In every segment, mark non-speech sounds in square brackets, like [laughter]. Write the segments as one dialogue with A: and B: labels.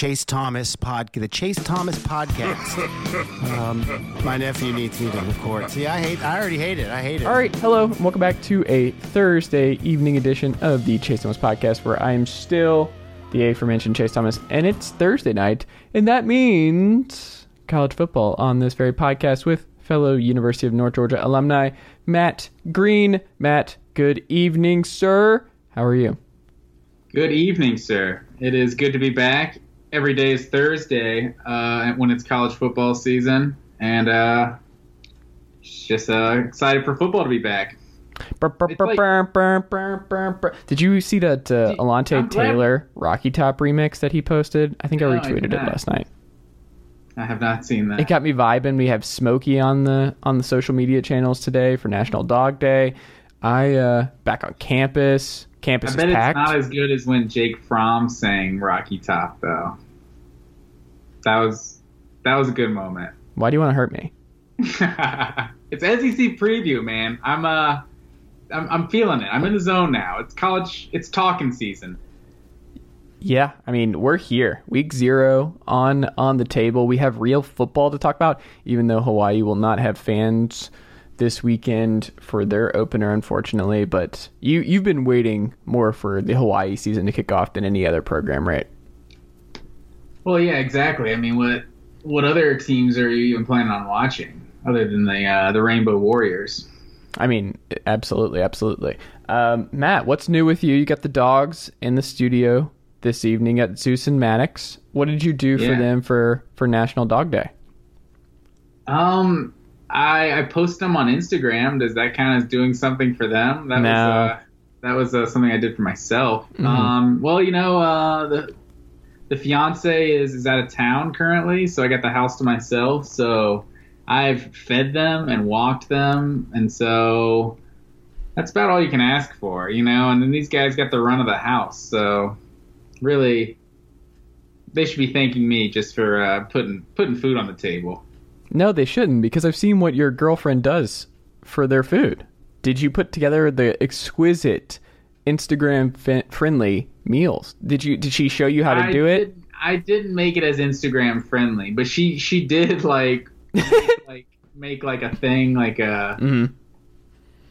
A: Chase Thomas pod, the Chase Thomas podcast. [laughs] um, my nephew needs me to record. See, I hate. I already hate it. I hate it.
B: All right, hello, and welcome back to a Thursday evening edition of the Chase Thomas podcast, where I'm still the aforementioned Chase Thomas, and it's Thursday night, and that means college football on this very podcast with fellow University of North Georgia alumni Matt Green. Matt, good evening, sir. How are you?
C: Good evening, sir. It is good to be back. Every day is Thursday uh, when it's college football season, and uh, just uh, excited for football to be back.
B: Brr,
C: It's
B: brr,
C: like-.
B: Did you see that uh, Alontae
C: I'm glad-
B: Taylor Rocky Top remix that he posted? I think I
C: No, I
B: retweeted
C: did
B: it last night.
C: I have not seen that.
B: It got me vibing. We have Smokey on the on the social media channels today for National Dog Day. I uh back on campus. Campus
C: I
B: is
C: bet it's
B: packed.
C: not as good as when Jake Fromm sang Rocky Top, though. That was that was a good moment.
B: Why do you want to hurt me? [laughs]
C: it's SEC preview, man. I'm uh, I'm, I'm feeling it. I'm in the zone now. It's college. It's talking season.
B: Yeah, I mean we're here, week zero on on the table. We have real football to talk about, even though Hawaii will not have fans this weekend for their opener, unfortunately. But you you've been waiting more for the Hawaii season to kick off than any other program, right?
C: Well, yeah, exactly. I mean, what what other teams are you even planning on watching other than the uh, the Rainbow Warriors?
B: I mean, absolutely, absolutely. Um, Matt, what's new with you? You got the dogs in the studio this evening at Zeus and Maddox. What did you do for them for for National Dog Day?
C: Um, I I post them on Instagram. Does that count as doing something for them? That
B: No.
C: was uh, that was uh, something I did for myself.
B: Mhm.
C: Um, well, you know, uh, the the fiance is is out of town currently, so I got the house to myself. So I've fed them and walked them, and so that's about all you can ask for, you know. And then these guys got the run of the house, so really, they should be thanking me just for uh, putting putting food on the table.
B: No, they shouldn't because I've seen what your girlfriend does for their food. Did you put together the exquisite Instagram fi- friendly meals? Did you did she show you how to
C: I
B: do it?
C: did- I didn't make it as Instagram friendly, but she she did like [laughs] like make like a thing like a
B: hmm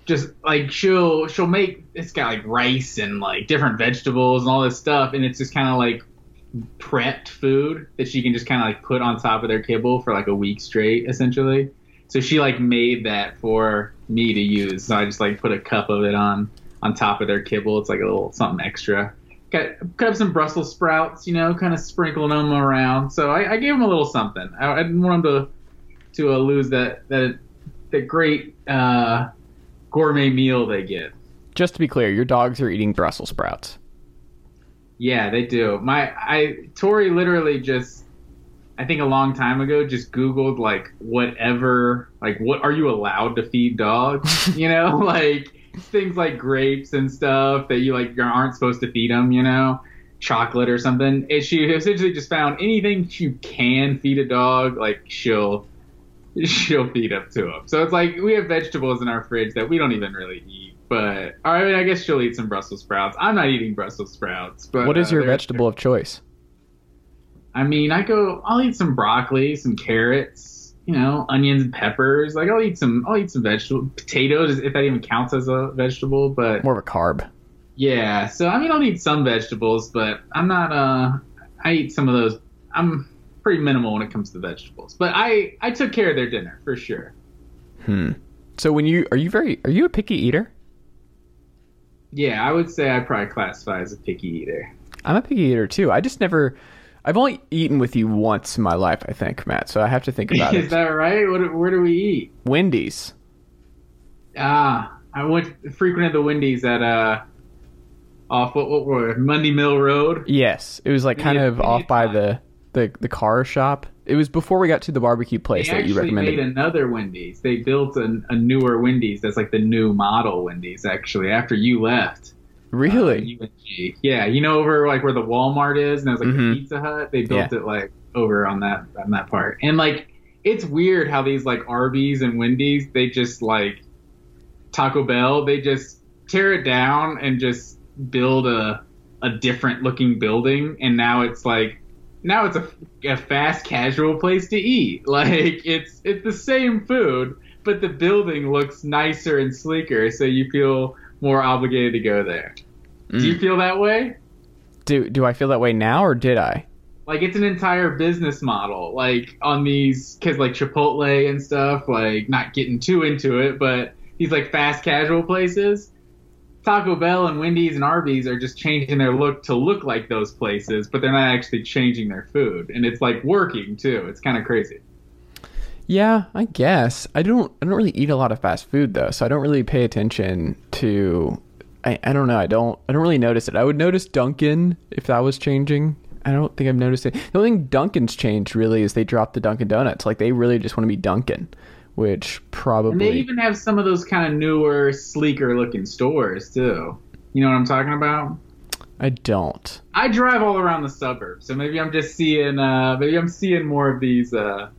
C: just like she'll she'll make it's got like rice and like different vegetables and all this stuff and it's just kind of like prepped food that she can just kind of like put on top of their kibble for like a week straight essentially. So she like made that for me to use. So i just like put a cup of it on on top of their kibble. It's like a little something extra. Got cut up some brussels sprouts you know kind of sprinkling them around. So i, I gave them a little something. I, I didn't want them to to uh, lose that that that great uh gourmet meal they get.
B: Just to be clear, your dogs are eating Brussels sprouts.
C: Yeah, they do. My I Tori literally just I think a long time ago just googled like whatever like what are you allowed to feed dogs? [laughs] you know, [laughs] like things like grapes and stuff that you like aren't supposed to feed them, you know, chocolate or something. And she [laughs] essentially just found anything you can feed a dog, like she'll she'll feed up to them. So it's like we have vegetables in our fridge that we don't even really eat. But I mean, I guess she'll eat some Brussels sprouts. I'm not eating Brussels sprouts. But
B: what is
C: uh,
B: your vegetable of choice?
C: I mean, I go. I'll eat some broccoli, some carrots, you know, onions and peppers. Like I'll eat some. I'll eat some vegetable potatoes if that even counts as a vegetable. But
B: More of a carb.
C: yeah, so I mean, I'll eat some vegetables, but I'm not. Uh, I eat some of those. I'm pretty minimal when it comes to vegetables. But I I took care of their dinner for sure.
B: Hmm. So when you are you very are you a picky eater?
C: Yeah, I would say I probably classify as a picky eater.
B: I'm a picky eater too. I just never. I've only eaten with you once in my life, I think, Matt. So I have to think about [laughs]
C: Is
B: it.
C: that right? What, where do we eat?
B: Wendy's.
C: Ah, I went frequented the Wendy's at uh off what what were Mundy Mill Road.
B: Yes, it was like kind of off by the, the the car shop. It was before we got to the barbecue place
C: They
B: that you
C: actually
B: recommended.
C: made another Wendy's. They built a, a newer Wendy's that's like the new model Wendy's actually after you left.
B: really?
C: Uh. Yeah, you know over like where the Walmart is and there's like
B: Mhm.
C: the Pizza Hut. They built it like over on that on that part. And like it's weird how these like Arby's and Wendy's they just like Taco Bell they just tear it down and just build a a different looking building and now it's like now it's a, a fast casual place to eat. [laughs] Like it's it's the same food, but the building looks nicer and sleeker, so you feel more obligated to go there. Do you mm. feel that way?
B: Do do I feel that way now or did I?
C: Like it's an entire business model, like on these because like Chipotle and stuff. Like not getting too into it, but these like fast casual places. Taco Bell and Wendy's and Arby's are just changing their look to look like those places, but they're not actually changing their food, and it's like working too. It's kind of crazy.
B: Yeah, I guess. I don't I don't really eat a lot of fast food though, so I don't really pay attention to I, I don't know, I don't I don't really notice it. I would notice Dunkin' if that was changing. I don't think I've noticed it. The only thing Dunkin's changed really is they dropped the Dunkin' Donuts. Like they really just want to be Dunkin', which probably
C: And they even have some of those kind of newer, sleeker looking stores too. You know what I'm talking about?
B: I don't.
C: I drive all around the suburbs, so maybe I'm just seeing uh maybe I'm seeing more of these uh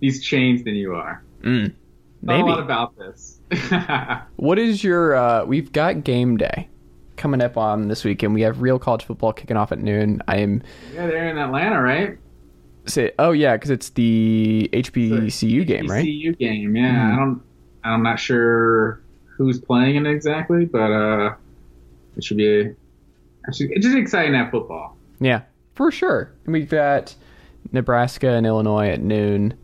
C: these chains than you are.
B: Mm, maybe.
C: a lot about this. [laughs]
B: What is your? uh We've got game day coming up on this weekend. We have real college football kicking off at noon. I am
C: yeah, they're in Atlanta, right?
B: Say, oh yeah, because it's the HBCU game, right?
C: ECU game, yeah.
B: Mhm.
C: I don't I'm not sure who's playing it exactly, but uh it should be a, actually it's just exciting have football.
B: Yeah, for sure. And we've got Nebraska and Illinois at noon.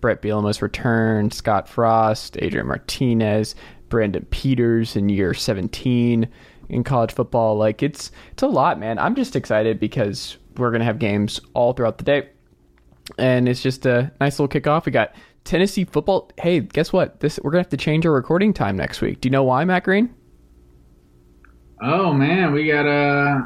B: Bret Bielema's return, Scott Frost, Adrian Martinez, Brandon Peters in year 17 in college football. Like it's it's a lot, man. I'm just excited because we're gonna have games all throughout the day, and it's just a nice little kickoff. We got Tennessee football. Hey, guess what? This we're gonna have to change our recording time next week. Do you know why, Matt Green?
C: Oh man, we got uh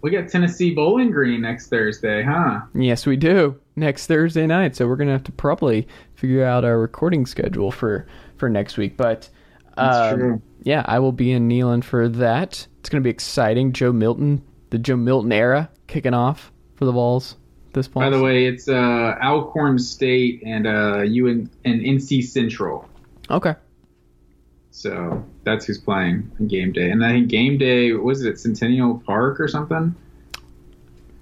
C: we got Tennessee Bowling Green next Thursday, huh?
B: Yes, we do. Next Thursday night. So we're gonna have to probably figure out our recording schedule for for next week. But um,
C: true.
B: yeah, I will be in Neyland for that. It's gonna be exciting. Joe Milton, the Joe Milton era, kicking off for the Vols this point.
C: By the way, it's uh Alcorn State and uh UN and NC Central.
B: okay.
C: So that's who's playing on game day. And I think game day was it Centennial Park or something?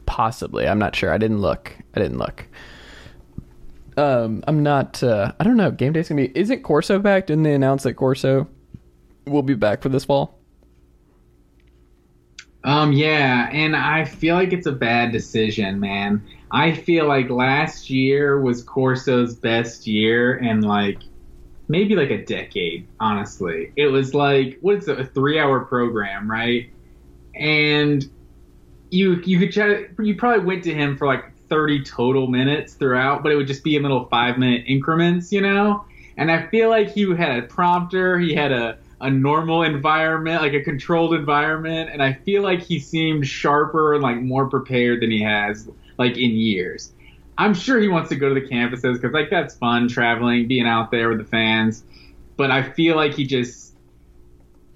B: Possibly. I'm not sure. I didn't look. I didn't look. Um, I'm not. Uh, I don't know. Game day's gonna be. Isn't Corso back? Didn't they announce that Corso will be back for this fall?
C: Um, yeah, and I feel like it's a bad decision, man. I feel like last year was Corso's best year and like maybe like a decade, honestly. It was like what is it, a three hour program, right? And you you could try you probably went to him for like 30 total minutes throughout, but it would just be in little five minute increments, you know? And I feel like he had a prompter, he had a a normal environment, like a controlled environment, and I feel like he seemed sharper and like more prepared than he has like in years. I'm sure he wants to go to the campuses because like that's fun traveling, being out there with the fans. But I feel like he just,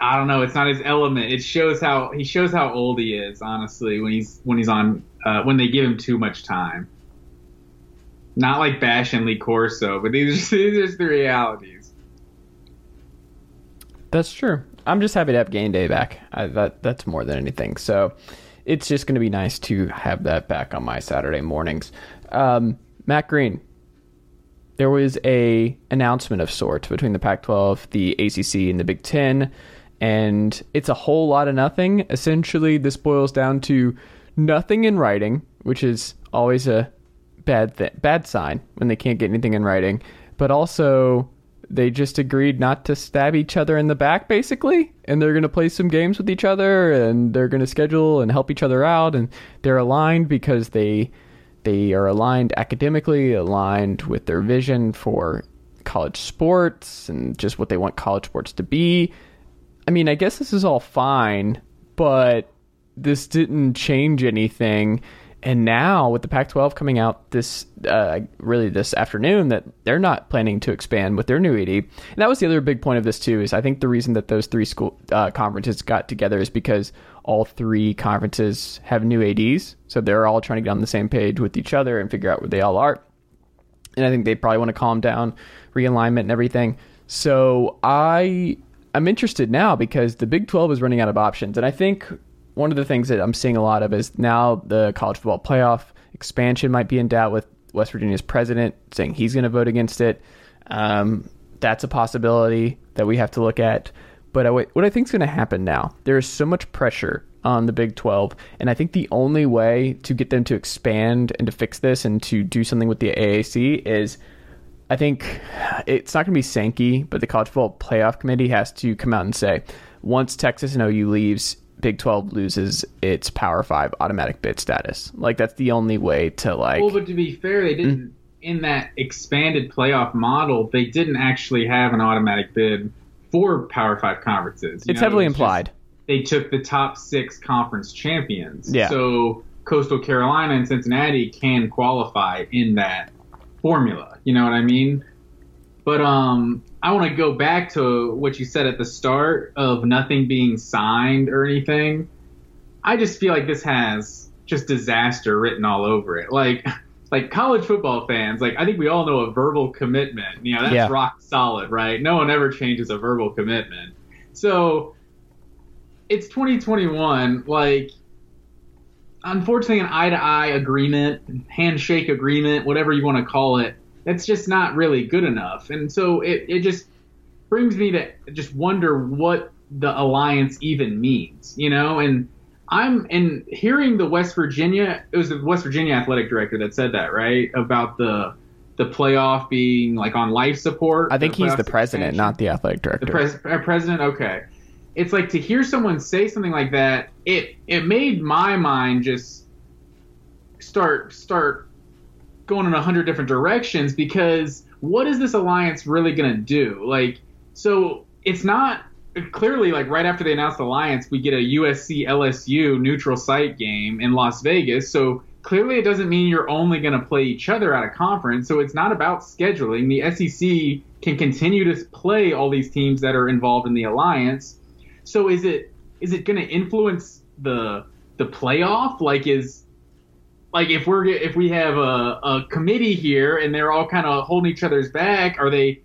C: I don't know, it's not his element. It shows how he shows how old he is, honestly, when he's when he's on uh, when they give him too much time. Not like Bash and Lee Corso, but these are just, [laughs] these are just the realities.
B: That's true. I'm just happy to have game day back. I, that that's more than anything. So it's just going to be nice to have that back on my Saturday mornings. Um, Matt Green, there was a announcement of sorts between the Pac-12, the ACC, and the Big Ten, and it's a whole lot of nothing. Essentially, this boils down to nothing in writing, which is always a bad th- bad sign when they can't get anything in writing. But also, they just agreed not to stab each other in the back, basically, and they're going to play some games with each other, and they're going to schedule and help each other out, and they're aligned because they they are aligned academically, aligned with their vision for college sports and just what they want college sports to be. I mean, I guess this is all fine, but this didn't change anything. And now with the Pac-12 coming out this uh, really this afternoon, that they're not planning to expand with their new ED. And that was the other big point of this too. Is I think the reason that those three school uh, conferences got together is because all three conferences have new ads, so they're all trying to get on the same page with each other and figure out where they all are. And I think they probably want to calm down realignment and everything. So I I'm interested now because the Big 12 is running out of options, and I think one of the things that I'm seeing a lot of is now the college football playoff expansion might be in doubt with West Virginia's president saying he's going to vote against it. Um, that's a possibility that we have to look at. But I, what I think is going to happen now, there is so much pressure on the Big 12, and I think the only way to get them to expand and to fix this and to do something with the AAC is. I think it's not going to be Sankey, but the College Football Playoff Committee has to come out and say once Texas and OU leaves, Big 12 loses its Power 5 automatic bid status. Like that's the only way to like
C: Well, but to be fair, they didn't
B: Mm.
C: in that expanded playoff model. They didn't actually have an automatic bid for Power Five conferences. You
B: it's
C: know,
B: heavily
C: it was just-
B: implied.
C: they took the top six conference champions.
B: Yeah.
C: So Coastal Carolina and Cincinnati can qualify in that formula. You know what I mean? But um, I want to go back to what you said at the start of nothing being signed or anything. I just feel like this has just disaster written all over it. Like, [laughs] like college football fans, like I think we all know a verbal commitment. You know, that's
B: Yeah.
C: rock solid, right? No one ever changes a verbal commitment. So it's 2021. Like, unfortunately, an eye to eye agreement, handshake agreement, whatever you want to call it, that's just not really good enough. And so it, it just brings me to just wonder what the alliance even means, you know? And I'm and hearing the West Virginia, it was the West Virginia athletic director that said that, right? About the the playoff being like on life support.
B: I think he's the president,
C: expansion.
B: not the athletic director.
C: The pres- uh, president, okay. It's like to hear someone say something like that. It it made my mind just start start going in a hundred different directions because what is this alliance really gonna do? Like, so it's not clearly like right after they announced the alliance, we get a USC LSU neutral site game in Las Vegas. So clearly, it doesn't mean you're only going to play each other at a conference. So it's not about scheduling. The SEC can continue to play all these teams that are involved in the alliance. So is it is it going to influence the the playoff? Like is like if we're if we have a, a committee here and they're all kind of holding each other's back, are they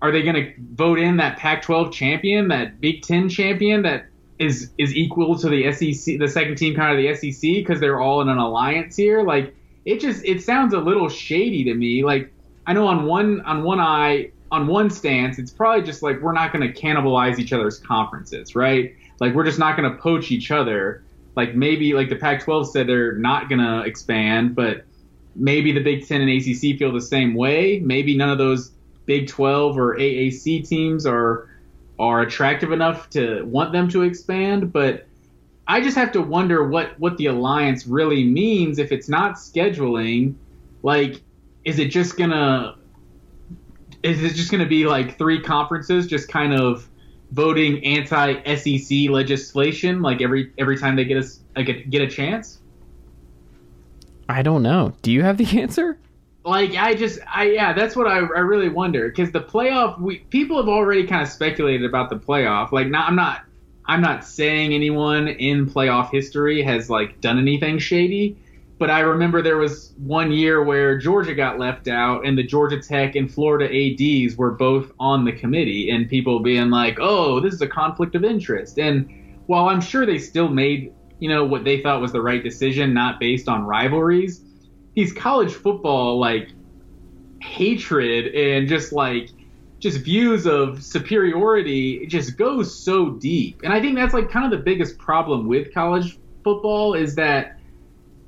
C: are they going to vote in that Pac-12 champion, that Big Ten champion that is is equal to the SEC, the second team kind of the SEC because they're all in an alliance here? Like it just it sounds a little shady to me. Like I know on one on one eye on one stance, it's probably just like we're not going to cannibalize each other's conferences, right? Like we're just not going to poach each other. Like maybe like the Pac-12 said they're not to expand, but maybe the Big Ten and ACC feel the same way. Maybe none of those Big 12 or AAC teams are are attractive enough to want them to expand, but I just have to wonder what what the alliance really means if it's not scheduling. Like, is it just gonna is it just gonna be like three conferences just kind of voting anti-SEC legislation like every every time they get us like a, get a chance?
B: I don't know. Do you have the [laughs] answer?
C: like I just I yeah that's what I, I really wonder because the playoff we people have already kind of speculated about the playoff like not I'm not I'm not saying anyone in playoff history has like done anything shady but I remember there was one year where Georgia got left out and the Georgia Tech and Florida ADs were both on the committee and people being like oh this is a conflict of interest. And while I'm sure they still made you know what they thought was the right decision not based on rivalries these college football like hatred and just like just views of superiority it just goes so deep. And i think that's like kind of the biggest problem with college football is that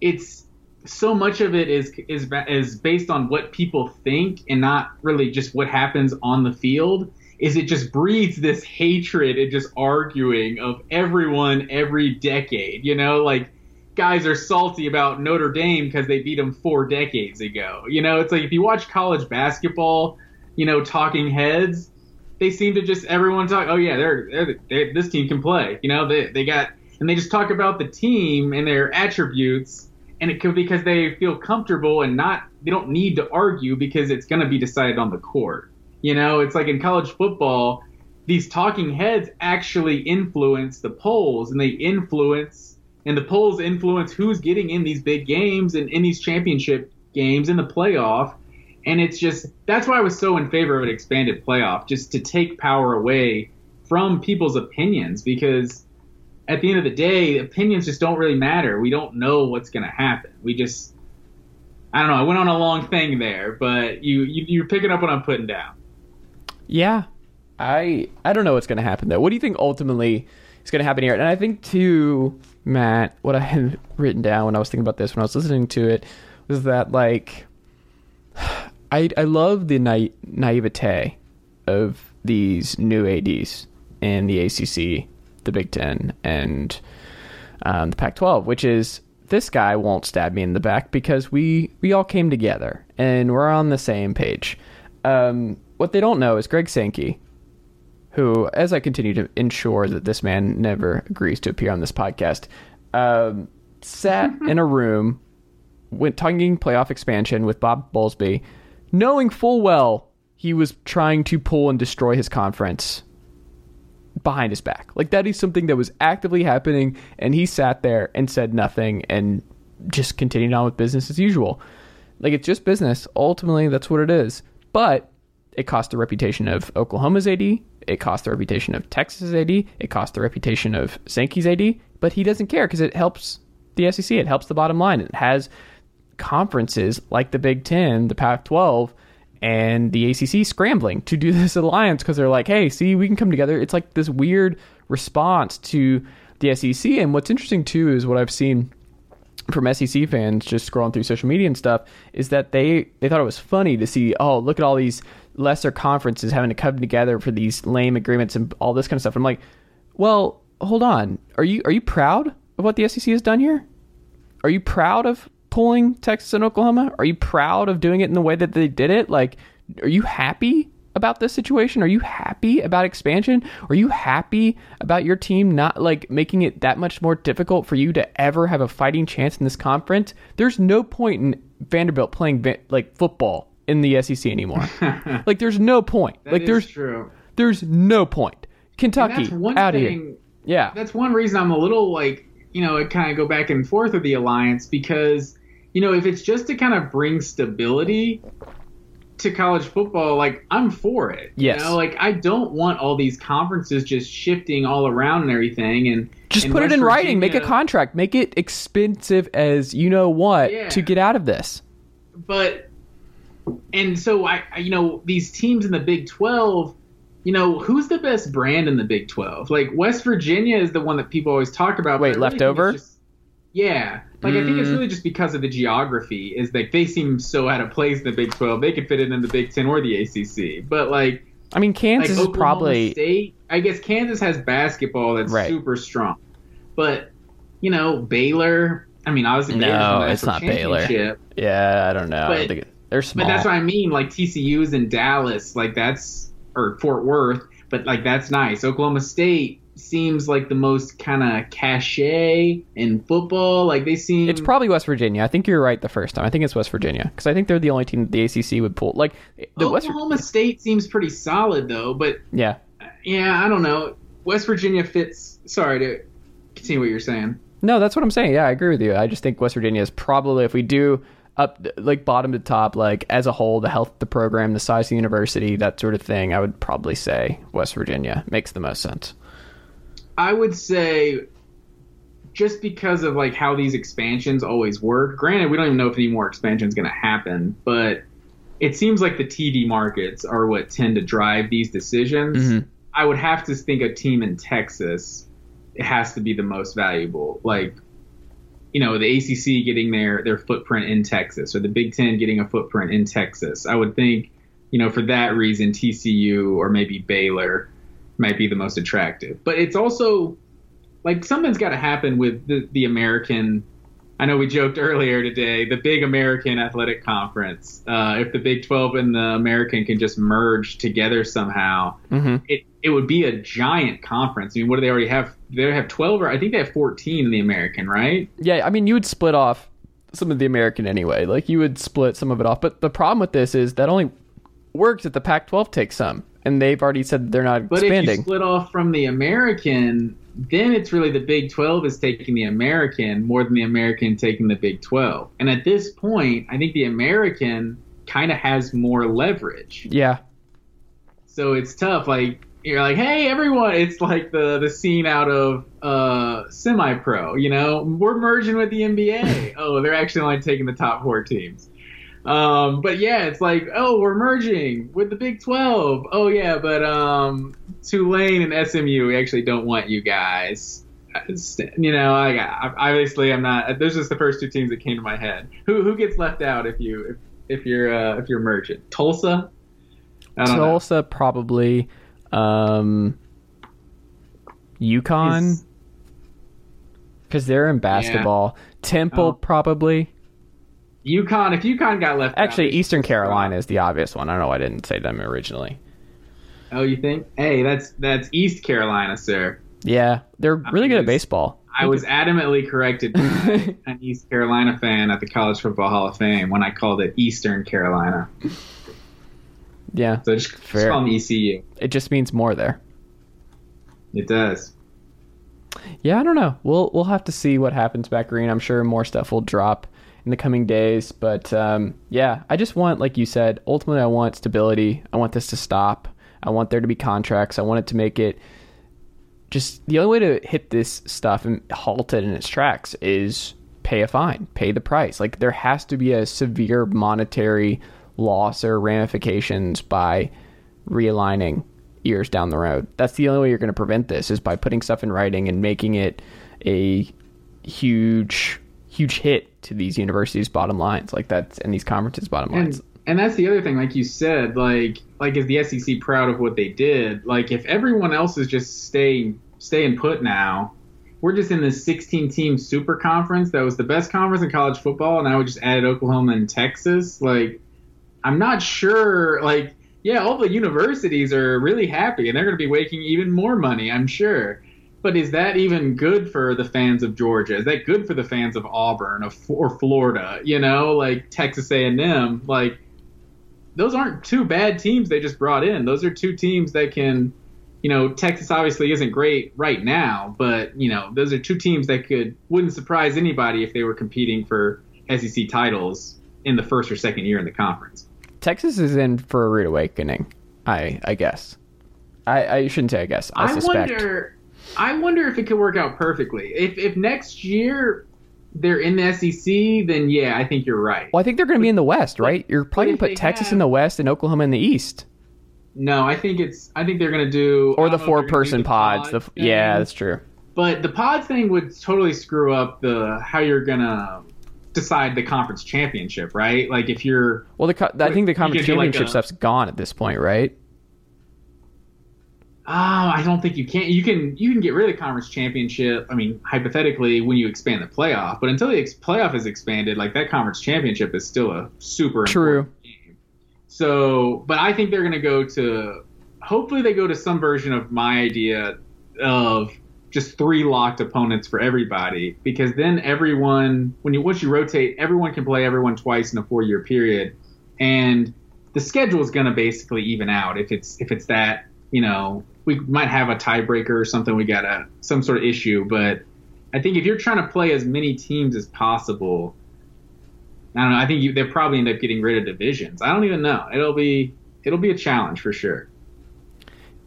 C: it's so much of it is is is based on what people think and not really just what happens on the field is it just breeds this hatred and just arguing of everyone every decade you know like guys are salty about Notre Dame because they beat them four decades ago. You know, it's like if you watch college basketball, you know, talking heads, they seem to just everyone talk. Oh yeah, they're, they're, they this team can play. You know, they they got and they just talk about the team and their attributes, and it could because they feel comfortable and not they don't need to argue because it's going to be decided on the court. You know, it's like in college football, these talking heads actually influence the polls and they influence and the polls influence who's getting in these big games and in these championship games in the playoff. And it's just that's why I was so in favor of an expanded playoff, just to take power away from people's opinions because at the end of the day, opinions just don't really matter. We don't know what's going to happen. We just I don't know. I went on a long thing there, but you, you you're picking up what I'm putting down.
B: Yeah, I I don't know what's going to happen though. What do you think ultimately is going to happen here? And I think too, Matt, what I had [laughs] written down when I was thinking about this when I was listening to it was that like [sighs] I I love the na- naivete of these new ads in the ACC, the Big Ten, and um, the Pac-12, which is this guy won't stab me in the back because we we all came together and we're on the same page. Um, what they don't know is Greg Sankey, who, as I continue to ensure that this man never agrees to appear on this podcast, um, sat [laughs] in a room, went talking playoff expansion with Bob Bowlesby, knowing full well he was trying to pull and destroy his conference behind his back. Like that is something that was actively happening, and he sat there and said nothing and just continued on with business as usual. Like it's just business. Ultimately, that's what it is. But it cost the reputation of Oklahoma's AD. It cost the reputation of Texas's AD. It cost the reputation of Sankey's AD. But he doesn't care because it helps the SEC. It helps the bottom line. It has conferences like the Big Ten, the Pac-12, and the ACC scrambling to do [laughs] this alliance because they're like, hey, see, we can come together. It's like this weird response to the SEC. And what's interesting too is what I've seen from SEC fans just scrolling through social media and stuff is that they they thought it was funny to see oh look at all these lesser conferences having to come together for these lame agreements and all this kind of stuff. I'm like, well, hold on, are you are you proud of what the SEC has done here? Are you proud of pulling Texas and Oklahoma? Are you proud of doing it in the way that they did it? Like, are you happy about this situation? Are you happy about expansion? Are you happy about your team not like making it that much more difficult for you to ever have a fighting chance in this conference? There's no point in Vanderbilt playing like football in the SEC anymore. [laughs] like, there's no point.
C: That
B: like, there's
C: true.
B: there's no point. Kentucky out of here. Yeah,
C: That's one reason I'm a little like you know it kind of go back and forth with the alliance because you know if it's just to kind of bring stability to college football, like I'm for it.
B: Yes.
C: You know, like I don't want all these conferences just shifting all around and everything and
B: just
C: and
B: put it
C: West
B: in writing. Make a contract. Make it expensive as you know what
C: Yeah.
B: to get out of this.
C: but and so I, I- you know, these teams in the Big Twelve, you know, who's the best brand in the Big Twelve? Like West Virginia is the one that people always talk about.
B: Wait,
C: really
B: leftover?
C: just- yeah, like I think it's
B: Mm.
C: really just because of the geography. Is like they seem so out of place in the Big Twelve. They could fit in in the Big Ten or the ACC, but like
B: I mean, Kansas
C: like
B: is probably
C: State. I guess Kansas has basketball that's
B: Right.
C: super strong, but you know Baylor. I mean, obviously
B: No,
C: Baylor's in
B: it's not Baylor. yeah. I don't know.
C: But-
B: think they're small.
C: But that's what I mean. Like TCU's in Dallas, like that's or Fort Worth, but like that's nice. Oklahoma State seems like the most kind of cachet in football. Like they seem.
B: It's probably West Virginia. I think you're right the first time. I think it's West Virginia because I think they're the only team that the ACC would pull. Like the West.
C: Oklahoma State seems pretty solid though, but
B: Yeah.
C: yeah, I don't know. West Virginia fits. Sorry to continue what you're saying.
B: No, that's what I'm saying. Yeah, I agree with you. I just think West Virginia is probably if we do up like bottom to top, like as a whole, the health of the program, the size of the university, that sort of thing. I would probably say West Virginia makes the most sense.
C: I would say just because of like how these expansions always work. Granted, we don't even know if any more expansion is going to happen, but it seems like the TV markets are what tend to drive these decisions.
B: Mhm.
C: I would have to think a team in Texas it has to be the most valuable. Like, you know, the ACC getting their their footprint in Texas, or the Big Ten getting a footprint in Texas. I would think, you know, for that reason, TCU or maybe Baylor might be the most attractive. But it's also like something's got to happen with the, the American. I know we joked earlier today, the big American athletic conference. Uh, if the Big 12 and the American can just merge together somehow,
B: Mm-hmm.
C: it, it would be a giant conference. I mean, what do they already have? They have 12 or I think they have 14 in the American, right?
B: Yeah, I mean, you would split off some of the American anyway. Like you would split some of it off. But the problem with this is that only works if the Pac-12 takes some, and they've already said they're not
C: But if you split off from the American, then it's really the Big 12 is taking the American more than the American taking the Big 12. And at this point, I think the American kind of has more leverage.
B: yeah,
C: So it's tough. Like you're like, hey, everyone. It's like the the scene out of uh, semi pro. You know, we're merging with the NBA. oh, they're actually only taking the top four teams. Um, but yeah, it's like, oh, we're merging with the Big 12. Oh yeah, but um, Tulane and SMU, we actually don't want you guys. It's- You know, I, I obviously I'm not. Those are just the first two teams that came to my head. Who who gets left out if you if, if you're uh, if you're merging? Tulsa. I don't know.
B: Tulsa probably. Um,
C: UConn
B: because they're in basketball. Temple
C: Oh.
B: probably.
C: UConn. If UConn got left,
B: Actually,
C: they
B: Eastern Carolina is the obvious one. I don't know. why I didn't say them originally.
C: Oh, you think? Hey, that's that's East Carolina, sir.
B: Yeah, they're really good at baseball.
C: I was adamantly corrected [laughs] by an East Carolina fan at the College Football Hall of Fame when I called it Eastern Carolina.
B: Yeah,
C: So just, just call them ECU.
B: it just means more there.
C: It does.
B: Yeah, I don't know. We'll we'll have to see what happens Matt Green. I'm sure more stuff will drop in the coming days, but um, yeah, I just want, like you said, ultimately, I want stability. I want this to stop. I want there to be contracts. I want it to make it just the only way to hit this stuff and halt it in its tracks is pay a fine, pay the price. Like there has to be a severe monetary loss or ramifications by realigning years down the road. That's the only way you're going to prevent this is by putting stuff in writing and making it a huge huge hit to these universities bottom lines like that's and these conferences bottom lines.
C: And and that's the other thing, like you said, like like is the SEC proud of what they did? Like if everyone else is just staying staying put now, we're just in this 16 team super conference that was the best conference in college football, and now we just added Oklahoma and Texas. Like I'm not sure. Like yeah, all the universities are really happy, and they're going to be making even more money, I'm sure. But is that even good for the fans of Georgia? Is that good for the fans of Auburn of, or Florida? You know, like Texas A&M. Like those aren't two bad teams they just brought in. Those are two teams that can, you know, Texas obviously isn't great right now, but you know, those are two teams that could wouldn't surprise anybody if they were competing for SEC titles in the first or second year in the conference.
B: Texas is in for a rude awakening. I I guess. I, I shouldn't say I guess. I,
C: I
B: suspect.
C: wonder. I wonder if it could work out perfectly. If if next year they're in the SEC, then yeah, I think you're right.
B: Well, I think they're going to be in the West, right? You're probably going to put Texas
C: have-
B: in the West and Oklahoma in the East,
C: No, I think it's. I think they're gonna do
B: or the
C: don't know if they're gonna do
B: four-person
C: the
B: pods. The, yeah, that's true.
C: But the pod thing would totally screw up the how you're gonna decide the conference championship, right? Like if you're
B: Well, the I think the conference
C: do like
B: championship
C: a-
B: stuff's gone at this point, right?
C: Oh, I don't think you can. You can you can get rid of the conference championship. I mean, hypothetically, when you expand the playoff, but until the ex- playoff is expanded, like that conference championship is still a super
B: True.
C: game. So, but I think they're going to go to. Hopefully, they go to some version of my idea of just three locked opponents for everybody, because then everyone, when you once you rotate, everyone can play everyone twice in a four year period, and the schedule is going to basically even out if it's if it's that you know we might have a tiebreaker or something we got a some sort of issue but i think if you're trying to play as many teams as possible i don't know i think you, they'll probably end up getting rid of divisions. I don't even know. It'll be it'll be a challenge for sure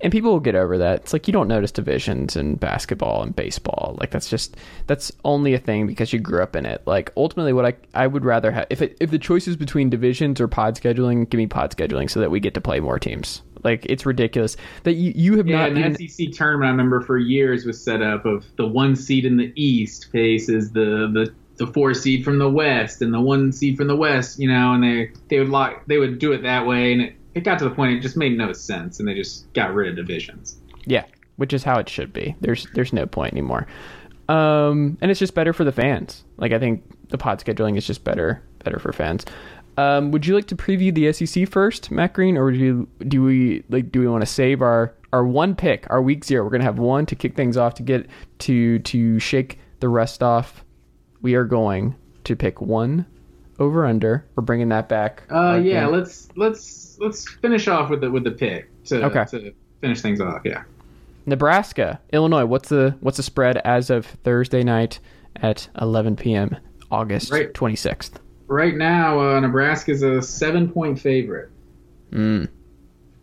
B: And people will get over that. It's like you don't notice divisions in basketball and baseball. Like that's just that's only a thing because you grew up in it. Like ultimately, what I I would rather have if it, if the choice is between divisions or pod scheduling, give me pod scheduling so that we get to play more teams. Like it's ridiculous that you you have
C: yeah
B: not
C: and
B: even
C: the sec tournament i remember for years was set up of the one seed in the east faces the the the four seed from the west and the one seed from the west you know and they they would lock they would do it that way and it, it got to the point it just made no sense and they just got rid of divisions
B: Yeah, which is how it should be. There's there's no point anymore. Um, and it's just better for the fans. Like I think the pod scheduling is just better better for fans. Um, would you like to preview the SEC first, Matt Green, or do you do we like do we want to save our our one pick, our week zero? We're gonna have one to kick things off to get to to shake the rest off. We are going to pick one over under. We're bringing that back.
C: Uh, yeah, let's let's let's finish off with the with the pick to
B: Okay.
C: to finish things off. Yeah.
B: Nebraska, Illinois. What's the what's the spread as of Thursday night at 11 p.m. August
C: Right.
B: 26th?
C: Right now, uh, Nebraska's a seven point favorite.
B: Mm.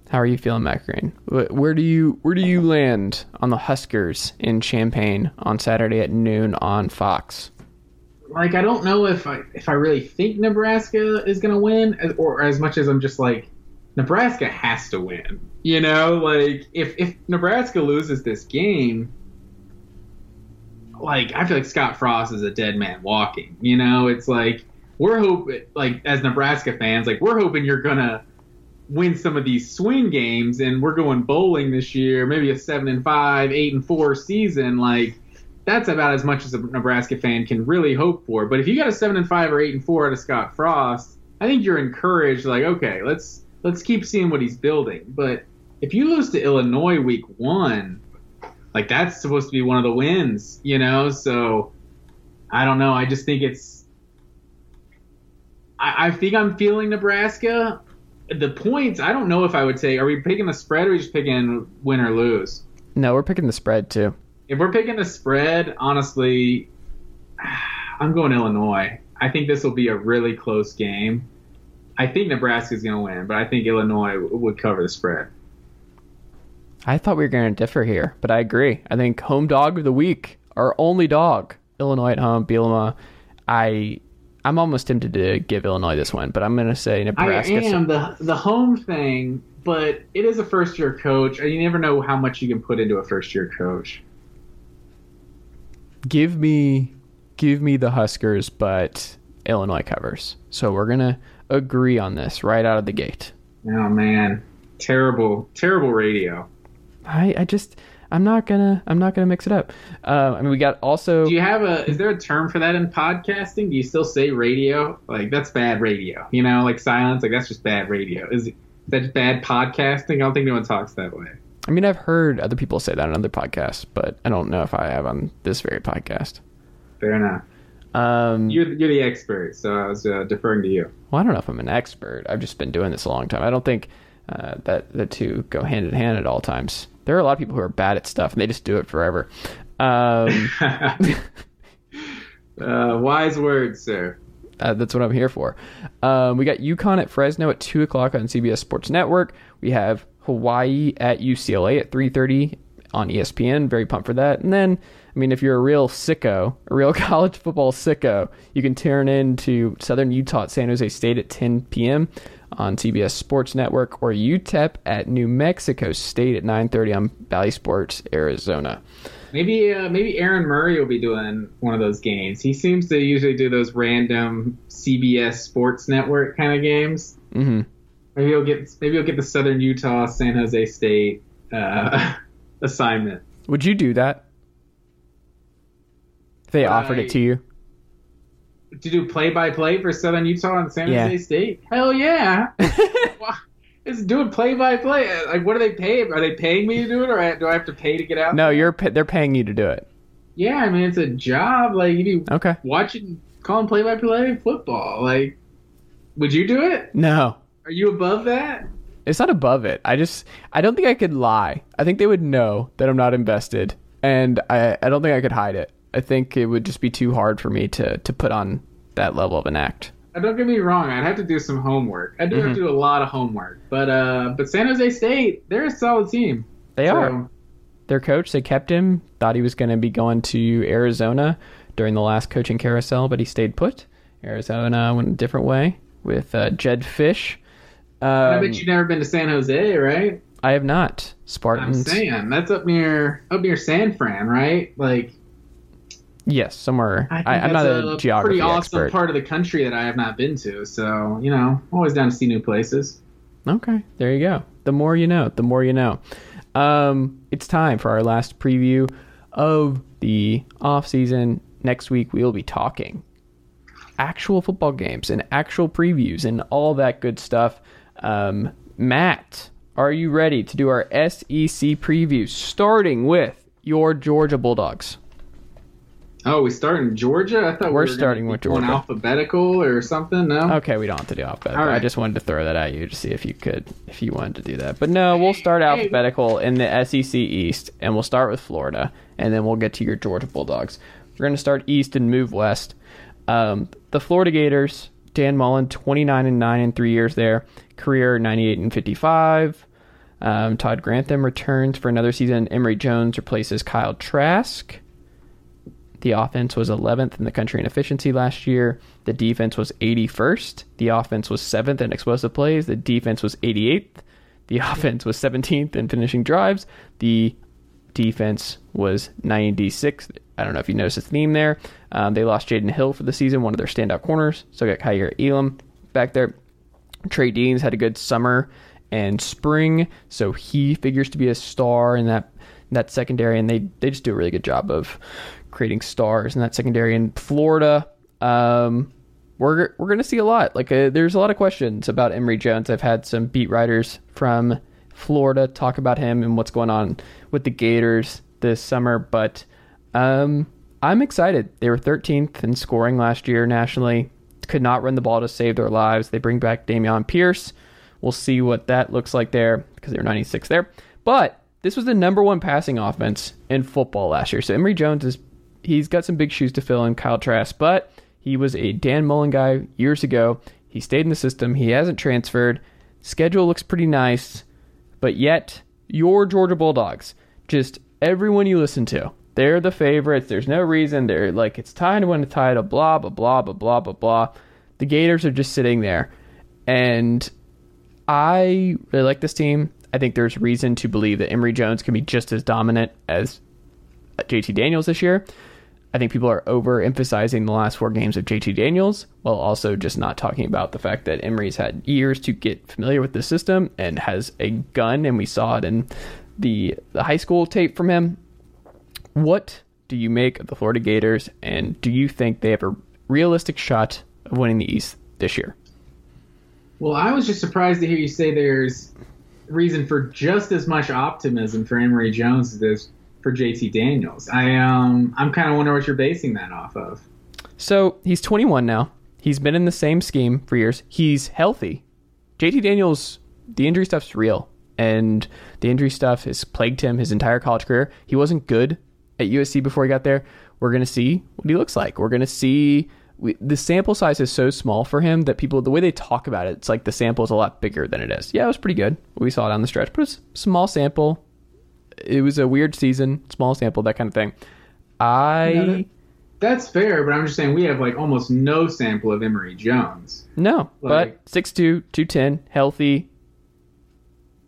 B: How are you feeling, Matt Green? Where do you where do you land on the Huskers in Champaign on Saturday at noon on Fox?
C: like I don't know if I if I really think Nebraska is going to win, or as much as I'm just like Nebraska has to win. You know, like if if Nebraska loses this game, like I feel like Scott Frost is a dead man walking. You know, it's like we're hoping, like as Nebraska fans, like we're hoping you're gonna win some of these swing games, and we're going bowling this year, maybe a seven and five, eight and four season, like. That's about as much as a Nebraska fan can really hope for. But if you got a seven and five or eight and four out of Scott Frost, I think you're encouraged. Like, okay, let's let's keep seeing what he's building. But if you lose to Illinois week one, like that's supposed to be one of the wins, you know. So I don't know. I just think it's. I, I think I'm feeling Nebraska. The points, I don't know if I would say. Are we picking the spread or are we just picking win or lose?
B: No, we're picking the spread too.
C: If we're picking the spread, honestly, [sighs] I'm going Illinois. I think this will be a really close game. I think Nebraska's going to win, but I think Illinois w- would cover the spread.
B: I thought we were going to differ here, but I agree. I think home dog of the week, our only dog, Illinois at home, Bielema. I I'm almost tempted to give Illinois this one, but I'm going to say Nebraska.
C: I am the the home thing, but it is a first year coach, and you never know how much you can put into a first year coach.
B: give me give me the Huskers, but Illinois covers. So we're going to agree on this right out of the gate.
C: Oh man, terrible, terrible radio.
B: I I just I'm not gonna I'm not gonna mix it up. Uh, I mean, we got also
C: Do you have a? Is there a term for that in podcasting? Do you still say radio? Like that's bad radio. You know, like silence. Like that's just bad radio. Is, that bad podcasting? I don't think anyone talks that way.
B: I mean, I've heard other people say that on other podcasts, but I don't know if I have on this very podcast.
C: Fair enough.
B: Um,
C: You're you're the expert, so I was uh, deferring to you.
B: well, I don't know if I'm an expert. I've just been doing this a long time. I don't think uh, that the two go hand in hand at all times. There are a lot of people who are bad at stuff and they just do it forever. Um, [laughs]
C: uh, wise words, sir.
B: Uh, that's what I'm here for. Um, we got UConn at Fresno at two o'clock on CBS Sports Network. We have Hawaii at UCLA at three thirty on ESPN. Very pumped for that. And then, I mean, if you're a real sicko, a real [laughs] college football sicko, you can turn in to Southern Utah at San Jose State at 10 p.m. on CBS Sports Network, or UTEP at New Mexico State at 9:30 on Bally Sports Arizona.
C: Maybe uh, maybe Aaron Murray will be doing one of those games. He seems to usually do those random CBS Sports Network kind of games.
B: hmm
C: Maybe he'll get maybe he'll get the Southern Utah San Jose State uh, [laughs] assignment.
B: Would you do that? They offered it to you?
C: To do play by play for Southern Utah and San
B: Yeah.
C: Jose State? Hell yeah! [laughs] It's doing play by play. Like, what do they pay? Are they paying me to do it, or do I have to pay to get out?
B: No, you're pa- they're paying you to do it.
C: Yeah, I mean it's a job. Like you be
B: Okay.
C: watching, calling play by play football. Like, would you do it?
B: No.
C: Are you above that?
B: It's not above it. I just I don't think I could lie. I think they would know that I'm not invested and I I don't think I could hide it. I think it would just be too hard for me to to put on that level of an act.
C: Uh, Don't get me wrong. I'd have to do some homework. I do have to do a lot of homework. But uh, but San Jose State, they're a solid team.
B: They
C: So,
B: are. Their coach, they kept him, thought he was going to be going to Arizona during the last coaching carousel, but he stayed put. Arizona went a different way with uh, Jedd Fisch. Um,
C: I bet you've never been to San Jose, right?
B: I have not. Spartans.
C: I'm saying that's up near up near San Fran, right? Like
B: Yes, somewhere.
C: I think
B: I, I'm
C: that's
B: not a, geography
C: pretty awesome
B: expert.
C: part of the country that I have not been to. So you know, always down to see new places.
B: Okay, there you go. The more you know, the more you know. Um, it's time for our last preview of the off season. Next week we will be talking actual football games and actual previews and all that good stuff. Um, Matt, are you ready to do our SEC preview, starting with your Georgia Bulldogs?
C: Oh, we start in Georgia. I thought we
B: We're
C: were
B: starting with Georgia.
C: alphabetical or something. No.
B: Okay, we don't have to do alphabetical.
C: All
B: I just wanted to throw that at you to see if you could, if you wanted to do that. But no, we'll start alphabetical in the SEC East, and we'll start with Florida, and then we'll get to your Georgia Bulldogs. We're going to start East and move West. Um, the Florida Gators, Dan Mullen, twenty nine and nine in three years there, career ninety eight and fifty five. Um, Todd Grantham returns for another season. Emory Jones replaces Kyle Trask. The offense was 11th in the country in efficiency last year. The defense was 81st. The offense was 7th in explosive plays. The defense was 88th. The [laughs] offense was 17th in finishing drives. The defense was 96th. I don't know if you noticed a theme there. Um, they lost Jaydon Hill for the season, one of their standout corners. So got Kaiir Elam back there. Trey Deans had a good summer and spring, so he figures to be a star in that that secondary, and they they just do a really good job of creating stars in that secondary. In Florida, um, we're we're going to see a lot. Like uh, there's a lot of questions about Emory Jones. I've had some beat writers from Florida talk about him and what's going on with the Gators this summer, but um, I'm excited. They were 13th in scoring last year nationally. Could not run the ball to save their lives. They bring back Dameon Pierce. We'll see what that looks like there because they were 96 there. But this was the number one passing offense in football last year. So Emory Jones is he's got some big shoes to fill in Kyle Trask, but he was a Dan Mullen guy years ago. He stayed in the system. He hasn't transferred. Schedule looks pretty nice, but yet your Georgia Bulldogs, just everyone you listen to, they're the favorites. There's no reason. They're like it's time to win the title. Blah blah blah blah blah blah blah. The Gators are just sitting there, and I really like this team. I think there's reason to believe that Emory Jones can be just as dominant as JT Daniels this year. I think people are overemphasizing the last four games of JT Daniels while also just not talking about the fact that Emory's had years to get familiar with the system and has a gun, and we saw it in the, the high school tape from him. What do you make of the Florida Gators, and do you think they have a realistic shot of winning the East this year?
C: Well, I was just surprised to hear you say there's reason for just as much optimism for Emory Jones as for JT Daniels. I um I'm kind of wondering what you're basing that off of.
B: So he's 21 now. He's been in the same scheme for years. He's healthy. JT Daniels, the injury stuff's real, and the injury stuff has plagued him his entire college career. He wasn't good at USC before he got there. We're gonna see what he looks like. We're gonna see we, the sample size is so small for him that people the way they talk about it, it's like the sample is a lot bigger than it is. Yeah, it was pretty good. We saw it on the stretch, but it's a small sample. It was a weird season, small sample, that kind of thing. I
C: That's fair, but I'm just saying we have like almost no sample of Emory Jones.
B: no,
C: Like-
B: but 6'2", 210, healthy.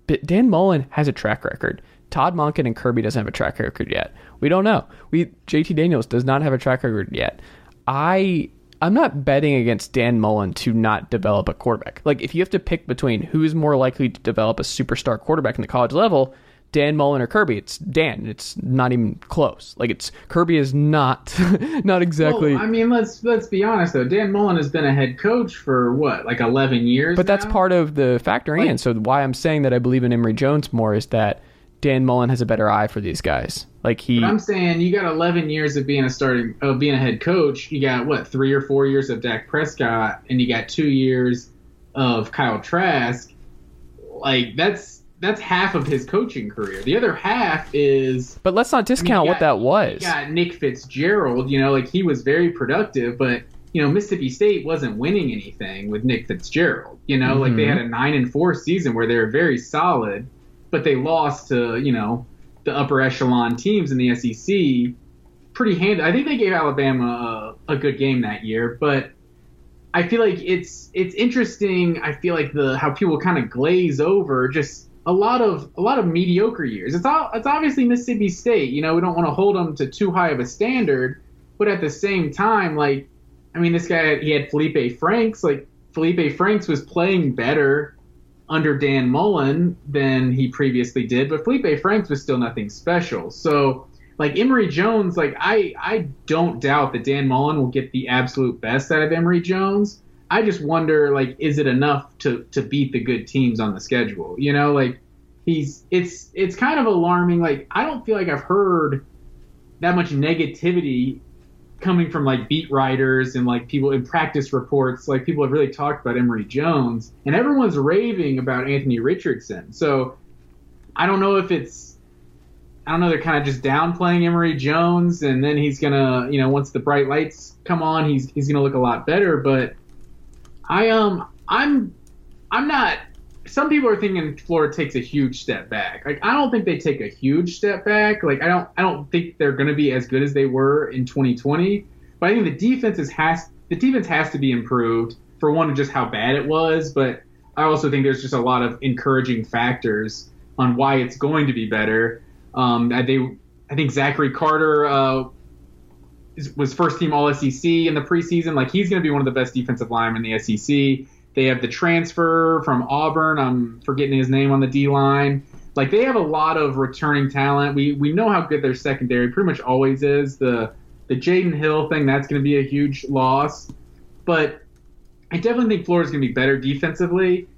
B: But Dan Mullen has a track record. Todd Monken and Kirby doesn't have a track record yet. We don't know. We JT Daniels does not have a track record yet. I I'm not betting against Dan Mullen to not develop a quarterback. Like if you have to pick between who's more likely to develop a superstar quarterback in the college level, Dan Mullen or Kirby, it's Dan. It's not even close. Like it's Kirby is not [laughs] not exactly
C: Well, I mean, let's let's be honest though. Dan Mullen has been a head coach for what, like 11 years.
B: But that's part of the factoring
C: Like-
B: in. So why I'm saying that I believe in Emory Jones more is that Dan Mullen has a better eye for these guys. Like he
C: But I'm saying you got 11 years of being a starting of being a head coach. You got what three or four years of Dak Prescott, and you got two years of Kyle Trask. Like that's that's half of his coaching career. The other half is
B: But let's not discount
C: you
B: what
C: got-
B: that was.
C: got Nick Fitzgerald. You know, like he was very productive, but you know Mississippi State wasn't winning anything with Nick Fitzgerald. You know, like they
B: Mhm.
C: had a nine and four season where they were very solid, but they lost to you know the upper echelon teams in the SEC pretty hand. I think they gave Alabama a, a good game that year, but I feel like it's it's interesting. I feel like the how people kind of glaze over just a lot of a lot of mediocre years. It's all it's obviously Mississippi State. You know, we don't want to hold them to too high of a standard, but at the same time, like I mean, this guy he had Feleipe Franks. Like Feleipe Franks was playing better under Dan Mullen than he previously did, but Feleipe Franks was still nothing special. So like Emory Jones, like I I don't doubt that Dan Mullen will get the absolute best out of Emory Jones. I just wonder like is it enough to to beat the good teams on the schedule? You know, like he's it's it's kind of alarming. Like I don't feel like I've heard that much negativity coming from like beat writers and like people in practice reports. Like people have really talked about Emory Jones, and everyone's raving about Anthony Richardson. So I don't know if it's I don't know. They're kind of just downplaying Emory Jones, and then he's gonna, you know, once the bright lights come on, he's he's gonna look a lot better. But I um I'm I'm not some people are thinking Florida takes a huge step back. Like I don't think they take a huge step back. Like I don't I don't think they're going to be as good as they were in 2020. But I think the defense is has the defense has to be improved for one just how bad it was, but I also think there's just a lot of encouraging factors on why it's going to be better. Um, they I think Zachary Carter uh, was first team All SEC in the preseason. Like he's going to be one of the best defensive linemen in the SEC. They have the transfer from Auburn. I'm forgetting his name on the D line. Like they have a lot of returning talent. We we know how good their secondary pretty much always is. The the Jaydon Hill thing that's going to be a huge loss, but I definitely think Florida's going to be better defensively.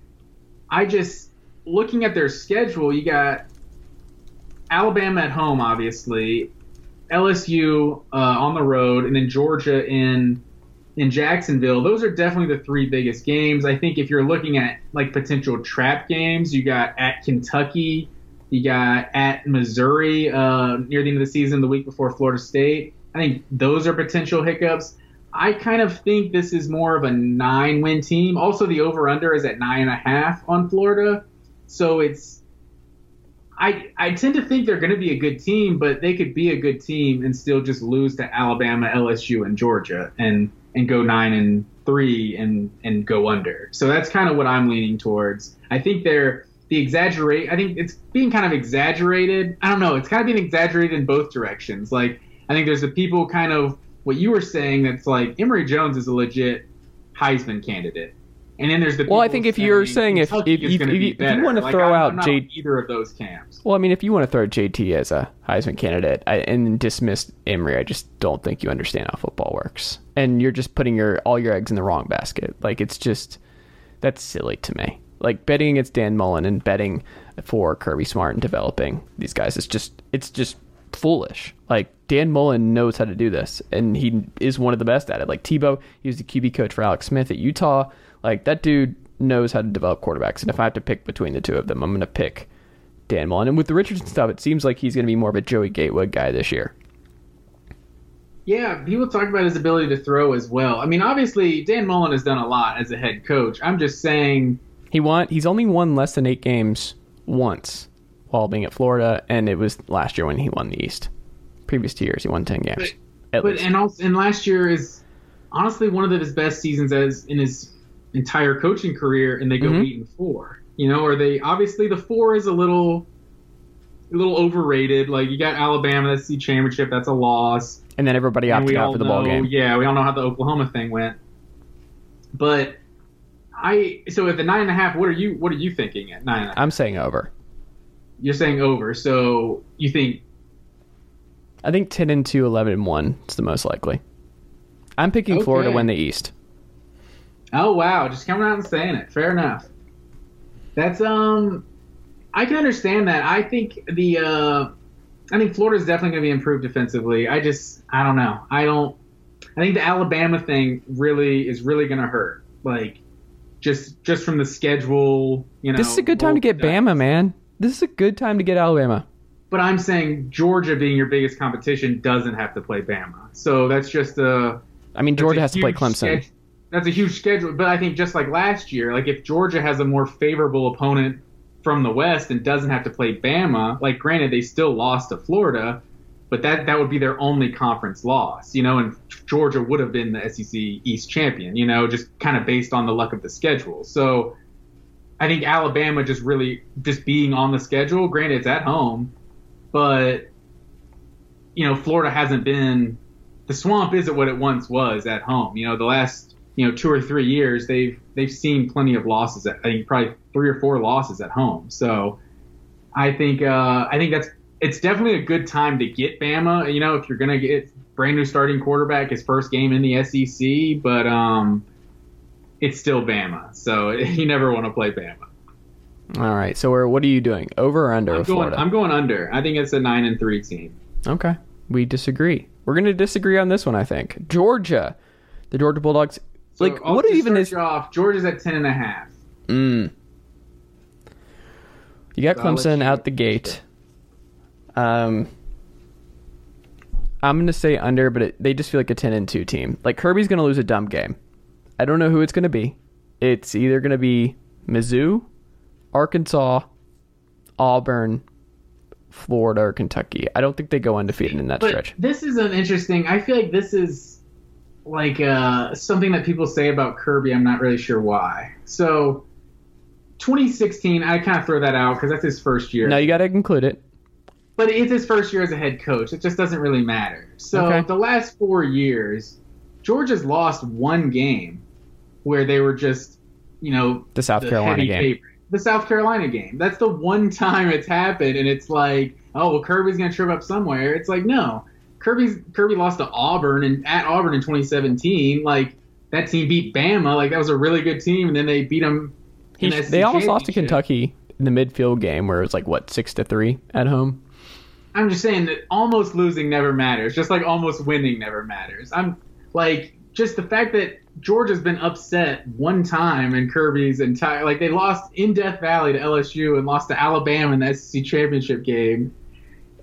C: I just looking at their schedule, you got Alabama at home, obviously, LSU uh, on the road, and then Georgia in in Jacksonville. Those are definitely the three biggest games. I think if you're looking at like potential trap games, you got at Kentucky, you got at Missouri uh, near the end of the season, the week before Florida State. I think those are potential hiccups. I kind of think this is more of a nine win team. Also, the over under is at nine and a half on Florida. So it's I I tend to think they're going to be a good team, but they could be a good team and still just lose to Alabama, LSU, and Georgia, and and go nine and three and and go under. So that's kind of what I'm leaning towards. I think they're the exaggerate. I think it's being kind of exaggerated. I don't know. It's kind of being exaggerated in both directions. Like I think there's the people kind of what you were saying that's like Emory Jones is a legit Heisman candidate. And then there's the
B: well. I think if you're saying if if, if, if, if you want to
C: like,
B: throw
C: I'm,
B: out J,
C: either of those camps.
B: well, I mean, if you want to throw JT as a Heisman candidate I, and dismiss Emory, I just don't think you understand how football works, and you're just putting your all your eggs in the wrong basket. Like it's just that's silly to me. Like betting against Dan Mullen and betting for Kirby Smart and developing these guys is just it's just foolish. Like Dan Mullen knows how to do this, and he is one of the best at it. Like Tebow, he was the QB coach for Alex Smith at Utah. Like that dude knows how to develop quarterbacks. And if I have to pick between the two of them, I'm going to pick Dan Mullen. And with the Richardson stuff, it seems like he's going to be more of a Joey Gatewood guy this year.
C: Yeah, people talk about his ability to throw as well. I mean, obviously Dan Mullen has done a lot as a head coach. I'm just saying
B: He won. He's only won less than eight games once while being at Florida, and it was last year when he won the East. Previous two years, he won ten games.
C: But- But and also and last year is honestly one of his best seasons as in his entire coaching career, and they go
B: Mhm.
C: eight and four. You know, or they obviously the four is a little a little overrated. Like you got Alabama, that's the championship, that's a loss.
B: and then everybody opted out for the
C: know,
B: ball game.
C: Yeah, we all know how the Oklahoma thing went. But I so at the nine and a half, what are you what are you thinking at nine and a half?
B: I'm saying over.
C: You're saying over, so you think
B: I think 10 and 2, 11 and 1 is the most likely. I'm picking Florida to win the East.
C: Oh wow, just coming out and saying it. Fair enough. That's um I can understand that. I think the uh I think Florida's definitely going to be improved defensively. I just I don't know. I don't I think the Alabama thing really is really going to hurt. Like just just from the schedule, you know.
B: This is a good time to get
C: both
B: Bama, man. This is a good time to get Alabama.
C: But I'm saying Georgia being your biggest competition doesn't have to play Bama. So that's just a
B: I mean, Georgia has to play Clemson.
C: sched- that's a huge schedule, but I think just like last year, like if Georgia has a more favorable opponent from the West and doesn't have to play Bama, like granted they still lost to Florida, but that that would be their only conference loss, you know, and Georgia would have been the SEC East champion, you know, just kind of based on the luck of the schedule. So I think Alabama just really just being on the schedule, granted it's at home, but you know, Florida hasn't been the swamp isn't what it once was at home. You know, the last you know two or three years they've they've seen plenty of losses. At, I think probably three or four losses at home. So I think uh, I think that's it's definitely a good time to get Bama. You know, if you're gonna get brand new starting quarterback, his first game in the SEC, but um, it's still Bama. So [laughs] you never want to play Bama.
B: All right. So we're, what are you doing? Over or under
C: I'm going. I'm going under. I think it's a nine and three team.
B: Okay. We disagree. We're going to disagree on this one, I think. Georgia. The Georgia Bulldogs.
C: So
B: like,
C: I'll
B: what even is.
C: off? Georgia's at ten and a half.
B: Mm. You got
C: So
B: Clemson
C: you-
B: out the gate. Um, I'm going to say under, but it, they just feel like a 10 and 2 team. Like Kirby's going to lose a dumb game. I don't know who it's going to be. It's either going to be Mizzou Arkansas, Auburn, Florida, or Kentucky. I don't think they go undefeated in that
C: But
B: stretch.
C: this is an interesting. I feel like this is like uh, something that people say about Kirby. I'm not really sure why. So, 2016, I kind of throw that out because that's his first year.
B: Now you got to include it.
C: but it's his first year as a head coach. It just doesn't really matter. So
B: Okay.
C: the last four years, Georgia's lost one game where they were just, you know,
B: The South
C: the
B: Carolina game.
C: favorite. The South Carolina game. That's the one [laughs] time it's happened, and it's like, oh well, Kirby's gonna trip up somewhere. It's like no, Kirby's Kirby lost to Auburn and at Auburn in 2017. Like that team beat Bama. Like that was a really good team, and then they beat them. in
B: He-
C: the
B: they almost lost to. Kentucky in the midfield game where it was like what six to three at home.
C: I'm just saying that almost losing never matters, just like almost winning never matters. I'm like just the fact that Georgia's been upset one time in Kirby's entire like they lost in Death Valley to LSU and lost to Alabama in the SEC championship game.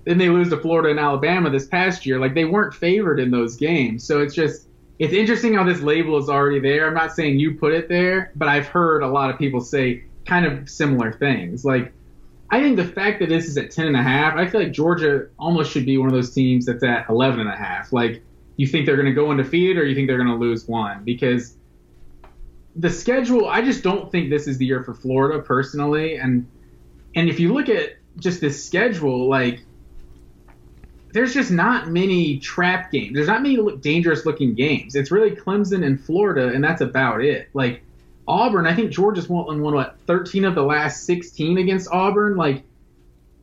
C: Then they lose to Florida and Alabama this past year. Like they weren't favored in those games. So it's just it's interesting how this label is already there. I'm not saying you put it there, but I've heard a lot of people say kind of similar things. Like I think the fact that this is at 10 and a half, I feel like Georgia almost should be one of those teams that's at 11 and a half. Like, you think they're going to go undefeated or you think they're going to lose one? Because the schedule, I just don't think this is the year for Florida personally. And, and if you look at just this schedule, like, there's just not many trap games. There's not many dangerous looking games. It's really Clemson and Florida, and that's about it. Like, Auburn, I think Georgia's won, won what 13 of the last 16 against Auburn. Like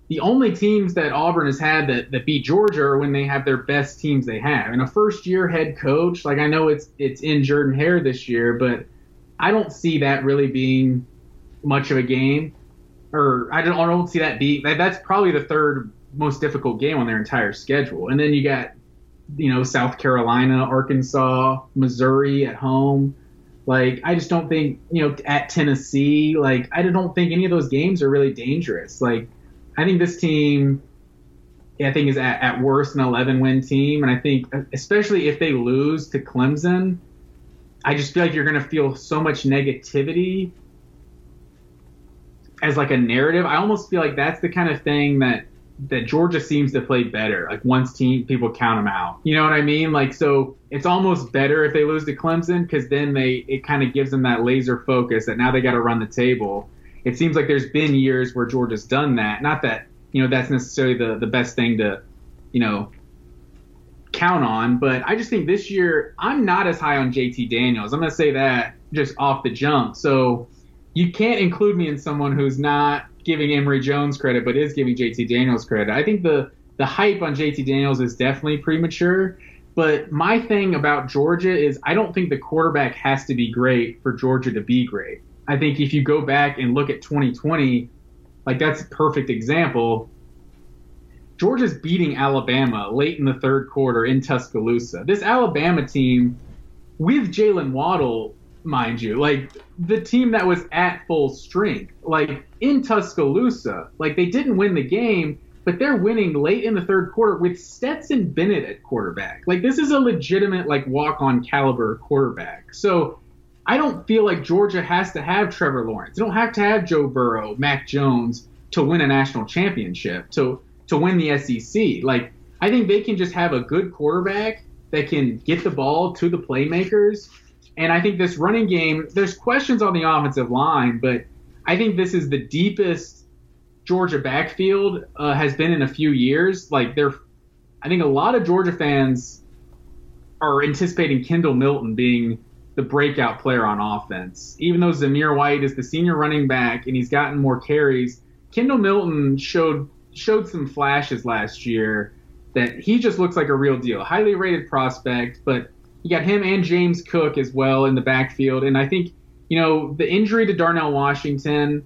C: the only teams that Auburn has had that, that beat Georgia are when they have their best teams they have. And a first year head coach, like I know it's it's in Jordan Hare this year, but I don't see that really being much of a game. Or I don't I don't see that that, that's probably the third most difficult game on their entire schedule. And then you got you know South Carolina, Arkansas, Missouri at home. Like I just don't think you know at Tennessee. Like I don't think any of those games are really dangerous. Like I think this team, I think is at, at worst an 11 win team, and I think especially if they lose to Clemson, I just feel like you're gonna feel so much negativity as like a narrative. I almost feel like that's the kind of thing that that Georgia seems to play better. Like once team people count them out. You know what I mean? Like so it's almost better if they lose to Clemson because then they it kind of gives them that laser focus that now they got to run the table. It seems like there's been years where Georgia's done that. Not that you know that's necessarily the the best thing to you know count on, but I just think this year I'm not as high on JT Daniels. I'm gonna say that just off the jump. So you can't include me in someone who's not giving Emory Jones credit, but is giving JT Daniels credit. I think the the hype on JT Daniels is definitely premature. But my thing about Georgia is I don't think the quarterback has to be great for Georgia to be great. I think if you go back and look at 2020, like that's a perfect example. Georgia's beating Alabama late in the third quarter in Tuscaloosa. This Alabama team, with Jaylen Waddle, mind you, like the team that was at full strength, like in Tuscaloosa, like they didn't win the game, but they're winning late in the third quarter with Stetson Bennett at quarterback. Like this is a legitimate like walk on caliber quarterback. So I don't feel like Georgia has to have Trevor Lawrence. They don't have to have Joe Burrow, Mac Jones to win a national championship, to to win the SEC. Like I think they can just have a good quarterback that can get the ball to the playmakers. And I think this running game, there's questions on the offensive line, but I think this is the deepest Georgia backfield uh, has been in a few years. Like they're, I think a lot of Georgia fans are anticipating Kendall Milton being the breakout player on offense. Even though Zamir White is the senior running back and he's gotten more carries, Kendall Milton showed showed some flashes last year that he just looks like a real deal. Highly rated prospect, but you got him and James Cook as well in the backfield. And I think, you know, the injury to Darnell Washington,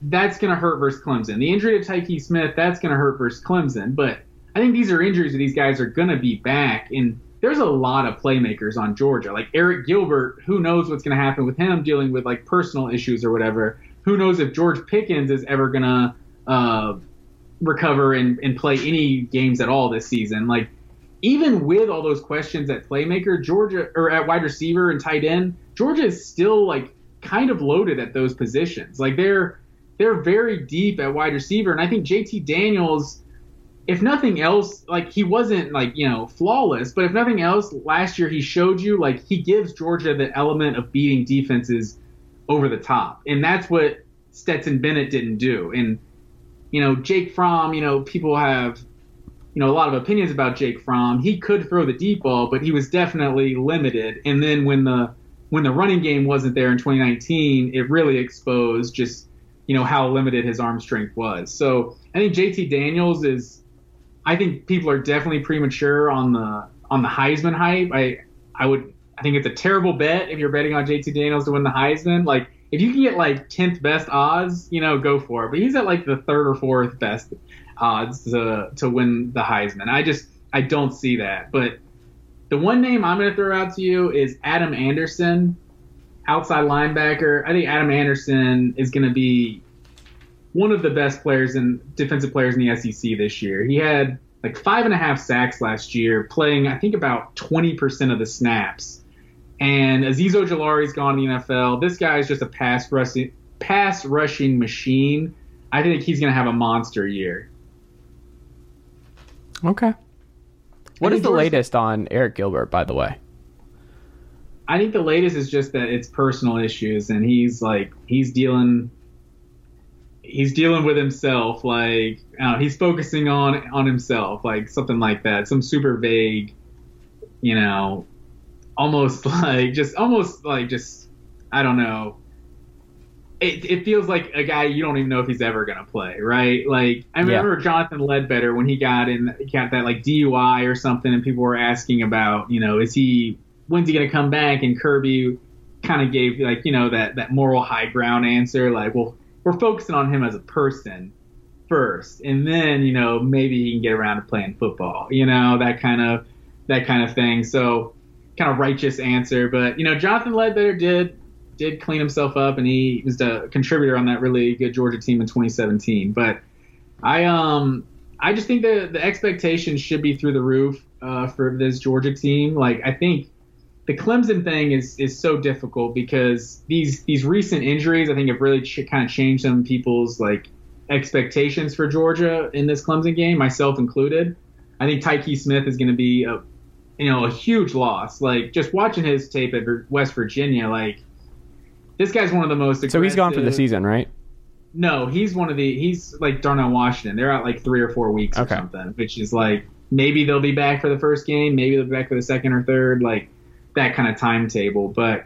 C: that's going to hurt versus Clemson. The injury to Tykee Smith, that's going to hurt versus Clemson. But I think these are injuries that these guys are going to be back. And there's a lot of playmakers on Georgia. Like Arik Gilbert, who knows what's going to happen with him dealing with like personal issues or whatever. Who knows if George Pickens is ever going to uh, recover and, and play any games at all this season. Like, even with all those questions at playmaker, Georgia or at wide receiver and tight end, Georgia is still like kind of loaded at those positions. Like they're they're very deep at wide receiver, and I think JT Daniels if nothing else, like he wasn't like you know flawless, but if nothing else, last year he showed you like he gives Georgia the element of beating defenses over the top, and that's what Stetson Bennett didn't do. And you know Jake Fromm, you know people have you know a lot of opinions about Jake Fromm. He could throw the deep ball, but he was definitely limited. And then when the when the running game wasn't there in 2019, it really exposed just you know how limited his arm strength was. So I think JT Daniels is I think people are definitely premature on the on the Heisman hype. I I would I think it's a terrible bet if you're betting on JT Daniels to win the Heisman. Like if you can get like tenth best odds, you know, go for it. But he's at like the third or fourth best odds to to win the Heisman. I just I don't see that. But the one name I'm going to throw out to you is Adam Anderson, outside linebacker. I think Adam Anderson is going to be one of the best players and defensive players in the SEC this year. He had like five and a half sacks last year, playing I think about 20% of the snaps. And Azeez Ojulari's gone to the NFL. This guy is just a pass rushing pass rushing machine. I think he's going to have a monster year.
B: Okay. What is the latest on Arik Gilbert, by the way?
C: I think the latest is just that it's personal issues, and he's like he's dealing he's dealing with himself like know, he's focusing on on himself like something like that some super vague you know almost [laughs] like just almost like just i don't know it, it feels like a guy you don't even know if he's ever gonna play right like i remember yeah. jonathan ledbetter when he got in he got that like dui or something and people were asking about you know is he when's he gonna come back and kirby kind of gave like you know that that moral high ground answer like well we're focusing on him as a person first, and then you know maybe he can get around to playing football. You know that kind of that kind of thing. So kind of righteous answer, but you know Jonathan Ledbetter did did clean himself up, and he was a contributor on that really good Georgia team in 2017. But I um I just think the the expectations should be through the roof uh, for this Georgia team. Like I think the Clemson thing is is so difficult because these these recent injuries I think have really ch- kind of changed some people's like expectations for Georgia in this Clemson game, myself included. I think Tykee Smith is going to be a you know a huge loss. Like just watching his tape at West Virginia, like this guy's one of the most. Aggressive.
B: So he's gone for the season, right?
C: No, he's one of the he's like Darnell Washington. They're out like three or four weeks okay. or something, which is like maybe they'll be back for the first game, maybe they'll be back for the second or third. Like that kind of timetable. But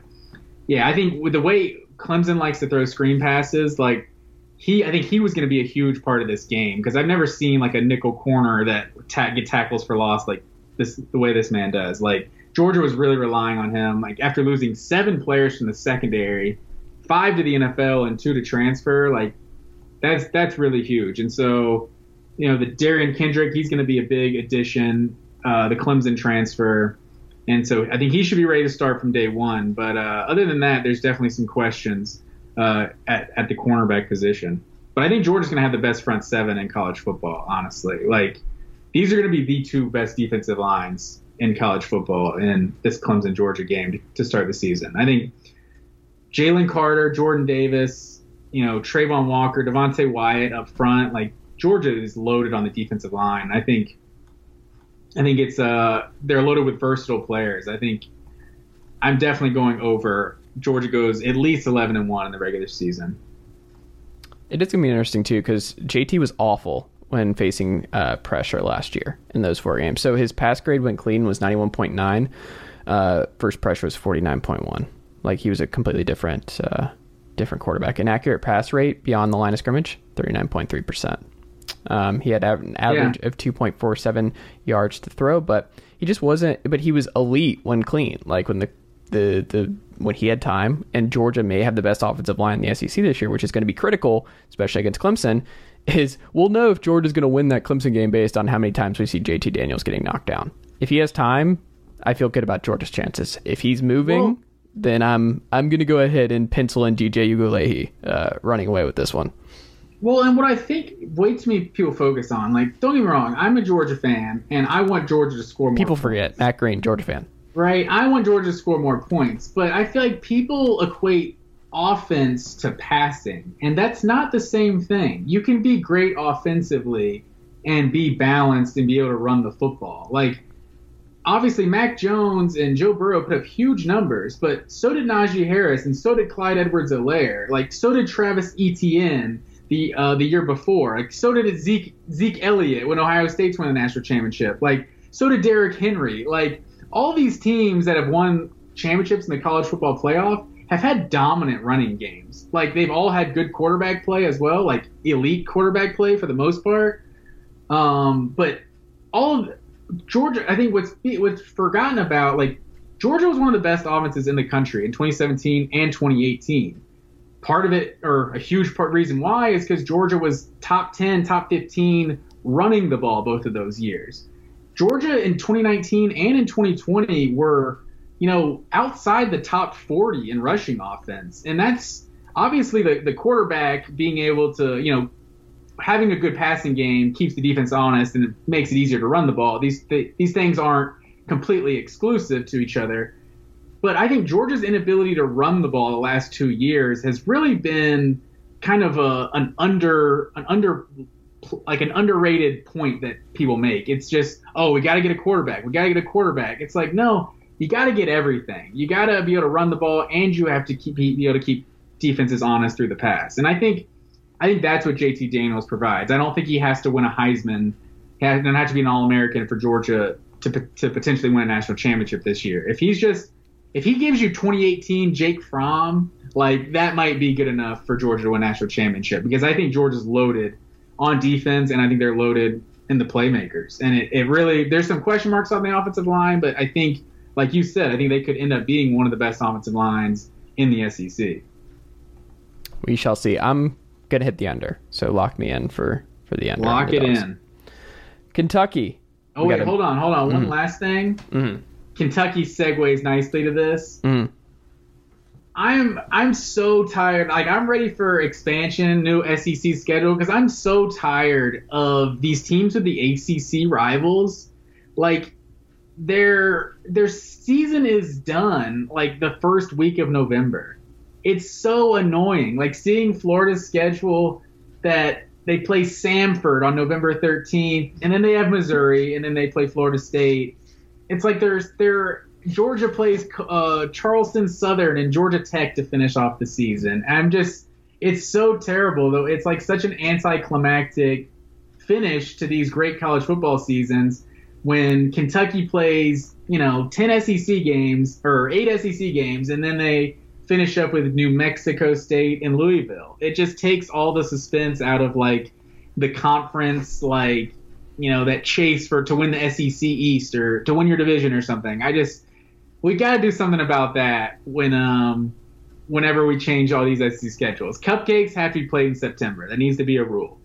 C: yeah, I think with the way Clemson likes to throw screen passes, like he, I think he was going to be a huge part of this game because I've never seen like a nickel corner that ta- get tackles for loss like this the way this man does. Like Georgia was really relying on him. Like after losing seven players from the secondary, five to the NFL and two to transfer, like that's that's really huge. And so, you know, the Derion Kendrick, he's going to be a big addition. Uh, the Clemson transfer. And so I think he should be ready to start from day one. But uh, other than that, there's definitely some questions uh, at, at the cornerback position. But I think Georgia's going to have the best front seven in college football, honestly. Like, these are going to be the two best defensive lines in college football in this Clemson Georgia game to, to start the season. I think Jalen Carter, Jordan Davis, you know, Travon Walker, Devonte Wyatt up front. Like, Georgia is loaded on the defensive line. I think I think it's uh they're loaded with versatile players. I think I'm definitely going over. Georgia goes at least 11 and one in the regular season.
B: It is gonna be interesting too because JT was awful when facing uh, pressure last year in those four games. So his pass grade when clean was 91.9. Uh, first pressure was 49.1. Like he was a completely different uh, different quarterback. An accurate pass rate beyond the line of scrimmage, 39.3 percent. Um, he had an average yeah. of 2.47 yards to throw, but he just wasn't. But he was elite when clean, like when the the the when he had time. And Georgia may have the best offensive line in the SEC this year, which is going to be critical, especially against Clemson. Is we'll know if Georgia's going to win that Clemson game based on how many times we see JT Daniels getting knocked down. If he has time, I feel good about Georgia's chances. If he's moving. Well, then I'm I'm gonna go ahead and pencil in DJ Uiagalelei uh, running away with this one.
C: Well, and what I think way too many people focus on, like, don't get me wrong, I'm a Georgia fan, and I want Georgia to score more.
B: People
C: points.
B: forget Matt Green, Georgia fan.
C: Right, I want Georgia to score more points, but I feel like people equate offense to passing, and that's not the same thing. You can be great offensively and be balanced and be able to run the football. Like obviously Mac Jones and Joe Burrow put up huge numbers, but so did Najee Harris and so did Clyde Edwards-Helaire. Like so did Travis Etienne the uh, the year before. Like so did Zeke Zeke Elliott when Ohio State's won the national championship. Like so did Derrick Henry. Like all these teams that have won championships in the college football playoff have had dominant running games. Like they've all had good quarterback play as well, like elite quarterback play for the most part. Um, but all of Georgia, I think what's what's forgotten about, like Georgia was one of the best offenses in the country in 2017 and 2018. Part of it, or a huge part reason why, is because Georgia was top 10, top 15 running the ball both of those years. Georgia in 2019 and in 2020 were, you know, outside the top 40 in rushing offense, and that's obviously the the quarterback being able to, you know, having a good passing game keeps the defense honest and it makes it easier to run the ball. These th- these things aren't completely exclusive to each other. But I think Georgia's inability to run the ball the last two years has really been kind of a an under an under like an underrated point that people make. It's just, oh, we got to get a quarterback. We got to get a quarterback. It's like, no, you got to get everything. You got to be able to run the ball and you have to keep be able to keep defenses honest through the pass. And I think I think that's what JT Daniels provides. I don't think he has to win a Heisman. He doesn't have to be an All American for Georgia to, to potentially win a national championship this year. If he's just if he gives you 2018 Jake Fromm, like that might be good enough for Georgia to win a national championship because I think Georgia's loaded on defense and I think they're loaded in the playmakers. And it, it really there's some question marks on the offensive line, but I think like you said, I think they could end up being one of the best offensive lines in the SEC.
B: We shall see. I'm gonna hit the under. So lock me in for for the under.
C: Lock it in.
B: Kentucky.
C: Oh wait, gotta... hold on, hold on. One mm-hmm. last thing.
B: Mm-hmm.
C: Kentucky segues nicely to this.
B: Mm.
C: I'm I'm so tired. Like I'm ready for expansion, new SEC schedule because I'm so tired of these teams with the ACC rivals. Like their their season is done like the first week of November it's so annoying. Like seeing Florida's schedule that they play Samford on November 13th, and then they have Missouri, and then they play Florida State. It's like there's there Georgia plays uh, Charleston Southern and Georgia Tech to finish off the season. I'm just it's so terrible though. It's like such an anticlimactic finish to these great college football seasons when Kentucky plays, you know, 10 SEC games or 8 SEC games and then they finish up with New Mexico State and Louisville. It just takes all the suspense out of like the conference, like you know that chase for to win the SEC East or to win your division or something. I just we got to do something about that when um whenever we change all these SEC schedules. Cupcakes have to be played in September. That needs to be a rule.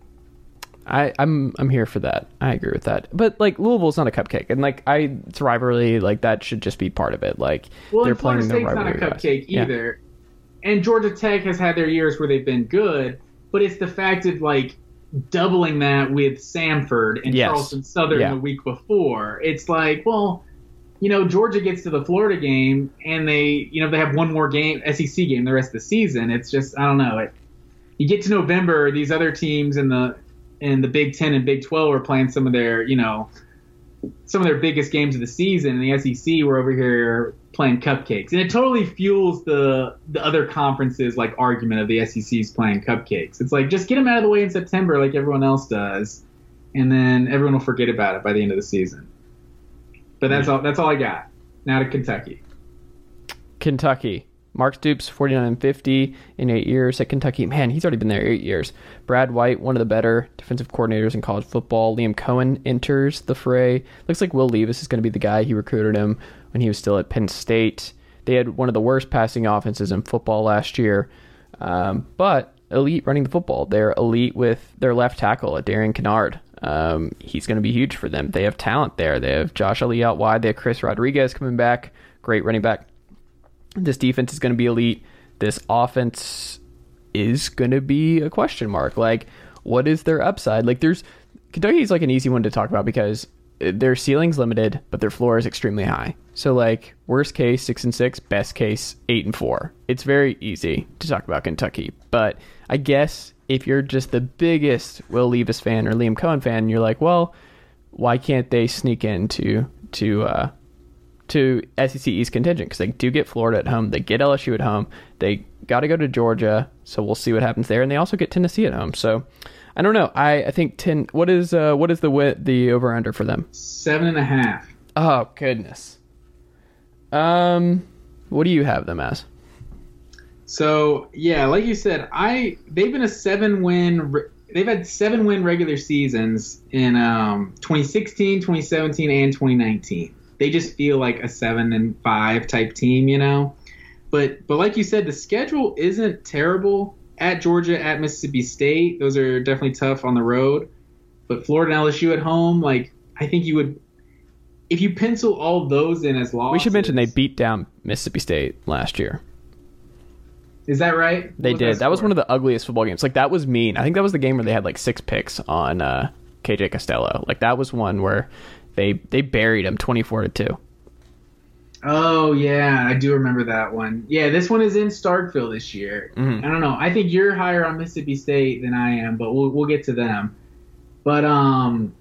B: I, I'm I'm here for that. I agree with that. But like Louisville's not a cupcake, and like I, it's rivalry. Like that should just be part of it. Like
C: well, they're playing State's no rivalry. not a cupcake guys. either. Yeah. And Georgia Tech has had their years where they've been good, but it's the fact of like doubling that with Samford and yes. Charleston Southern yeah. the week before. It's like, well, you know, Georgia gets to the Florida game and they, you know, they have one more game, SEC game, the rest of the season. It's just, I don't know. It, you get to November, these other teams in the and the Big Ten and Big Twelve were playing some of their, you know, some of their biggest games of the season, and the SEC were over here playing cupcakes, and it totally fuels the the other conferences like argument of the SEC's playing cupcakes. It's like just get them out of the way in September, like everyone else does, and then everyone will forget about it by the end of the season. But that's all. That's all I got. Now to Kentucky.
B: Kentucky. Mark Stoops, 49 and 50 in eight years at Kentucky. Man, he's already been there eight years. Brad White, one of the better defensive coordinators in college football. Liam Coen enters the fray. Looks like Will Levis is going to be the guy. He recruited him when he was still at Penn State. They had one of the worst passing offenses in football last year, um, but elite running the football. They're elite with their left tackle at Darian Kinnard. Um, he's going to be huge for them. They have talent there. They have Josh Ali out wide. They have Chris Rodriguez coming back. Great running back this defense is going to be elite. This offense is going to be a question mark. Like, what is their upside? Like, there's Kentucky is like an easy one to talk about because their ceiling's limited, but their floor is extremely high. So like worst case six and six, best case eight and four. It's very easy to talk about Kentucky, but I guess if you're just the biggest Will Levis fan or Liam Coen fan, you're like, well, why can't they sneak into to uh, to SEC East contingent because they do get Florida at home, they get LSU at home, they got to go to Georgia, so we'll see what happens there, and they also get Tennessee at home. So I don't know. I, I think ten. What is uh, what is the wit the over under for them?
C: Seven and a half.
B: Oh goodness. Um, what do you have them as?
C: So yeah, like you said, I they've been a seven win. They've had seven win regular seasons in um, 2016, 2017, and 2019. They just feel like a seven and five type team, you know. But but like you said, the schedule isn't terrible. At Georgia, at Mississippi State, those are definitely tough on the road. But Florida and LSU at home, like I think you would, if you pencil all those in as losses.
B: We should mention they beat down Mississippi State last year.
C: Is that right?
B: They did. That, that was one of the ugliest football games. Like that was mean. I think that was the game where they had like six picks on uh, KJ Costello. Like that was one where they they buried him twenty four to two.
C: Oh yeah, I do remember that one. Yeah, this one is in Starkville this year.
B: Mhm.
C: I don't know. I think you're higher on Mississippi State than I am, but we'll we'll get to them. But um,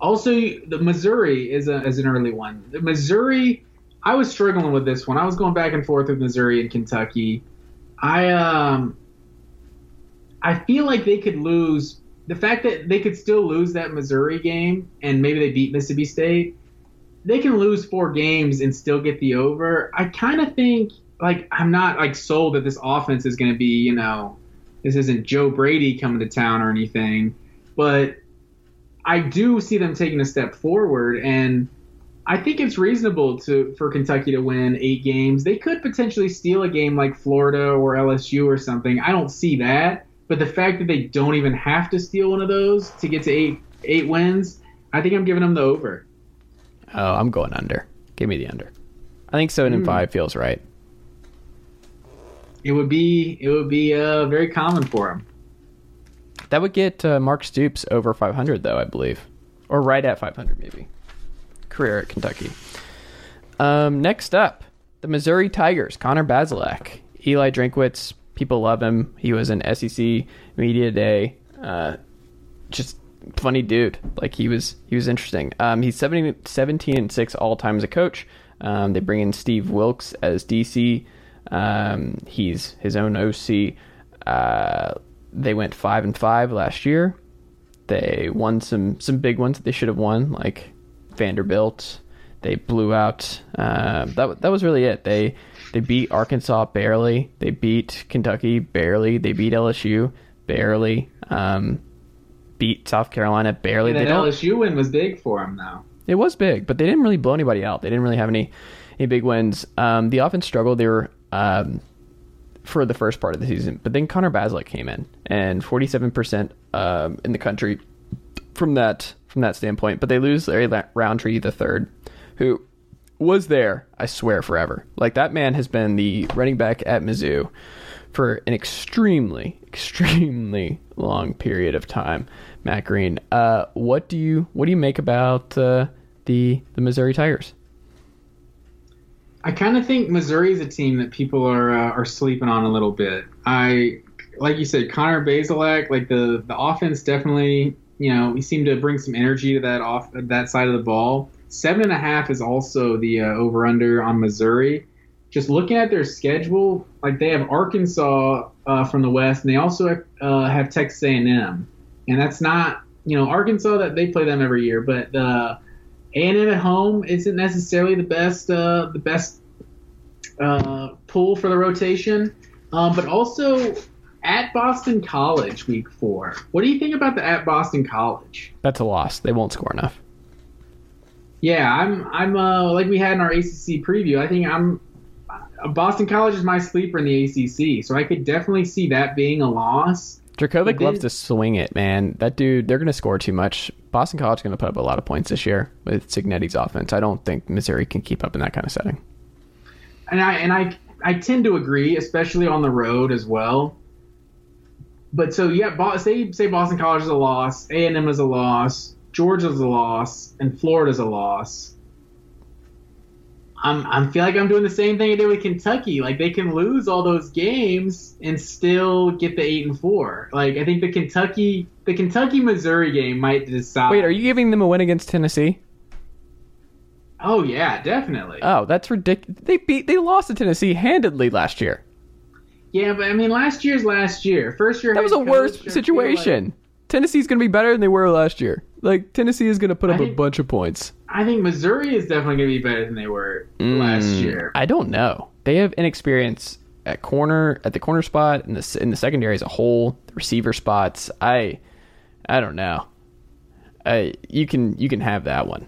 C: also the Missouri is a is an early one. The Missouri, I was struggling with this one. I was going back and forth with Missouri and Kentucky. I um, I feel like they could lose. The fact that they could still lose that Missouri game and maybe they beat Mississippi State they can lose four games and still get the over. I kind of think like I'm not like sold that this offense is going to be, you know, this isn't Joe Brady coming to town or anything, but I do see them taking a step forward and I think it's reasonable to for Kentucky to win 8 games. They could potentially steal a game like Florida or LSU or something. I don't see that, but the fact that they don't even have to steal one of those to get to 8 8 wins, I think I'm giving them the over.
B: Oh, I'm going under. Give me the under. I think seven and five feels right.
C: It would be it would be uh, very common for him.
B: That would get uh, Mark Stoops over 500, though I believe, or right at 500 maybe. Career at Kentucky. Um, next up, the Missouri Tigers. Connor Bazelak, Eli Drinkwitz. People love him. He was an SEC media day. Uh, just funny dude. Like he was he was interesting. Um, he's 70, 17 and six all time as a coach. Um, they bring in Steve Wilks as DC. Um, he's his own OC. Uh, they went five and five last year. They won some some big ones that they should have won, like Vanderbilt. They blew out. Uh, that that was really it. They they beat Arkansas barely. They beat Kentucky barely. They beat LSU barely. Um, beat South Carolina barely. They.
C: LSU win was big for them, though.
B: It was big, but they didn't really blow anybody out. They didn't really have any any big wins. Um, the offense struggled. They were um, for the first part of the season, but then Connor Bazelak came in, and forty seven percent um, in the country from that from that standpoint. But they lose Larry La- Rountree the third, who was there, I swear, forever. Like that man has been the running back at Mizzou for an extremely, [laughs] extremely long period of time. Matt Green, uh, what do you what do you make about uh, the the Missouri Tigers?
C: I kind of think Missouri is a team that people are uh, are sleeping on a little bit. I like you said, Connor Bazelak, like the the offense definitely, you know, he seemed to bring some energy to that off that side of the ball. Seven and a half is also the uh, over under on Missouri. Just looking at their schedule, like they have Arkansas uh, from the West, and they also uh, have Texas A&M, and that's not you know Arkansas that they play them every year, but uh, A&M at home isn't necessarily the best uh, the best uh, pull for the rotation, um, but also at Boston College week four. What do you think about the at Boston College?
B: That's a loss. They won't score enough.
C: Yeah, I'm I'm uh, like we had in our ACC preview. I think I'm uh, Boston College is my sleeper in the ACC, so I could definitely see that being a loss. Jurkovec then-
B: loves to swing it, man. That dude, they're going to score too much. Boston College is going to put up a lot of points this year with Cignetti's offense. I don't think Missouri can keep up in that kind of setting.
C: and I and I I tend to agree, especially on the road as well. But so yeah, say say Boston College is a loss, A and M is a loss. Georgia's a loss, and Florida's a loss. I'm I feel like I'm doing the same thing I did with Kentucky. Like they can lose all those games and still get the eight and four. Like I think the Kentucky the Kentucky Missouri game might decide.
B: Wait, are you giving them a win against Tennessee?
C: Oh yeah, definitely.
B: Oh, that's ridiculous. They beat they lost to Tennessee handedly last year.
C: yeah, but I mean, last year's last year. First year.
B: That was a worse situation.
C: like-
B: Tennessee's going to be better than they were last year. Like Tennessee is going to put up a bunch of points.
C: I think Missouri is definitely going to be better than they were last
B: Mm,
C: year.
B: I don't know. They have inexperience at corner at the corner spot in the in the secondary as a whole, the receiver spots. I I don't know. I you can you can have that one.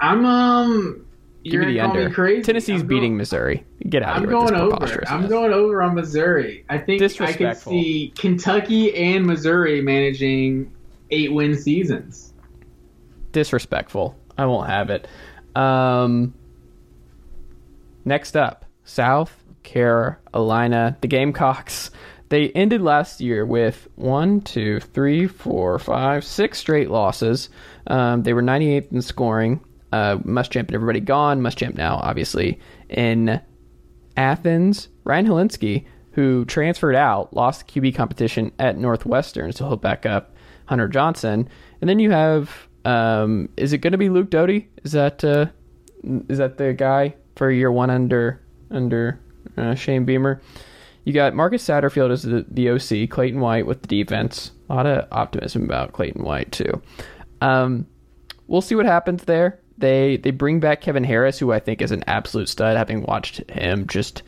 C: I'm um.
B: Give
C: You're
B: me the under.
C: me crazy.
B: Tennessee's
C: I'm
B: beating
C: going-
B: Missouri. Get out
C: I'm
B: of here with
C: going over. I'm going over on Missouri. I think I can see Kentucky and Missouri managing eight win seasons.
B: disrespectful. I won't have it. Um, next up, South Carolina, the Gamecocks. They ended last year with one, two, three, four, five, six straight losses. Um, they were 98th in scoring. Uh, Muschamp and everybody gone. Muschamp now, obviously. In Athens, Ryan Hilinski, who transferred out, lost the QB competition at Northwestern, so he'll back up Hunter Johnson. And then you have, um, is it going to be Luke Doty? Is that uh, is that the guy for year one under under uh, Shane Beamer? You got Marcus Satterfield as the, the OC, Clayton White with the defense. A lot of optimism about Clayton White too. Um, we'll see what happens there. They they bring back Kevin Harris, who I think is an absolute stud. Having watched him just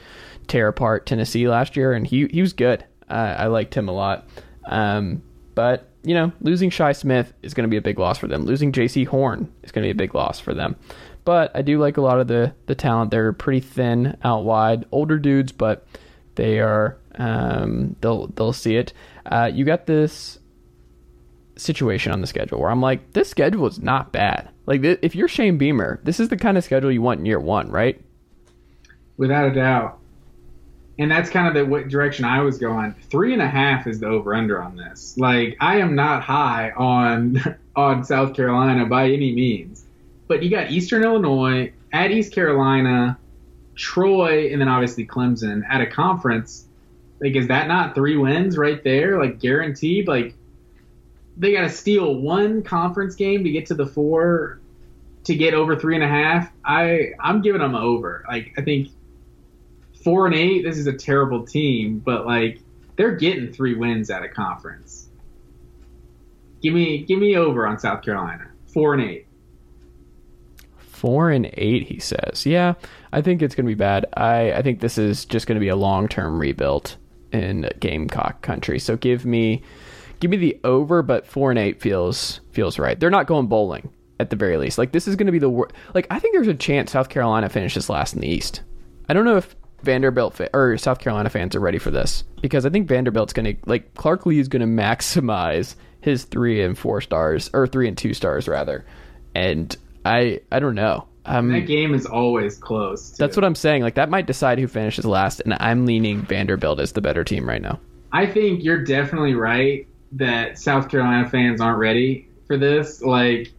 B: tear apart Tennessee last year, and he he was good. Uh, I liked him a lot. Um, but you know, losing Shi Smith is going to be a big loss for them. Losing Jaycee Horn is going to be a big loss for them. But I do like a lot of the the talent. They're pretty thin out wide, older dudes, but they are um, they'll they'll see it. Uh, you got this situation on the schedule where I'm like, this schedule is not bad. Like, th- if you're Shane Beamer, this is the kind of schedule you want in year one, right?
C: without a doubt. And that's kind of the what direction I was going. Three and a half is the over under on this. Like I am not high on [laughs] on South Carolina by any means, but you got Eastern Illinois at East Carolina, Troy, and then obviously Clemson at a conference. Like is that not three wins right there? Like guaranteed? Like they got to steal one conference game to get to the four to get over three and a half. I I'm giving them over. Like I think four and eight, this is a terrible team, but like they're getting three wins at a conference. Give me give me over on South Carolina. Four and eight.
B: Four and eight, he says. Yeah, I think it's going to be bad. I, I think this is just going to be a long term rebuild in Gamecock country. So give me give me the over, but four and eight feels feels right. They're not going bowling at the very least. Like this is going to be the worst. Like I think there's a chance South Carolina finishes last in the East. I don't know if Vanderbilt fa- or South Carolina fans are ready for this because I think Vanderbilt's going to like Clark Lea is going to maximize his three and four stars or three and two stars rather, and I I don't know. Um,
C: That game is always close.
B: that's what I'm saying. Like that might decide who finishes last, and I'm leaning Vanderbilt as the better team right now.
C: I think you're definitely right that South Carolina fans aren't ready for this. Like,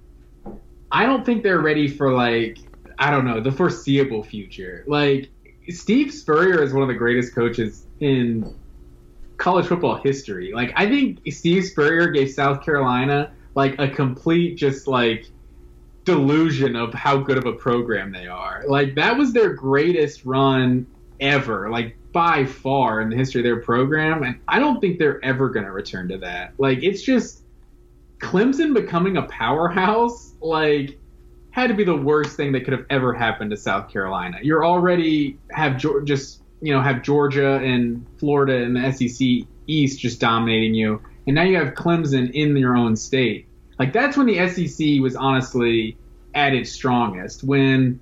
C: I don't think they're ready for like I don't know the foreseeable future. Like, Steve Spurrier is one of the greatest coaches in college football history. Like, I think Steve Spurrier gave South Carolina like a complete just like delusion of how good of a program they are. Like that was their greatest run ever, like by far in the history of their program, and I don't think they're ever going to return to that. Like it's just Clemson becoming a powerhouse, like had to be the worst thing that could have ever happened to South Carolina. You're already have just you know have Georgia and Florida and the SEC East just dominating you, and now you have Clemson in your own state. Like that's when the SEC was honestly at its strongest. When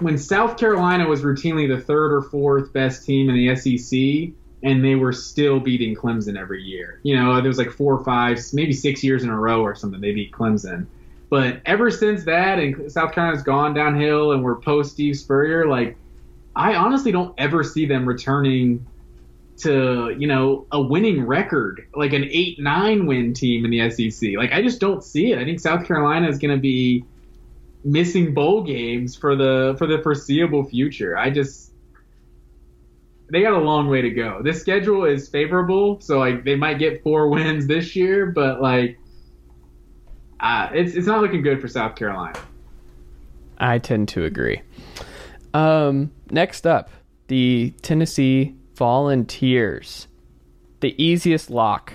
C: when South Carolina was routinely the third or fourth best team in the SEC, and they were still beating Clemson every year. You know, there was like four or five, maybe six years in a row or something they beat Clemson. But ever since that, and South Carolina's gone downhill, and we're post Steve Spurrier, like I honestly don't ever see them returning to you know a winning record, like an eight nine win team in the SEC. Like I just don't see it. I think South Carolina is going to be missing bowl games for the for the foreseeable future. I just they got a long way to go. This schedule is favorable, so like they might get four [laughs] wins this year, but like uh, it's it's not looking good for South Carolina.
B: I tend to agree. Um, next up, the Tennessee Volunteers, the easiest lock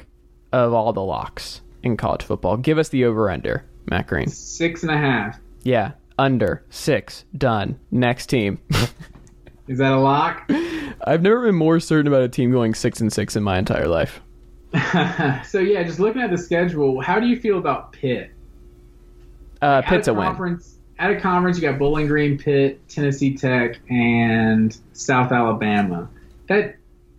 B: of all the locks in college football. Give us the over under, Matt Green.
C: Six and a half.
B: Yeah, under six. Done. Next team.
C: Is that a lock? [laughs]
B: I've never been more certain about a team going six and six in my entire life. [laughs]
C: so yeah, just looking at the schedule, how do you feel about Pitt?
B: Uh, Pitt's
C: at
B: a win.
C: At a conference, you got Bowling Green, Pitt, Tennessee Tech, and South Alabama. That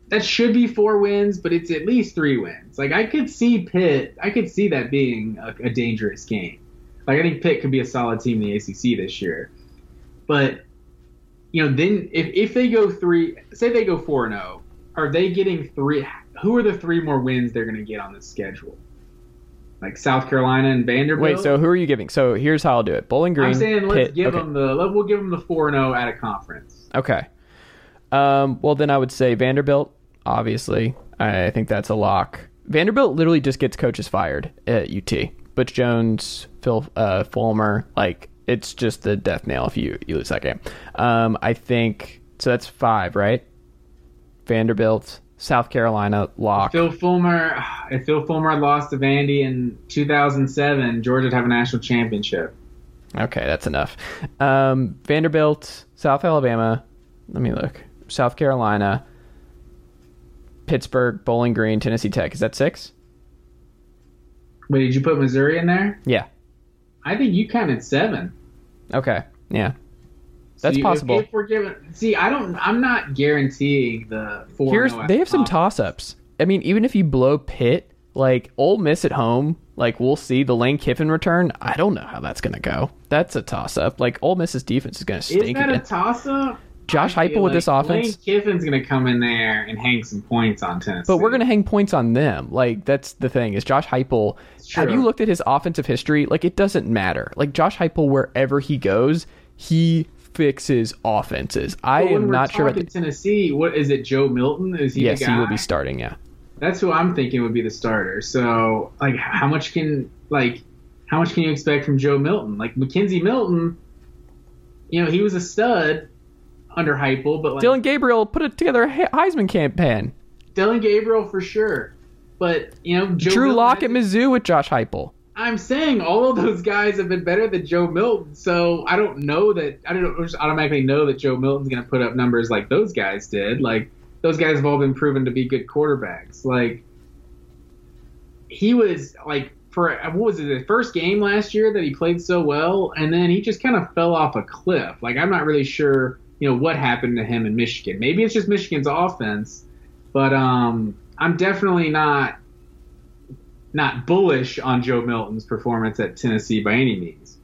C: that should be four wins, but it's at least three wins. Like I could see Pitt, I could see that being a, a dangerous game. Like I think Pitt could be a solid team in the ACC this year, but you know, then if if they go three, say they go four and zero, are they getting three? Who are the three more wins they're going to get on the schedule? Like South Carolina and Vanderbilt.
B: Wait, so who are you giving? So here's how I'll do it. Bowling Green.
C: I'm saying let's
B: Pitt.
C: give
B: okay.
C: them the we'll give them the four and zero at a conference.
B: Okay. Um, well, then I would say Vanderbilt. Obviously, I think that's a lock. Vanderbilt literally just gets coaches fired at UT. Butch Jones, Phil uh, Fulmer, like it's just the death nail if you you lose that game. Um, I think so. That's five, right? Vanderbilt, South Carolina, lock.
C: Phil Fulmer, [sighs] if Phil Fulmer had lost to Vandy in 2007, Georgia would have a national championship.
B: Okay, that's enough. Um, Vanderbilt, South Alabama. Let me look. South Carolina, Pittsburgh, Bowling Green, Tennessee Tech. Is that six?
C: Wait, did you put Missouri in there?
B: Yeah.
C: I think you counted seven.
B: Okay. Yeah. That's
C: you-
B: possible.
C: If we're giving, see, I don't, I'm not guaranteeing the four.
B: Here's
C: oh
B: they have some toss ups. I mean, even if you blow Pitt, like Ole Miss at home, like we'll see the Lane Kiffin return. I don't know how that's gonna go. That's a toss up. Like Ole Miss's defense is gonna stink.
C: Is that a toss up?
B: Josh Heupel with this offense,
C: Lane Kiffin's going to come in there and hang some points on Tennessee.
B: but we're gonna hang points on them. Like that's the thing is Josh Heupel. Have you looked at his offensive history? Like it doesn't matter. Like Josh Heupel, wherever he goes, he fixes offenses. I am not sure about the.
C: Tennessee. What is it? Joe Milton? Is he?
B: Yes, he will be starting. Yeah.
C: That's who I'm thinking would be the starter. So, like, how much can like how much can you expect from Joe Milton? Like McKenzie Milton, you know, he was a stud under Heupel, but like
B: Dillon Gabriel put it together a Heisman campaign.
C: Dillon Gabriel for sure. But you know, Joe
B: Drew
C: Milton
B: Lock at Mizzou with Josh Heupel.
C: I'm saying all of those guys have been better than Joe Milton, so I don't know that I don't just automatically know that Joe Milton's going to put up numbers like those guys did. Like those guys have all been proven to be good quarterbacks. Like he was like for what was it the first game last year that he played so well, and then he just kind of fell off a cliff. Like I'm not really sure, you know, what happened to him in Michigan. Maybe it's just Michigan's offense, but um, I'm definitely not not bullish on Joe Milton's performance at Tennessee by any means.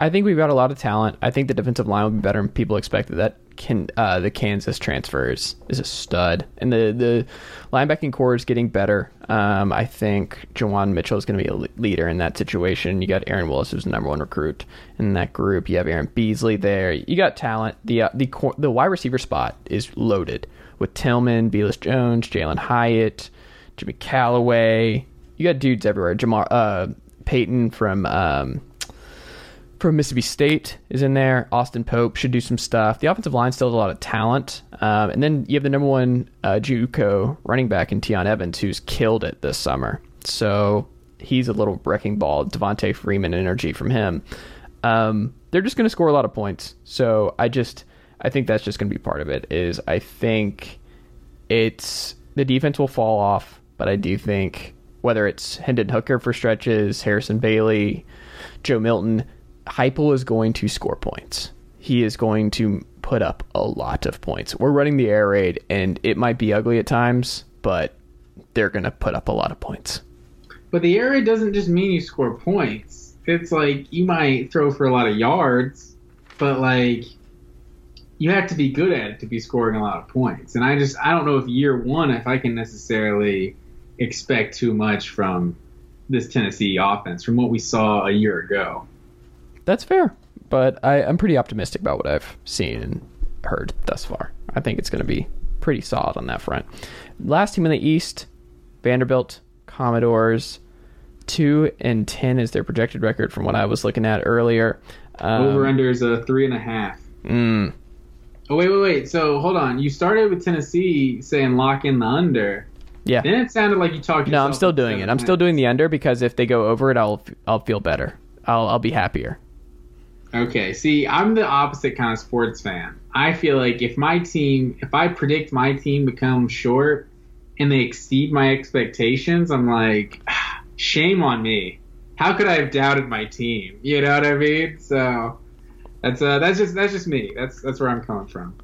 B: I think we've got a lot of talent. I think the defensive line will be better than people expected. That can uh, the Kansas transfers is, a stud, and the the linebacking core is getting better. Um, I think Juwan Mitchell is going to be a le- leader in that situation. You got Aaron Willis, who's the number one recruit in that group. You have Aaron Beasley there. You got talent. The uh, the cor- the wide receiver spot is loaded with Tillman, Velus Jones, Jalin Hyatt, Jimmy Calloway. You got dudes everywhere. Jamar uh, Peyton from. Um, from Mississippi State is in there. Austin Pope should do some stuff. The offensive line still has a lot of talent. Um, and then you have the number one uh, JUCO running back in Tiyon Evans, who's killed it this summer. So he's a little wrecking ball. Devonta Freeman energy from him. Um, they're just going to score a lot of points. So I just I think that's just going to be part of it. Is I think it's the defense will fall off, but I do think whether it's Hendon Hooker for stretches, Harrison Bailey, Joe Milton, Heupel is going to score points. He is going to put up a lot of points. We're running the air raid, and it might be ugly at times, but they're going to put up a lot of points.
C: But the air raid doesn't just mean you score points. It's like you might throw for a lot of yards, but like you have to be good at it to be scoring a lot of points. And I just I don't know if year one if I can necessarily expect too much from this Tennessee offense from what we saw a year ago.
B: That's fair, but I, I'm pretty optimistic about what I've seen and heard thus far. I think it's going to be pretty solid on that front. Last team in the East, Vanderbilt Commodores. Two and ten is their projected record from what I was looking at earlier. Um,
C: Over under is a three and a half.
B: mm,
C: Oh wait, wait, wait. So hold on. You started with Tennessee saying lock in the under.
B: Yeah.
C: Then it sounded like you talked.
B: No, I'm still doing it. I'm still doing the under because if they go over it, I'll I'll feel better. I'll I'll be happier.
C: Okay, see, I'm the opposite kind of sports fan. I feel like if my team, if I predict my team becomes short and they exceed my expectations, I'm like, [sighs] shame on me. How could I have doubted my team? You know what I mean? So that's uh, that's just that's just me. That's that's where I'm coming from.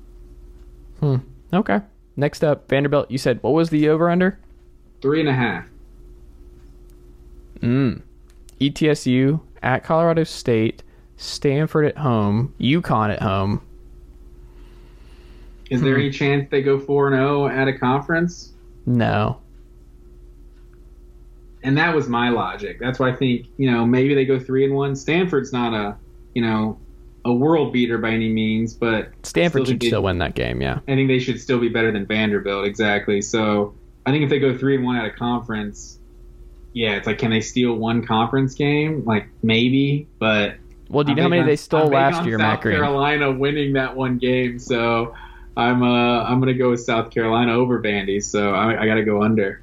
B: Hmm. Okay. Next up, Vanderbilt. You said what was the over under?
C: Three and a half.
B: Mm. ETSU at Colorado State, Stanford at home, UConn at home.
C: Is there
B: Hmm.
C: any chance they go four and zero at a conference?
B: No.
C: and that was my logic. That's why I think you know maybe they go three and one. Stanford's not a you know a world beater by any means, but
B: Stanford
C: Still
B: should still win that game. Yeah.
C: I think they should still be better than Vanderbilt. Exactly. So I think if they go three and one at a conference, yeah, it's like can they steal one conference game? Like maybe, but
B: Well, do you
C: I'm
B: know how many
C: on-
B: they stole
C: I'm
B: last year,
C: South
B: Matt Green?
C: Carolina winning that one game, so I'm uh I'm gonna go with South Carolina over Vandy. So I, I got to go under.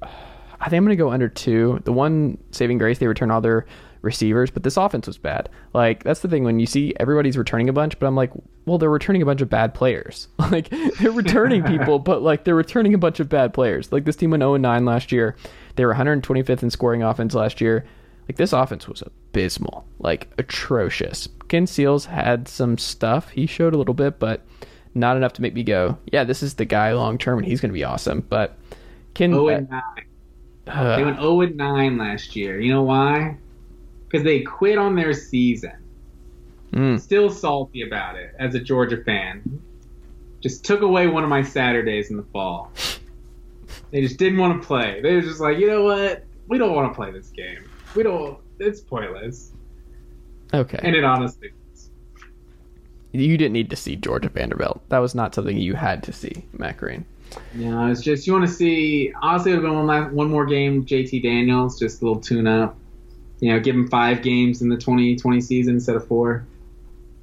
C: [sighs]
B: I think I'm going to go under two. The one saving grace, they return all their receivers, but this offense was bad. Like, that's the thing when you see everybody's returning a bunch, but I'm like, well, they're returning a bunch of bad players. [laughs] like, they're returning [laughs] people, but like, they're returning a bunch of bad players. Like, this team went 0 9 last year. They were 125th in scoring offense last year. Like, this offense was abysmal, like, atrocious. Ken Seals had some stuff. He showed a little bit, but not enough to make me go, yeah, this is the guy long term, and he's going to be awesome. But Ken.
C: Oh and nine.
B: uh,
C: They went 0 and 9 last year. You know why? Because they quit on their season.
B: mm.
C: Still salty about it as a Georgia fan. Just took away one of my Saturdays in the fall. They just didn't want to play. They were just like, you know what? We don't want to play this game. We don't. It's pointless.
B: Okay.
C: And it honestly
B: you didn't need to see Georgia Vanderbilt. That was not something you had to see, Green.
C: No, it's just you want to see. Honestly, it would have been one, last, one more game. JT Daniels, just a little tune up. You know, give him five games in the 2020 season instead of four.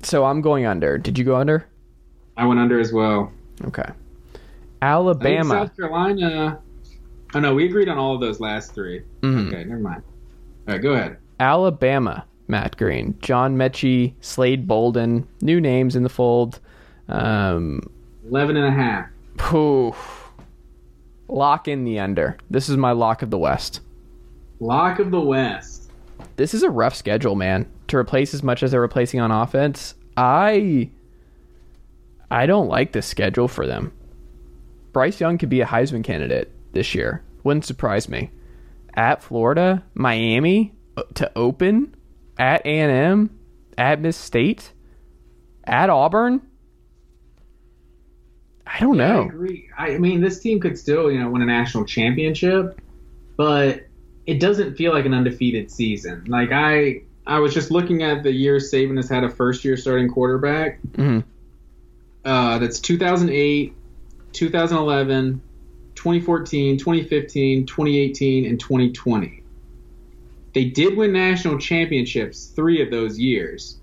B: So I'm going under. Did you go under?
C: I went under as well.
B: Okay. Alabama.
C: South Carolina. Oh no, we agreed on all of those last three.
B: Mhm.
C: Okay, never mind. All right, go ahead.
B: Alabama, Matt Green. John Metchie, Slade Bolden. New names in the fold. Um,
C: Eleven and a half.
B: poof. Lock in the under. This is my lock of the West.
C: Lock of the West.
B: This is a rough schedule, man. To replace as much as they're replacing on offense, I I don't like this schedule for them. Bryce Young could be a Heisman candidate this year. Wouldn't surprise me. At Florida, Miami uh, to open, at A&M, at Miss State, at Auburn. I don't
C: I
B: know.
C: agree. I mean, this team could still, you know, win a national championship, but it doesn't feel like an undefeated season. Like I, I was just looking at the years Saban has had a first-year starting quarterback.
B: Mhm.
C: Uh, that's 2008, 2011, 2014, 2015, 2018, and 2020. They did win national championships three of those years,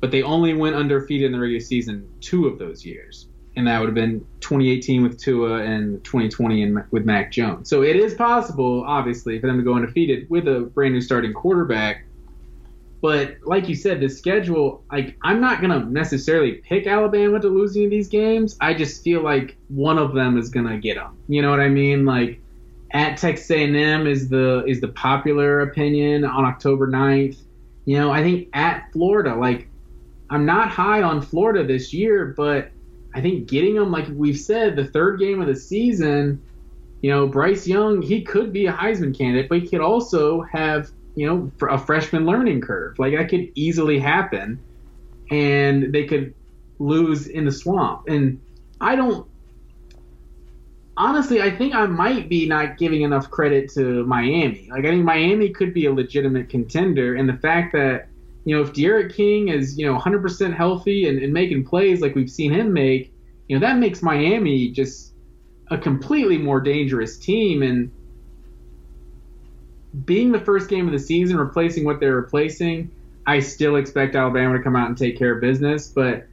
C: but they only went undefeated in the regular season two of those years. And that would have been 2018 with Tua and 2020 in, with Mac Jones. So it is possible, obviously, for them to go undefeated with a brand new starting quarterback. But like you said, the schedule, like I'm not gonna necessarily pick Alabama to lose any of these games. I just feel like one of them is gonna get them. You know what I mean? Like at Texas A&M is the is the popular opinion on October 9th. You know, I think at Florida, like I'm not high on Florida this year, but I think getting them, like we've said, the third game of the season, you know, Bryce Young, he could be a Heisman candidate, but he could also have, you know, a freshman learning curve. Like that could easily happen. and they could lose in the swamp. And I don't honestly, I think I might be not giving enough credit to Miami. Like I think Miami could be a legitimate contender, and the fact that you know if D'Eriq King is you know 100% healthy and, and making plays like we've seen him make, you know that makes Miami just a completely more dangerous team. And being the first game of the season, replacing what they're replacing, I still expect Alabama to come out and take care of business, but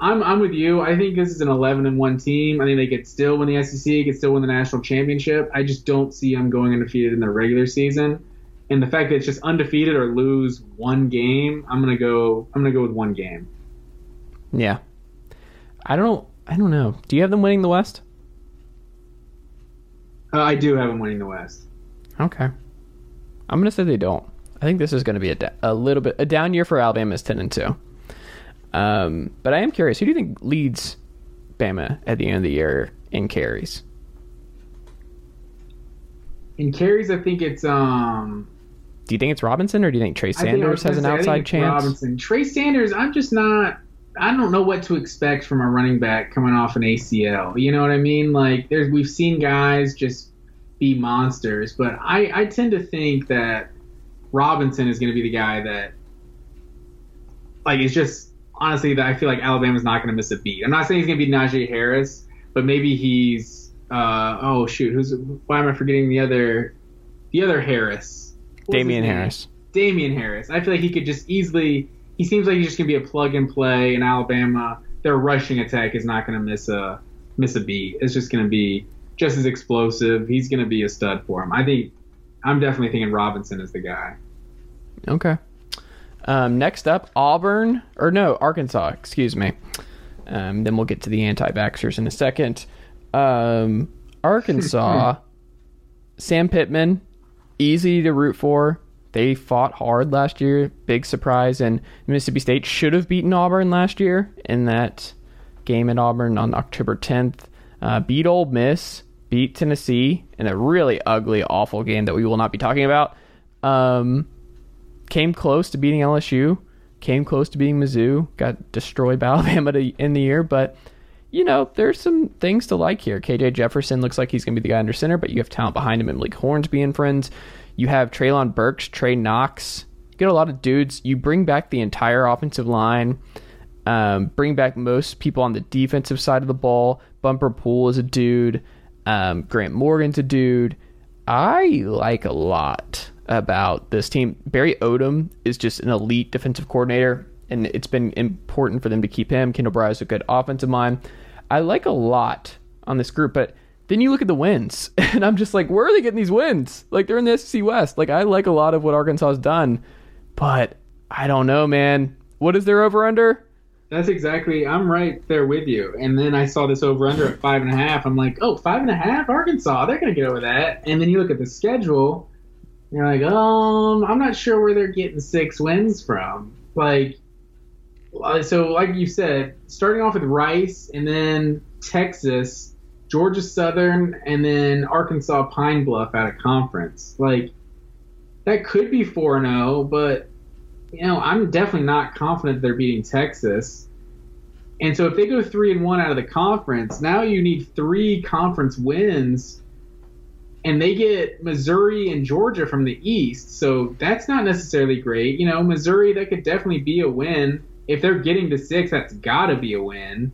C: I'm I'm with you. I think this is an 11 and one team. I think they could still win the SEC, could still win the national championship. I just don't see them going undefeated in the regular season. And the fact that it's just undefeated or lose one game, I'm gonna go. I'm gonna go with one game.
B: Yeah, I don't. I don't know. Do you have them winning the West?
C: Uh, I do have them winning the West.
B: Okay. I'm gonna say they don't. I think this is gonna be a, da- a little bit a down year for Alabama is 10 and two. Um, but I am curious. Who do you think leads Bama at the end of the year in carries?
C: In carries, I think it's um.
B: Do you think it's Robinson or do you think Trey
C: I think
B: Sanders has an
C: gonna say, I
B: outside
C: think
B: chance?
C: Robinson, Trey Sanders. I'm just not. I don't know what to expect from a running back coming off an ACL. You know what I mean? Like there's we've seen guys just be monsters, but I I tend to think that Robinson is going to be the guy that like it's just honestly that I feel like Alabama's not going to miss a beat. I'm not saying he's going to be Najee Harris, but maybe he's uh oh shoot who's why am I forgetting the other the other Harris What was his Damien?
B: Harris.
C: Damien Harris. I feel like he could just easily. He seems like he's just gonna be a plug and play in Alabama. Their rushing attack is not gonna miss a miss a beat. It's just gonna be just as explosive. He's gonna be a stud for him. I think. I'm definitely thinking Robinson is the guy.
B: Okay. Um, next up, Auburn or no, Arkansas. Excuse me. Um, then we'll get to the anti-vaxxers in a second. Um, Arkansas, [laughs] Sam Pittman, easy to root for. They fought hard last year. Big surprise, and Mississippi State should have beaten Auburn last year in that game at Auburn on October 10th. Uh, beat Ole Miss, beat Tennessee in a really ugly, awful game that we will not be talking about. Um, came close to beating LSU, came close to beating Mizzou, got destroyed by [laughs] Alabama to end the year, but you know, there's some things to like here. KJ Jefferson looks like he's going to be the guy under center, but you have talent behind him and Malik Hornsby and friends. You have Treylon Burks, Trey Knox. You get a lot of dudes. You bring back the entire offensive line. Um, bring back most people on the defensive side of the ball. Bumper Pool is a dude. Um, Grant Morgan's a dude. I like a lot about this team. Barry Odom is just an elite defensive coordinator, and it's been important for them to keep him. Kendal Briles is a good offensive mind. I like a lot on this group, but then you look at the wins, [laughs] and I'm just like, where are they getting these wins? Like they're in the SEC West. Like I like a lot of what Arkansas has done, but I don't know, man. What is their over under?
C: That's exactly. I'm right there with you. And then I saw this over under at five and a half. I'm like, oh, five and a half, Arkansas. They're gonna get over that. And then you look at the schedule. You're like, um, I'm not sure where they're getting six wins from. Like, Uh, so like you said, starting off with Rice and then Texas, Georgia Southern, and then Arkansas Pine Bluff out of conference. Like, that could be four and zero, but you know, I'm definitely not confident they're beating Texas. And so if they go three and one out of the conference, now you need three conference wins, and they get Missouri and Georgia from the East. So that's not necessarily great. You know, Missouri that could definitely be a win. If they're getting to six, that's got to be a win.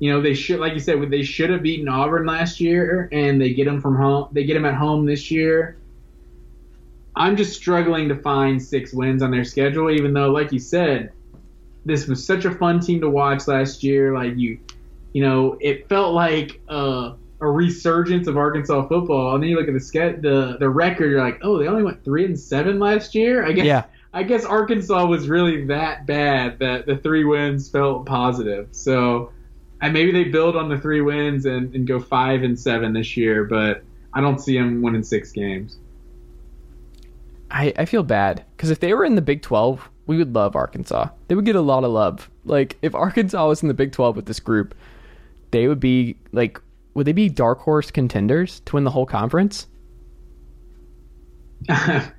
C: You know, they should, like you said, they should have beaten Auburn last year, and they get them from home. They get them at home this year. I'm just struggling to find six wins on their schedule, even though, like you said, this was such a fun team to watch last year. Like you, you know, it felt like a, a resurgence of Arkansas football. And then you look at the the the record, you're like, oh, they only went three and seven last year. I guess.
B: Yeah.
C: I guess Arkansas was really that bad that the three wins felt positive. So, and maybe they build on the three wins and, and go five and seven this year, but I don't see them winning six games.
B: I, I feel bad because if they were in the Big 12, we would love Arkansas. They would get a lot of love. Like, if Arkansas was in the Big 12 with this group, they would be, like, would they be dark horse contenders to win the whole conference? [laughs]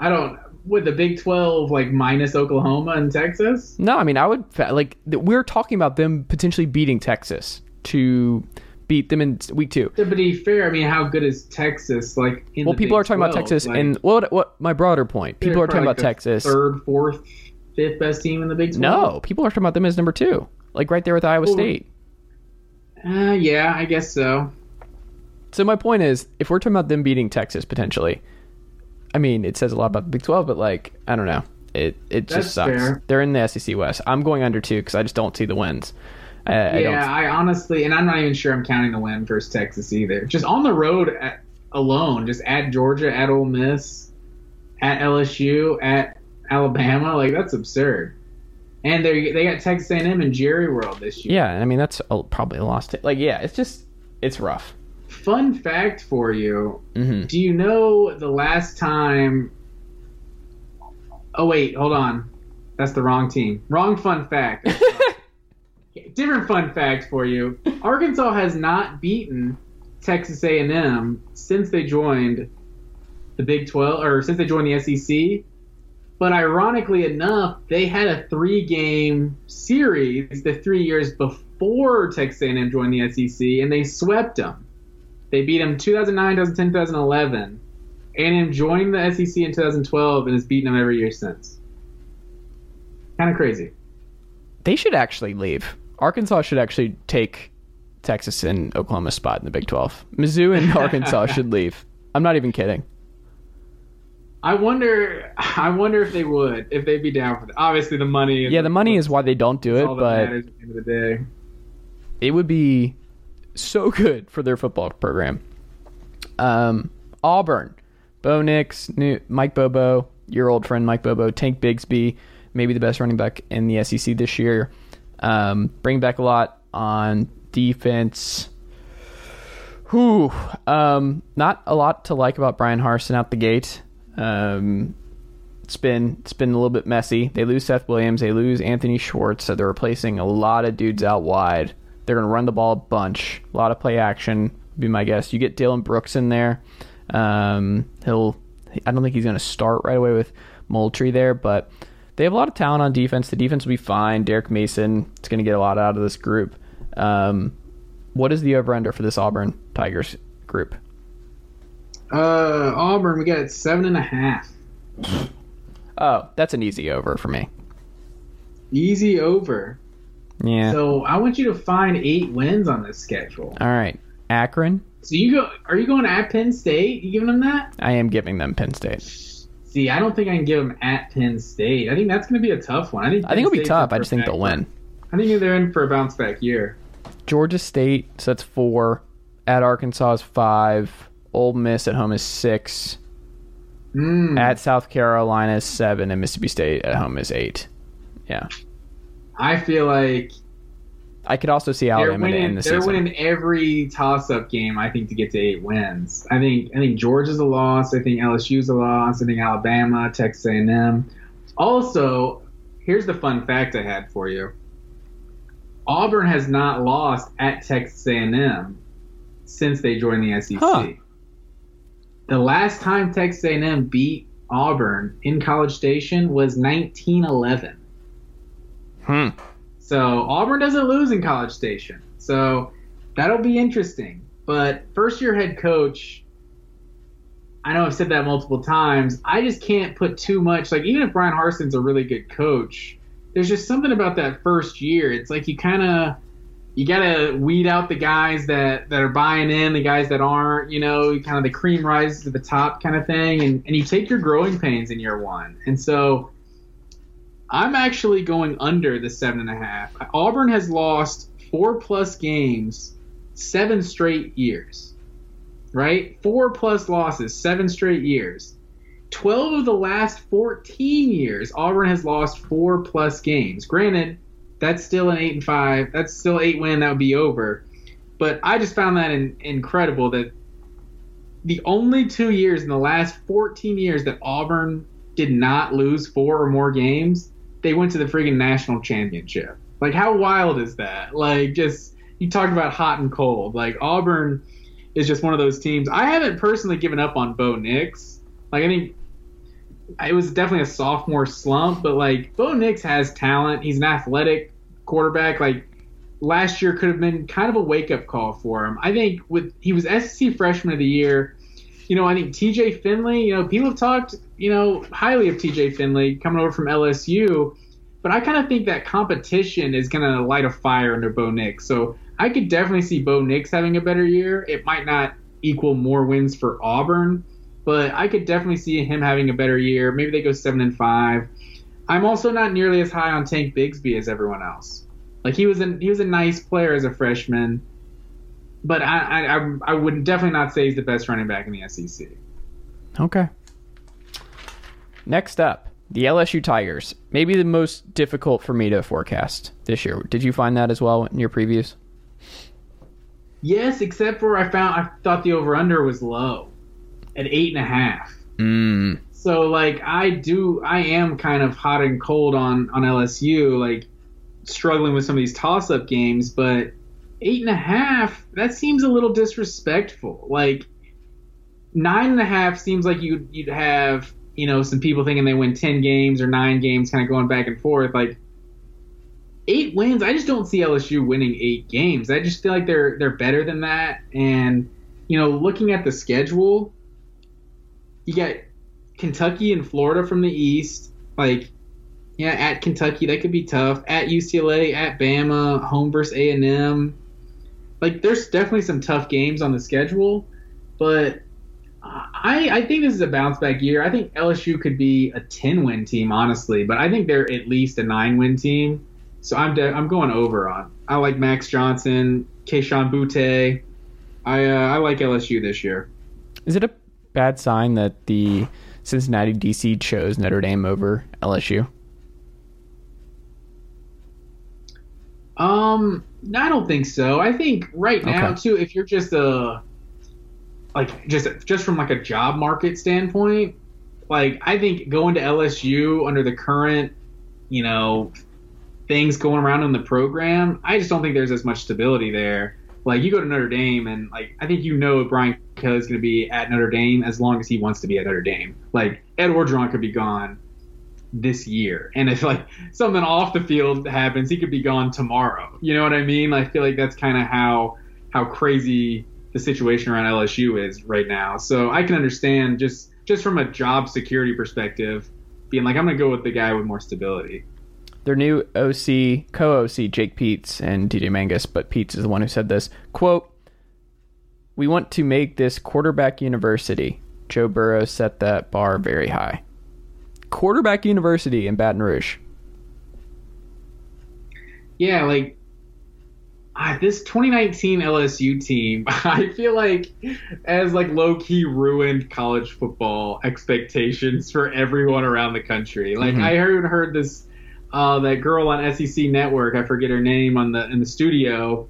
C: I don't. With the Big Twelve like minus Oklahoma and Texas.
B: No, I mean I would like we're talking about them potentially beating Texas to beat them in week two.
C: But To be fair, I mean, how good is Texas? Like, in
B: Well, people
C: Big
B: are talking about Texas,
C: Like,
B: and what what my broader point? People are talking
C: probably
B: about Texas.
C: third, fourth, fifth best team in the Big Twelve.
B: No, people are talking about them as number two, like right there with Iowa
C: Well,
B: State.
C: Uh, yeah, I guess so.
B: So my point is, if we're talking about them beating Texas potentially, I mean, it says a lot about the Big Twelve, but like I don't know, it it
C: That's
B: just sucks.
C: fair.
B: They're in the SEC West. I'm going under two because I just don't see the wins. I, I
C: yeah,
B: don't.
C: I honestly, and I'm not even sure I'm counting the win versus Texas either. Just on the road at, alone, just at Georgia, at Ole Miss, at LSU, at Alabama, like that's absurd. And they they got Texas A&M and Jerry World this year.
B: Yeah, I mean that's a, probably a lost. T- like yeah, it's just it's rough.
C: Fun fact for you:
B: hmm
C: Do you know the last time? Oh wait, hold on. That's the wrong team. Wrong fun fact. [laughs] Different fun fact for you. Arkansas has not beaten Texas A&M since they joined the Big 12 or since they joined the SEC. But ironically enough, they had a three-game series the 3 years before Texas A&M joined the SEC and they swept them. They beat them 2009, 2010, 2011. A&M joined the SEC in 2012 and has beaten them every year since. Kind of crazy.
B: They should actually leave. Arkansas should actually take Texas and Oklahoma's spot in the Big Twelve. Mizzou and [laughs] Arkansas should leave. I'm not even kidding.
C: I wonder. I wonder if they would, if they'd be down for that. Obviously, the money.
B: Yeah, the money is why they don't do it, but
C: at the end of the day.
B: it would be so good for their football program. Um, Auburn, Bo Nix, new, Mike Bobo, your old friend Mike Bobo, Tank Bigsby, maybe the best running back in the SEC this year. Um, bring back a lot on defense. Whew. Um, not a lot to like about Bryan Harsin out the gate. Um, it's been it's been a little bit messy. They lose Seth Williams, they lose Anthony Schwartz, so they're replacing a lot of dudes out wide. They're going to run the ball a bunch, a lot of play action. Be my guess. You get Dylan Brooks in there. Um, he'll. I don't think he's going to start right away with Moultrie there, but they have a lot of talent on defense. The defense will be fine. Derek Mason is going to get a lot out of this group. Um, what is the over under for this Auburn Tigers group?
C: Uh, Auburn, we got seven and a half.
B: Oh, that's an easy over for me.
C: Easy over.
B: Yeah.
C: So I want you to find eight wins on this schedule.
B: All right. Akron.
C: So you go? Are you going at Penn State? You giving them that?
B: I am giving them Penn State.
C: See, I don't think I can give them at Penn State. I think that's going to be a tough one. I think.
B: I think it'll be tough. I just think they'll win.
C: I think they're in for a bounce back year.
B: Georgia State, so that's four. At Arkansas is five. Ole Miss at home is six.
C: Mm.
B: At South Carolina is seven, and Mississippi State at home is eight. Yeah,
C: I feel like
B: I could also see
C: they're
B: Alabama to
C: winning.
B: end the
C: They're
B: season.
C: winning every toss-up game. I think to get to eight wins. I think. I think Georgia's a loss. I think LSU's a loss. I think Alabama, Texas A&M. Also, here's the fun fact I had for you. Auburn has not lost at Texas A&M since they joined the SEC.
B: Huh.
C: The last time Texas A&M beat Auburn in College Station was 1911.
B: Hmm.
C: So Auburn doesn't lose in College Station. So that'll be interesting. But first year head coach, I know I've said that multiple times. I just can't put too much like even if Bryan Harsin's a really good coach, there's just something about that first year. It's like you kind of you gotta weed out the guys that, that are buying in, the guys that aren't, you know, kind of the cream rises to the top kind of thing, and, and you take your growing pains in year one. And so I'm actually going under the seven and a half. Auburn has lost four plus games, seven straight years. Right? Four plus losses, seven straight years. 12 of the last 14 years, Auburn has lost four plus games. Granted, that's still an eight and five. That's still eight win. That would be over. But I just found that in, incredible that the only two years in the last 14 years that Auburn did not lose four or more games, they went to the friggin' national championship. Like, how wild is that? Like, just you talk about hot and cold. Like, Auburn is just one of those teams. I haven't personally given up on Bo Nix. Like, I think it was definitely a sophomore slump, but like Bo Nix has talent. He's an athletic quarterback. Like last year could have been kind of a wake up call for him. I think with he was SEC freshman of the year. You know, I think TJ Finley. You know, people have talked you know highly of TJ Finley coming over from LSU, but I kind of think that competition is going to light a fire under Bo Nix. So I could definitely see Bo Nix having a better year. It might not equal more wins for Auburn, but I could definitely see him having a better year. Maybe they go seven and five. I'm also not nearly as high on Tank Bigsby as everyone else. Like he was a he was a nice player as a freshman, but I I I would definitely not say he's the best running back in the SEC.
B: Okay. Next up, the LSU Tigers. Maybe the most difficult for me to forecast this year. Did you find that as well in your previews?
C: Yes, except for I found I thought the over under was low at eight and a half.
B: Mm.
C: So like I do I am kind of hot and cold on on LSU, like struggling with some of these toss up games, but eight and a half, that seems a little disrespectful. Like nine and a half seems like you'd you'd have, you know, some people thinking they win ten games or nine games, kind of going back and forth. Like eight wins, I just don't see LSU winning eight games. I just feel like they're they're better than that. And you know, looking at the schedule, you got Kentucky and Florida from the East. Like, yeah, at Kentucky that could be tough. At UCLA, at Bama, home versus A and M. Like, there's definitely some tough games on the schedule, but I I think this is a bounce back year. I think LSU could be a 10 win team, honestly, but I think they're at least a nine win team. So I'm de- I'm going over on. I like Max Johnson, Kayshon Boutte. I uh, I like LSU this year.
B: Is it a bad sign that the Cincinnati DC chose Notre Dame over LSU?
C: Um, I don't think so. I think right now
B: Okay.
C: too, if you're just a like just just from like a job market standpoint, like I think going to LSU under the current, you know, things going around in the program, I just don't think there's as much stability there. Like you go to Notre Dame and like I think you know Brian Kelly is going to be at Notre Dame as long as he wants to be at Notre Dame. Like Ed Orgeron could be gone this year, and if like something off the field happens, he could be gone tomorrow. You know what I mean? I feel like that's kind of how how crazy the situation around LSU is right now. So I can understand just just from a job security perspective, being like I'm going to go with the guy with more stability.
B: Their new OC, co-OC, Jake Peetz and DJ Mangas, but Peetz is the one who said this. Quote, We want to make this quarterback university. Joe Burrow set that bar very high. Quarterback university in Baton Rouge.
C: Yeah, like ah, this 2019 LSU team, [laughs] I feel like has like low key ruined college football expectations for everyone around the country. Like
B: Mhm.
C: I heard heard this uh, that girl on SEC Network, I forget her name on the in the studio.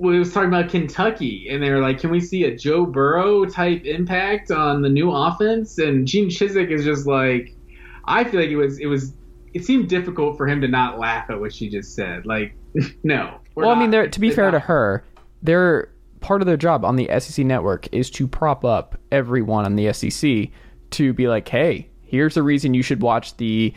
C: We was talking about Kentucky, and they were like, "Can we see a Joe Burrow type impact on the new offense?" And Gene Chizik is just like, I feel like it was it was it seemed difficult for him to not laugh at what she just said. Like, [laughs] no.
B: well, I mean, they're, to be
C: it's
B: fair to her, they're part of their job on the SEC network is to prop up everyone on the SEC to be like, hey, here's the reason you should watch the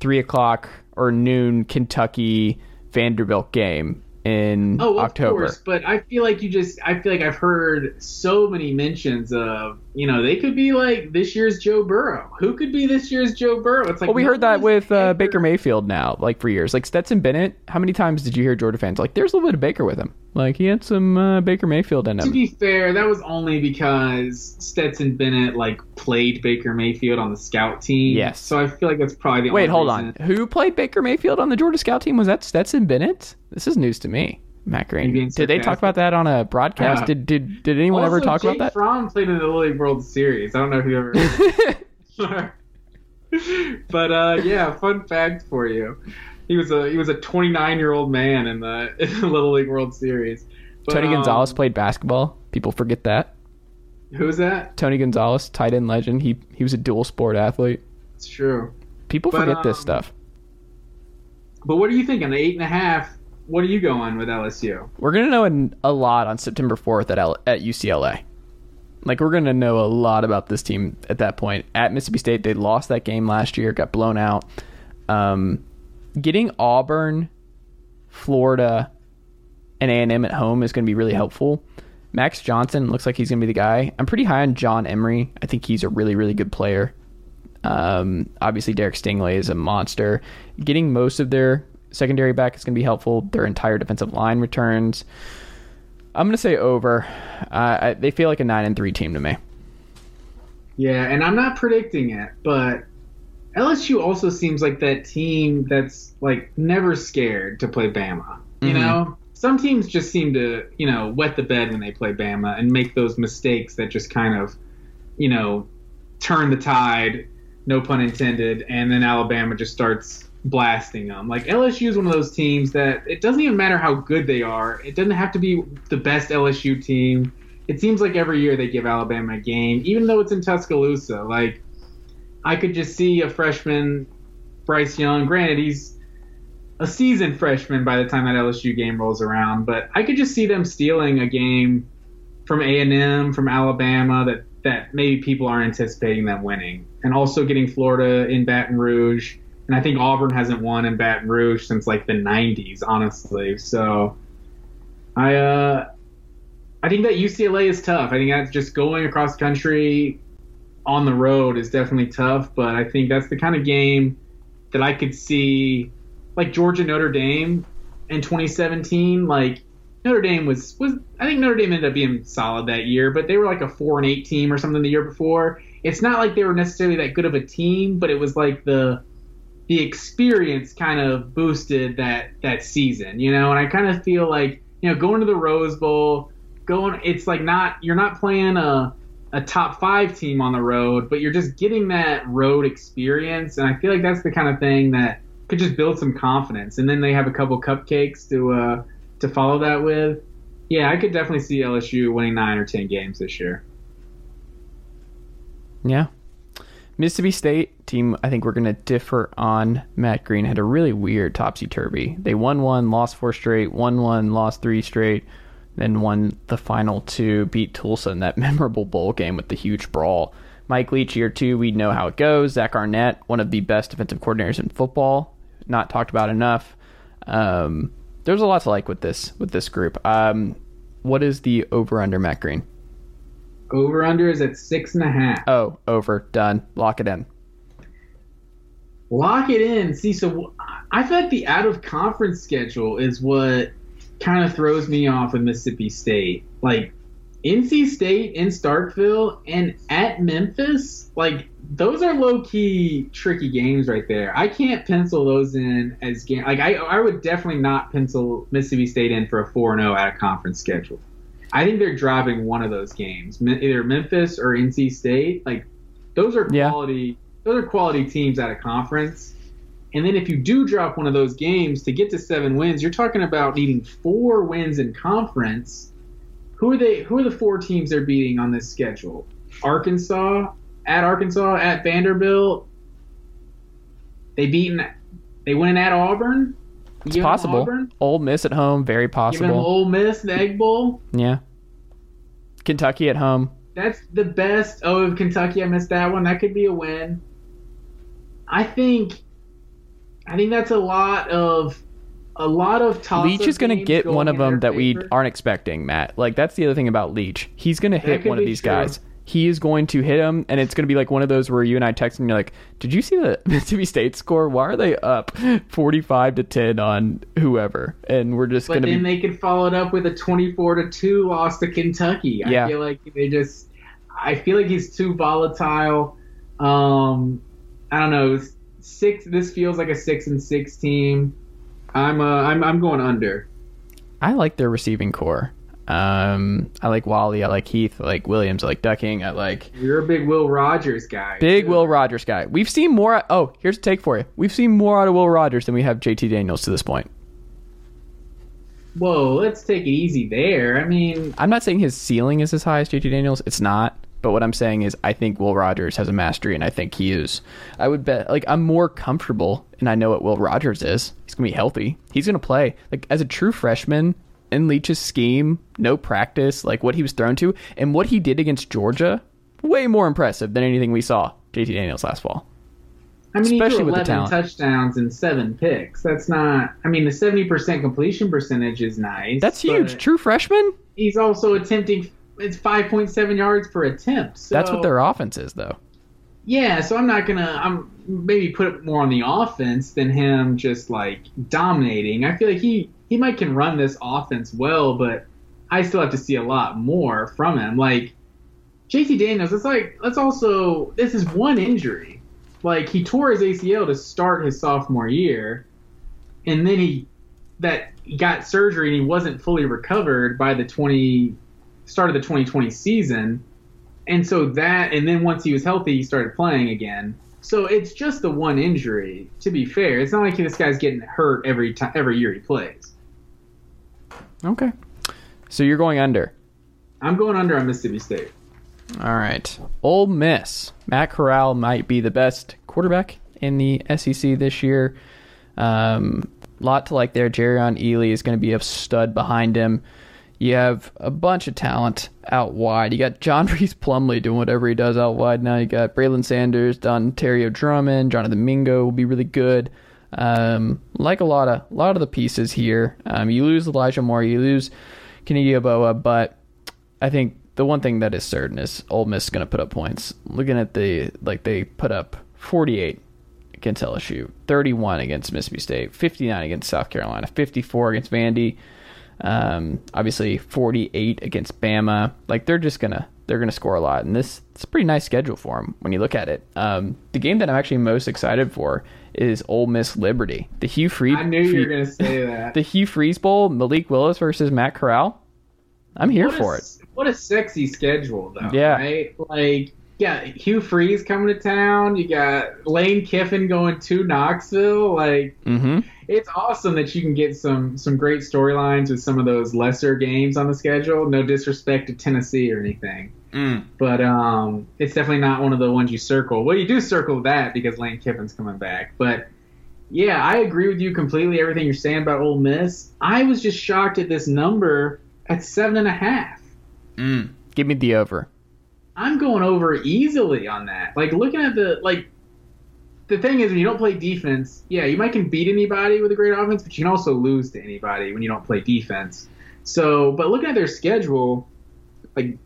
B: three o'clock or noon Kentucky Vanderbilt game in
C: Oh,
B: October.
C: course, but I feel like you just I feel like I've heard so many mentions of you know they could be like this year's Joe Burrow. Who could be this year's Joe Burrow? It's like
B: Well, we heard that with uh, Baker Mayfield now, like for years. Like Stetson Bennett, how many times did you hear Georgia fans like, "There's a little bit of Baker with him"? Like he had some uh, Baker Mayfield in him.
C: To be fair, that was only because Stetson Bennett like played Baker Mayfield on the scout team.
B: Yes.
C: So I feel like that's probably the
B: Wait, hold
C: reason.
B: on. Who played Baker Mayfield on the Georgia scout team? Was that Stetson Bennett? This is news to me. Matt Green. Did they talk about that on a broadcast?
C: Yeah.
B: Did did did anyone ever talk
C: Jake
B: about that?
C: Fromm played in the Little League World Series. I don't know if you ever. [laughs] [laughs] but uh, yeah, fun fact for you. He was a he was a 29 year old man in the, [laughs] in the Little League World Series. But,
B: Tony
C: um,
B: Gonzalez played basketball. People forget that.
C: Who's that?
B: Tony Gonzalez, tight end legend. He he was a dual sport athlete.
C: It's true.
B: People
C: But,
B: forget this
C: um,
B: stuff.
C: But what are you thinking? Eight and a half. What are you going with LSU?
B: We're gonna know a lot on September 4th at L, at UCLA. Like we're gonna know a lot about this team at that point. At Mississippi State, they lost that game last year, got blown out. Um, getting Auburn, Florida, and A and M at home is going to be really helpful. Max Johnson looks like he's going to be the guy. I'm pretty high on John Emery. I think he's a really really good player. Um, obviously, Derek Stingley is a monster. Getting most of their secondary back is going to be helpful. Their entire defensive line returns. I'm going to say over. Uh, I, they feel like a nine and three team to me.
C: Yeah, and I'm not predicting it, but LSU also seems like that team that's like never scared to play Bama. You
B: Mhm.
C: know, some teams just seem to you know wet the bed when they play Bama and make those mistakes that just kind of you know turn the tide. No pun intended. And then Alabama just starts blasting them. Like LSU is one of those teams that it doesn't even matter how good they are. It doesn't have to be the best LSU team. It seems like every year they give Alabama a game, even though it's in Tuscaloosa. Like I could just see a freshman, Bryce Young. Granted, he's a seasoned freshman by the time that LSU game rolls around, but I could just see them stealing a game from A and M, from Alabama that that maybe people aren't anticipating them winning, and also getting Florida in Baton Rouge. And I think Auburn hasn't won in Baton Rouge since like the '90s, honestly. So I uh, I think that UCLA is tough. I think that's just going across country on the road is definitely tough, but I think that's the kind of game that I could see, like Georgia Notre Dame in 2017. Like Notre Dame was was I think Notre Dame ended up being solid that year, but they were like a four and eight team or something the year before. It's not like they were necessarily that good of a team, but it was like the the experience kind of boosted that that season, you know. And I kind of feel like you know going to the Rose Bowl, going it's like not you're not playing a a top five team on the road, but you're just getting that road experience, and I feel like that's the kind of thing that could just build some confidence. And then they have a couple cupcakes to uh, to follow that with. Yeah, I could definitely see LSU winning nine or ten games this year.
B: Yeah. Mississippi State team, I think we're going to differ on. Matt Green had a really weird topsy turvy. They won one, lost four straight, won one, lost three straight, then won the final two, beat Tulsa in that [laughs] memorable bowl game with the huge brawl. Mike Leach year two, we know how it goes. Zach Arnett, one of the best defensive coordinators in football, not talked about enough. Um, there's a lot to like with this with this group. Um, what is the over under Matt Green?
C: Over under is at six and a half.
B: Oh, over, done. Lock it in.
C: Lock it in. See, so I feel like the out of conference schedule is what kind of throws me off with Mississippi State. Like NC State in Starkville and at Memphis, like those are low key tricky games right there. I can't pencil those in as game. Like I, I would definitely not pencil Mississippi State in for a four and oh zero out of conference schedule. I think they're dropping one of those games, either Memphis or NC State. Like those are
B: Yeah.
C: quality. Those are quality teams at a conference. And then if you do drop one of those games to get to seven wins, you're talking about needing four wins in conference. Who are they? Who are the four teams they're beating on this schedule? Arkansas at Arkansas at Vanderbilt. They beaten. They win at Auburn.
B: It's possible.
C: Auburn?
B: Ole Miss at home, very
C: Give them
B: possible.
C: Ole Miss, the Egg Bowl.
B: Yeah. Kentucky at home.
C: That's the best. Oh, Kentucky, I missed that one. That could be a win. I think. I think that's a lot of. A lot of toss
B: Leach is going to get
C: going
B: one of them that we aren't expecting, Matt. Like that's the other thing about Leach. He's going to hit one of these
C: true.
B: guys. He is going to hit him, and it's going to be like one of those where you and I text and you're like, "Did you see the [laughs] Mississippi State score? Why are they up [laughs] forty-five to ten on whoever?" And we're just
C: But
B: going to
C: then
B: be
C: they could follow it up with a twenty-four to two loss to Kentucky. I
B: Yeah.
C: feel like they just. I feel like he's too volatile. Um, I don't know. Six. This feels like a six and six team. I'm. Uh, I'm. I'm going under.
B: I like their receiving core. Um, I like Walley. I like Heath. I like Williams. I like Ducking. I like
C: You're a big Will Rogers guy.
B: Big
C: too.
B: Will Rogers guy. We've seen more. Oh, here's a take for you. We've seen more out of Will Rogers than we have JT Daniels to this point.
C: Whoa, let's take it easy there. I mean,
B: I'm not saying his ceiling is as high as JT Daniels. It's not. But what I'm saying is, I think Will Rogers has a mastery, and I think he is. I would bet, like, I'm more comfortable, and I know what Will Rogers is. He's gonna be healthy. He's gonna play. Like as a true freshman, in Leach's scheme, no practice, like what he was thrown to, and what he did against Georgia, way more impressive than anything we saw JT Daniels last fall.
C: I mean,
B: Especially
C: he
B: with
C: threw 11
B: talent.
C: touchdowns and seven picks. That's not. I mean, the 70% completion percentage is nice.
B: That's huge. True freshman?
C: He's also attempting. It's 5.7 yards per attempt. So,
B: That's what their offense is, though.
C: Yeah, so I'm not gonna. I'm maybe put it more on the offense than him just like dominating. I feel like he he might can run this offense well, but I still have to see a lot more from him. Like JT Daniels, it's like let's also this is one injury. Like he tore his ACL to start his sophomore year, and then he that he got surgery and he wasn't fully recovered by the 20 start of the 2020 season. And so that, and then once he was healthy, he started playing again. So it's just the one injury. To be fair, it's not like this guy's getting hurt every time, every year he plays.
B: Okay. So you're going under.
C: I'm going under on Mississippi State.
B: All right. Ole Miss. Matt Corral might be the best quarterback in the SEC this year. Um, lot to like there. Jerrion Ealy is going to be a stud behind him. You have a bunch of talent out wide. You got John [laughs] Rhys Plumlee doing whatever he does out wide now. You got Braylon Sanders, Dontario Drummond, Jonathan Mingo will be really good. Um, like a lot of a lot of the pieces here. Um, you lose Elijah Moore, you lose Kenny Yeboah, but I think the one thing that is certain is Ole Miss is going to put up points. Looking at the like they put up 48 against LSU, 31 against Mississippi State, 59 against South Carolina, 54 against Vandy. Um, obviously 48 against Bama. Like they're just gonna they're gonna score a lot, and this it's a pretty nice schedule for them when you look at it. Um, the game that I'm actually most excited for is Ole Miss Liberty, the Hugh Freeze.
C: I knew you were going to say that. [laughs]
B: the Hugh Freeze Bowl, Malik Willis versus Matt Corral. I'm here
C: What a
B: for it.
C: What a sexy schedule, though.
B: Yeah.
C: Right? Like, yeah, Hugh Freeze coming to town. You got Lane Kiffin going to Knoxville. Like,
B: Mm-hmm.
C: It's awesome that you can get some some great storylines with some of those lesser games on the schedule. No disrespect to Tennessee or anything, but um, it's definitely not one of the ones you circle. Well, you do circle that because Lane Kiffin's coming back, but. Yeah, I agree with you completely. Everything you're saying about Ole Miss. I was just shocked at this number at seven and a half.
B: Give me the over.
C: I'm going over easily on that. Like looking at the like the thing is when you don't play defense, yeah, you might can beat anybody with a great offense, but you can also lose to anybody when you don't play defense. So, but looking at their schedule, like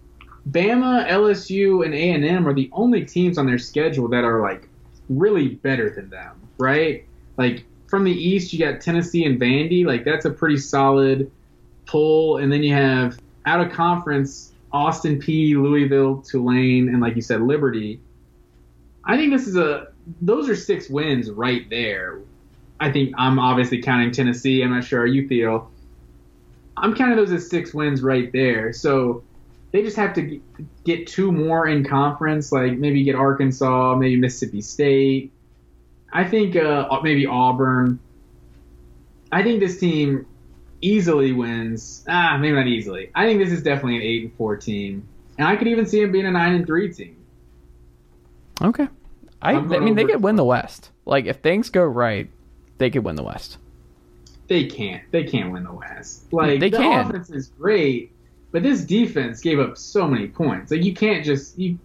C: Bama, LSU, and A and M are the only teams on their schedule that are like really better than them, right? Like from the East, you got Tennessee and Vandy. Like that's a pretty solid pull, and then you have out of conference Austin Peay, Louisville, Tulane, and like you said, Liberty. I think this is a those are six wins right there. I think I'm obviously counting Tennessee. I'm not sure how you feel. I'm counting those as six wins right there. So they just have to get two more in conference, like maybe get Arkansas, maybe Mississippi State. I think uh, maybe Auburn. I think this team easily wins. Ah, maybe not easily. I think this is definitely an eight and four team, and I could even see them being a nine and three team.
B: Okay. I, I mean, they could win the West. Like, if things go right, they could win the West.
C: They can't. They can't win the West. Like
B: They
C: the
B: can.
C: offense is great, but this defense gave up so many points. Like you can't just you.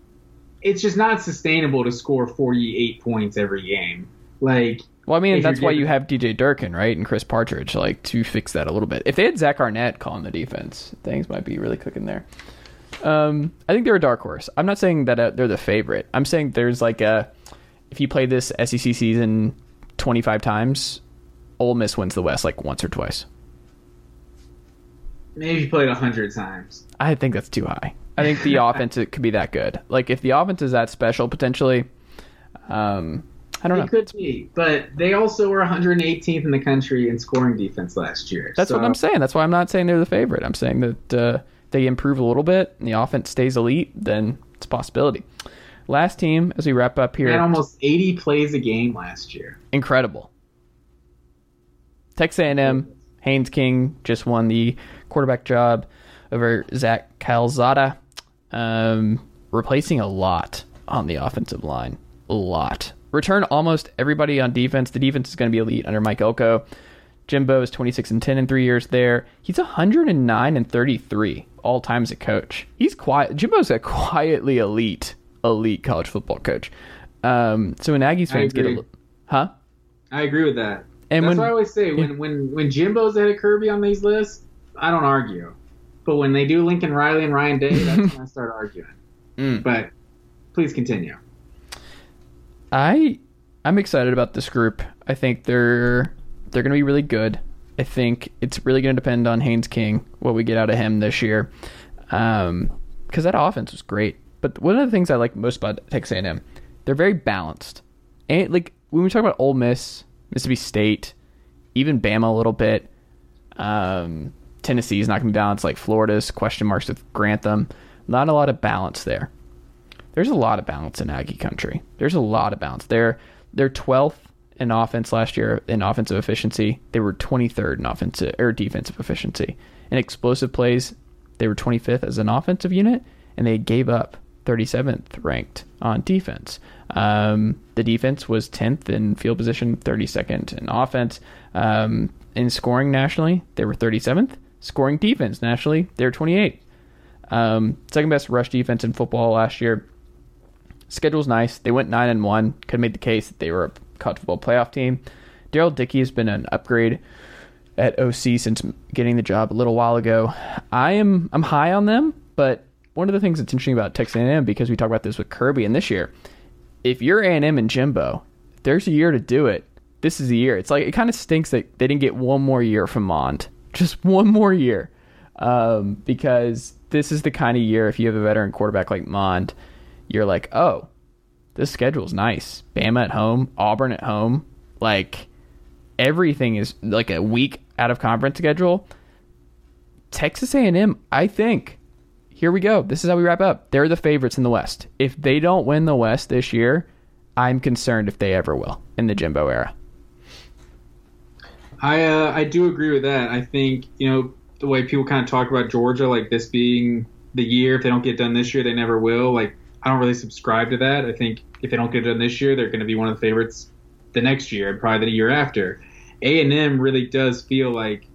C: It's just not sustainable to score 48 points every game. Like
B: Well, I mean, that's why you have DJ Durkin, right, and Chris Partridge, like, to fix that a little bit. If they had Zach Arnett calling the defense, things might be really cooking there. Um, I think they're a dark horse. I'm not saying that uh, they're the favorite. I'm saying there's like a, if you play this SEC season 25 times, Ole Miss wins the West like once or twice.
C: maybe you played 100 times.
B: I think that's too high. I think the [laughs] offense it could be that good. Like if the offense is that special, potentially, um, I don't
C: It
B: know.
C: could be, but they also were 118th in the country in scoring defense last year.
B: That's what I'm saying. That's why I'm not saying they're the favorite. I'm saying that uh, they improve a little bit and the offense stays elite, then it's a possibility. Last team, as we wrap up here,
C: had almost 80 plays a game last year.
B: incredible. Texas A&M, Haynes King just won the quarterback job over Zach Calzada, um, replacing a lot on the offensive line. A lot. Return almost everybody on defense. The defense is going to be elite under Mike Elko. Jimbo is 26 and 10 in three years there. He's 109 and 33 all time as a coach. He's quiet. Jimbo's a [laughs] quietly elite, elite college football coach. Um, so when Aggies fans get a,
C: agree.
B: li- huh?
C: I agree with that.
B: And
C: That's
B: when-
C: what I always say. When when when Jimbo's ahead of Kirby on these lists, I don't argue. But when they do Lincoln Riley and Ryan Day, that's when I [laughs] start arguing.
B: Mm.
C: But please continue.
B: I I'm excited about this group. I think they're they're going to be really good. I think it's really going to depend on Haynes King what we get out of him this year, because that offense was great. But one of the things I like most about Texas A&M, they're very balanced. And like when we talk about Ole Miss, Mississippi State, even Bama a little bit, um, is not going to be balanced like Florida's. Question marks with Grantham. Not a lot of balance there there's a lot of balance in Aggie country. There's a lot of balance. They're they're 12th in offense last year in offensive efficiency. They were 23rd in offensive or defensive efficiency. In explosive plays, they were 25th as an offensive unit, and they gave up 37th ranked on defense. Um, the defense was 10th in field position, 32nd in offense. Um, in scoring nationally, they were 37th. Scoring defense nationally, they were 28th. Um, second best rush defense in football last year. Schedule's nice. They went nine and one. Could have made the case that they were a college football playoff team. Darrell Dickey has been an upgrade at OC since getting the job a little while ago. I am I'm high on them, but one of the things that's interesting about Texas A&M because we talk about this with Kirby and this year, if you're A&M and Jimbo, there's a year to do it. This is the year. It's like it kind of stinks that they didn't get one more year from Mond, [laughs] just one more year, um, because this is the kind of year if you have a veteran quarterback like Mond, you're like, oh, this schedule's nice. Bama at home, Auburn at home, like everything is like a week out of conference schedule. Texas A&M, I think. Here we go. This is how we wrap up. They're the favorites in the West. If they don't win the West this year, I'm concerned if they ever will in the Jimbo era.
C: I uh, I do agree with that. I think you know the way people kind of talk about Georgia, like this being the year. If they don't get done this year, they never will. Like I don't really subscribe to that. I think if they don't get done this year, they're going to be one of the favorites the next year and probably the year after. A and M really does feel like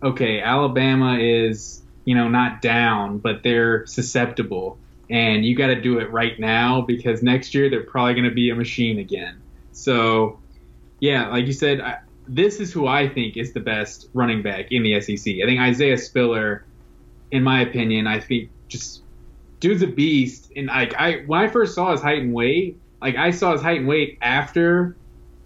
C: okay, Alabama is you know not down, but they're susceptible, and you got to do it right now because next year they're probably going to be a machine again. So yeah, like you said, I, this is who I think is the best running back in the SEC. I think Isaiah Spiller, in my opinion, I think just dude's a beast. And like I, when I first saw his height and weight, like I saw his height and weight after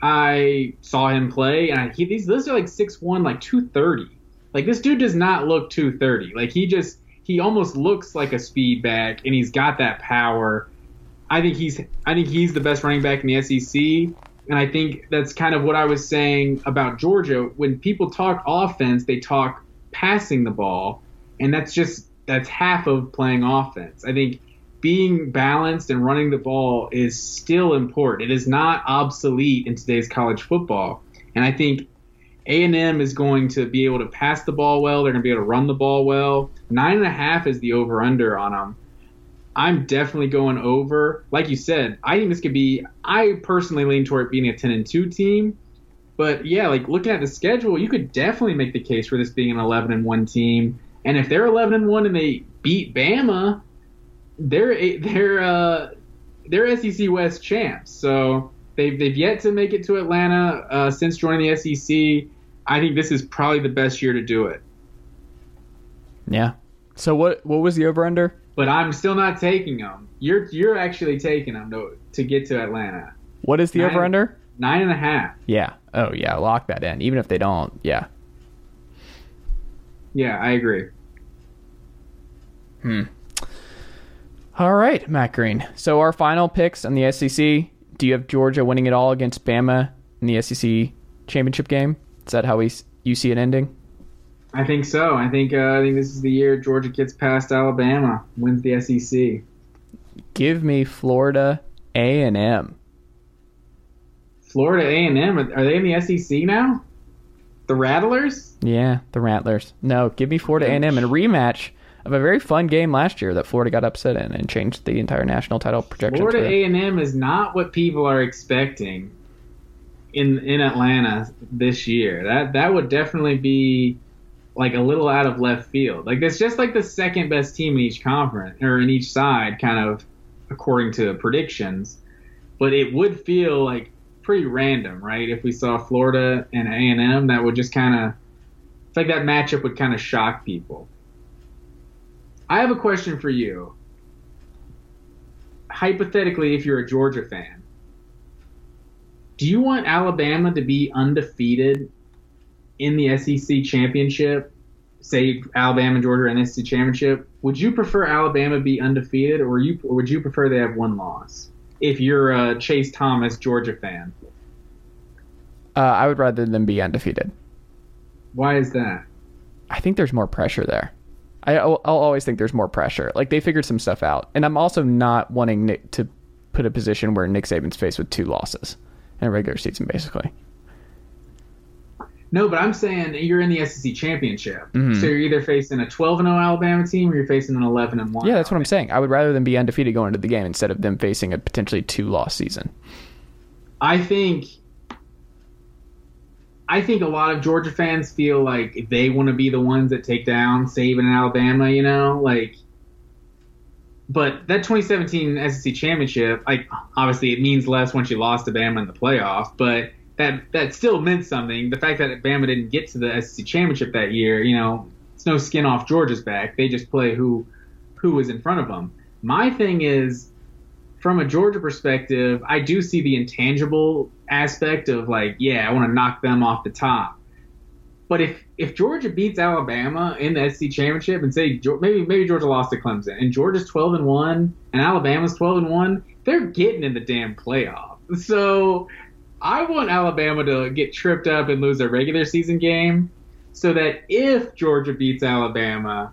C: I saw him play, and I, he, these those are like six one, like two thirty. Like this dude does not look two thirty. Like he just he almost looks like a speed back, and he's got that power. I think he's I think he's the best running back in the SEC. And I think that's kind of what I was saying about Georgia. When people talk offense, they talk passing the ball, and that's just that's half of playing offense. I think being balanced and running the ball is still important. It is not obsolete in today's college football. And I think A&M is going to be able to pass the ball well. They're going to be able to run the ball well. Nine and a half is the over/under on them. I'm definitely going over. Like you said, I think this could be. I personally lean toward being a 10 and 2 team, but yeah, like looking at the schedule, you could definitely make the case for this being an 11 and 1 team. And if they're 11 and 1 and they beat Bama, they're they're uh they're SEC West champs. So they've they've yet to make it to Atlanta uh, since joining the SEC. I think this is probably the best year to do it.
B: Yeah. So what what was the over under?
C: But I'm still not taking them. You're you're actually taking them to to get to Atlanta.
B: What is the
C: Nine-
B: over under?
C: Nine and a half.
B: Yeah. Oh yeah, lock that in. Even if they don't, yeah.
C: Yeah, I agree. Hmm.
B: All right, Matt Green. So our final picks on the SEC. Do you have Georgia winning it all against Bama in the SEC championship game? Is that how we you see it ending?
C: I think so. I think uh, I think this is the year Georgia gets past Alabama, wins the SEC.
B: Give me Florida A and M.
C: Florida A and M are they in the SEC now? The Rattlers?
B: Yeah, the Rattlers. No, give me Florida A and M in a rematch of a very fun game last year that Florida got upset in and changed the entire national title projection.
C: Florida A and M is not what people are expecting. In in Atlanta this year. That that would definitely be like a little out of left field. Like it's just like the second best team in each conference or in each side, kind of according to predictions. But it would feel like pretty random, right? If we saw Florida and A and M, that would just kind of it's like that matchup would kind of shock people. I have a question for you. Hypothetically, if you're a Georgia fan, do you want Alabama to be undefeated in the SEC championship? Say Alabama and Georgia in the SEC championship. Would you prefer Alabama be undefeated, or you or would you prefer they have one loss? If you're a Chase Thomas Georgia fan,
B: Uh, I would rather them be undefeated.
C: why is that?
B: I think there's more pressure there. I, I'll, I'll always think there's more pressure. Like they figured some stuff out, and I'm also not wanting Nick to put a position where Nick Saban's faced with two losses in a regular season, basically.
C: No, but I'm saying you're in the SEC championship,
B: Mhm.
C: so you're either facing a 12 and 0 Alabama team or you're facing an 11 and 1.
B: Yeah, that's what I'm saying. I would rather them be undefeated going into the game instead of them facing a potentially two loss season.
C: I think I think a lot of Georgia fans feel like they want to be the ones that take down Saban and Alabama, you know, like but that 2017 SEC championship, like obviously it means less once you lost to Bama in the playoff, but that that still meant something. The fact that Bama didn't get to the SEC championship that year, you know, it's no skin off Georgia's back. They just play who who was in front of them. My thing is from a Georgia perspective, I do see the intangible aspect of like, yeah, I want to knock them off the top. But if if Georgia beats Alabama in the SEC championship and say maybe maybe Georgia lost to Clemson and Georgia's 12 and 1 and Alabama's 12 and 1, they're getting in the damn playoff. So I want Alabama to get tripped up and lose a regular season game so that if Georgia beats Alabama,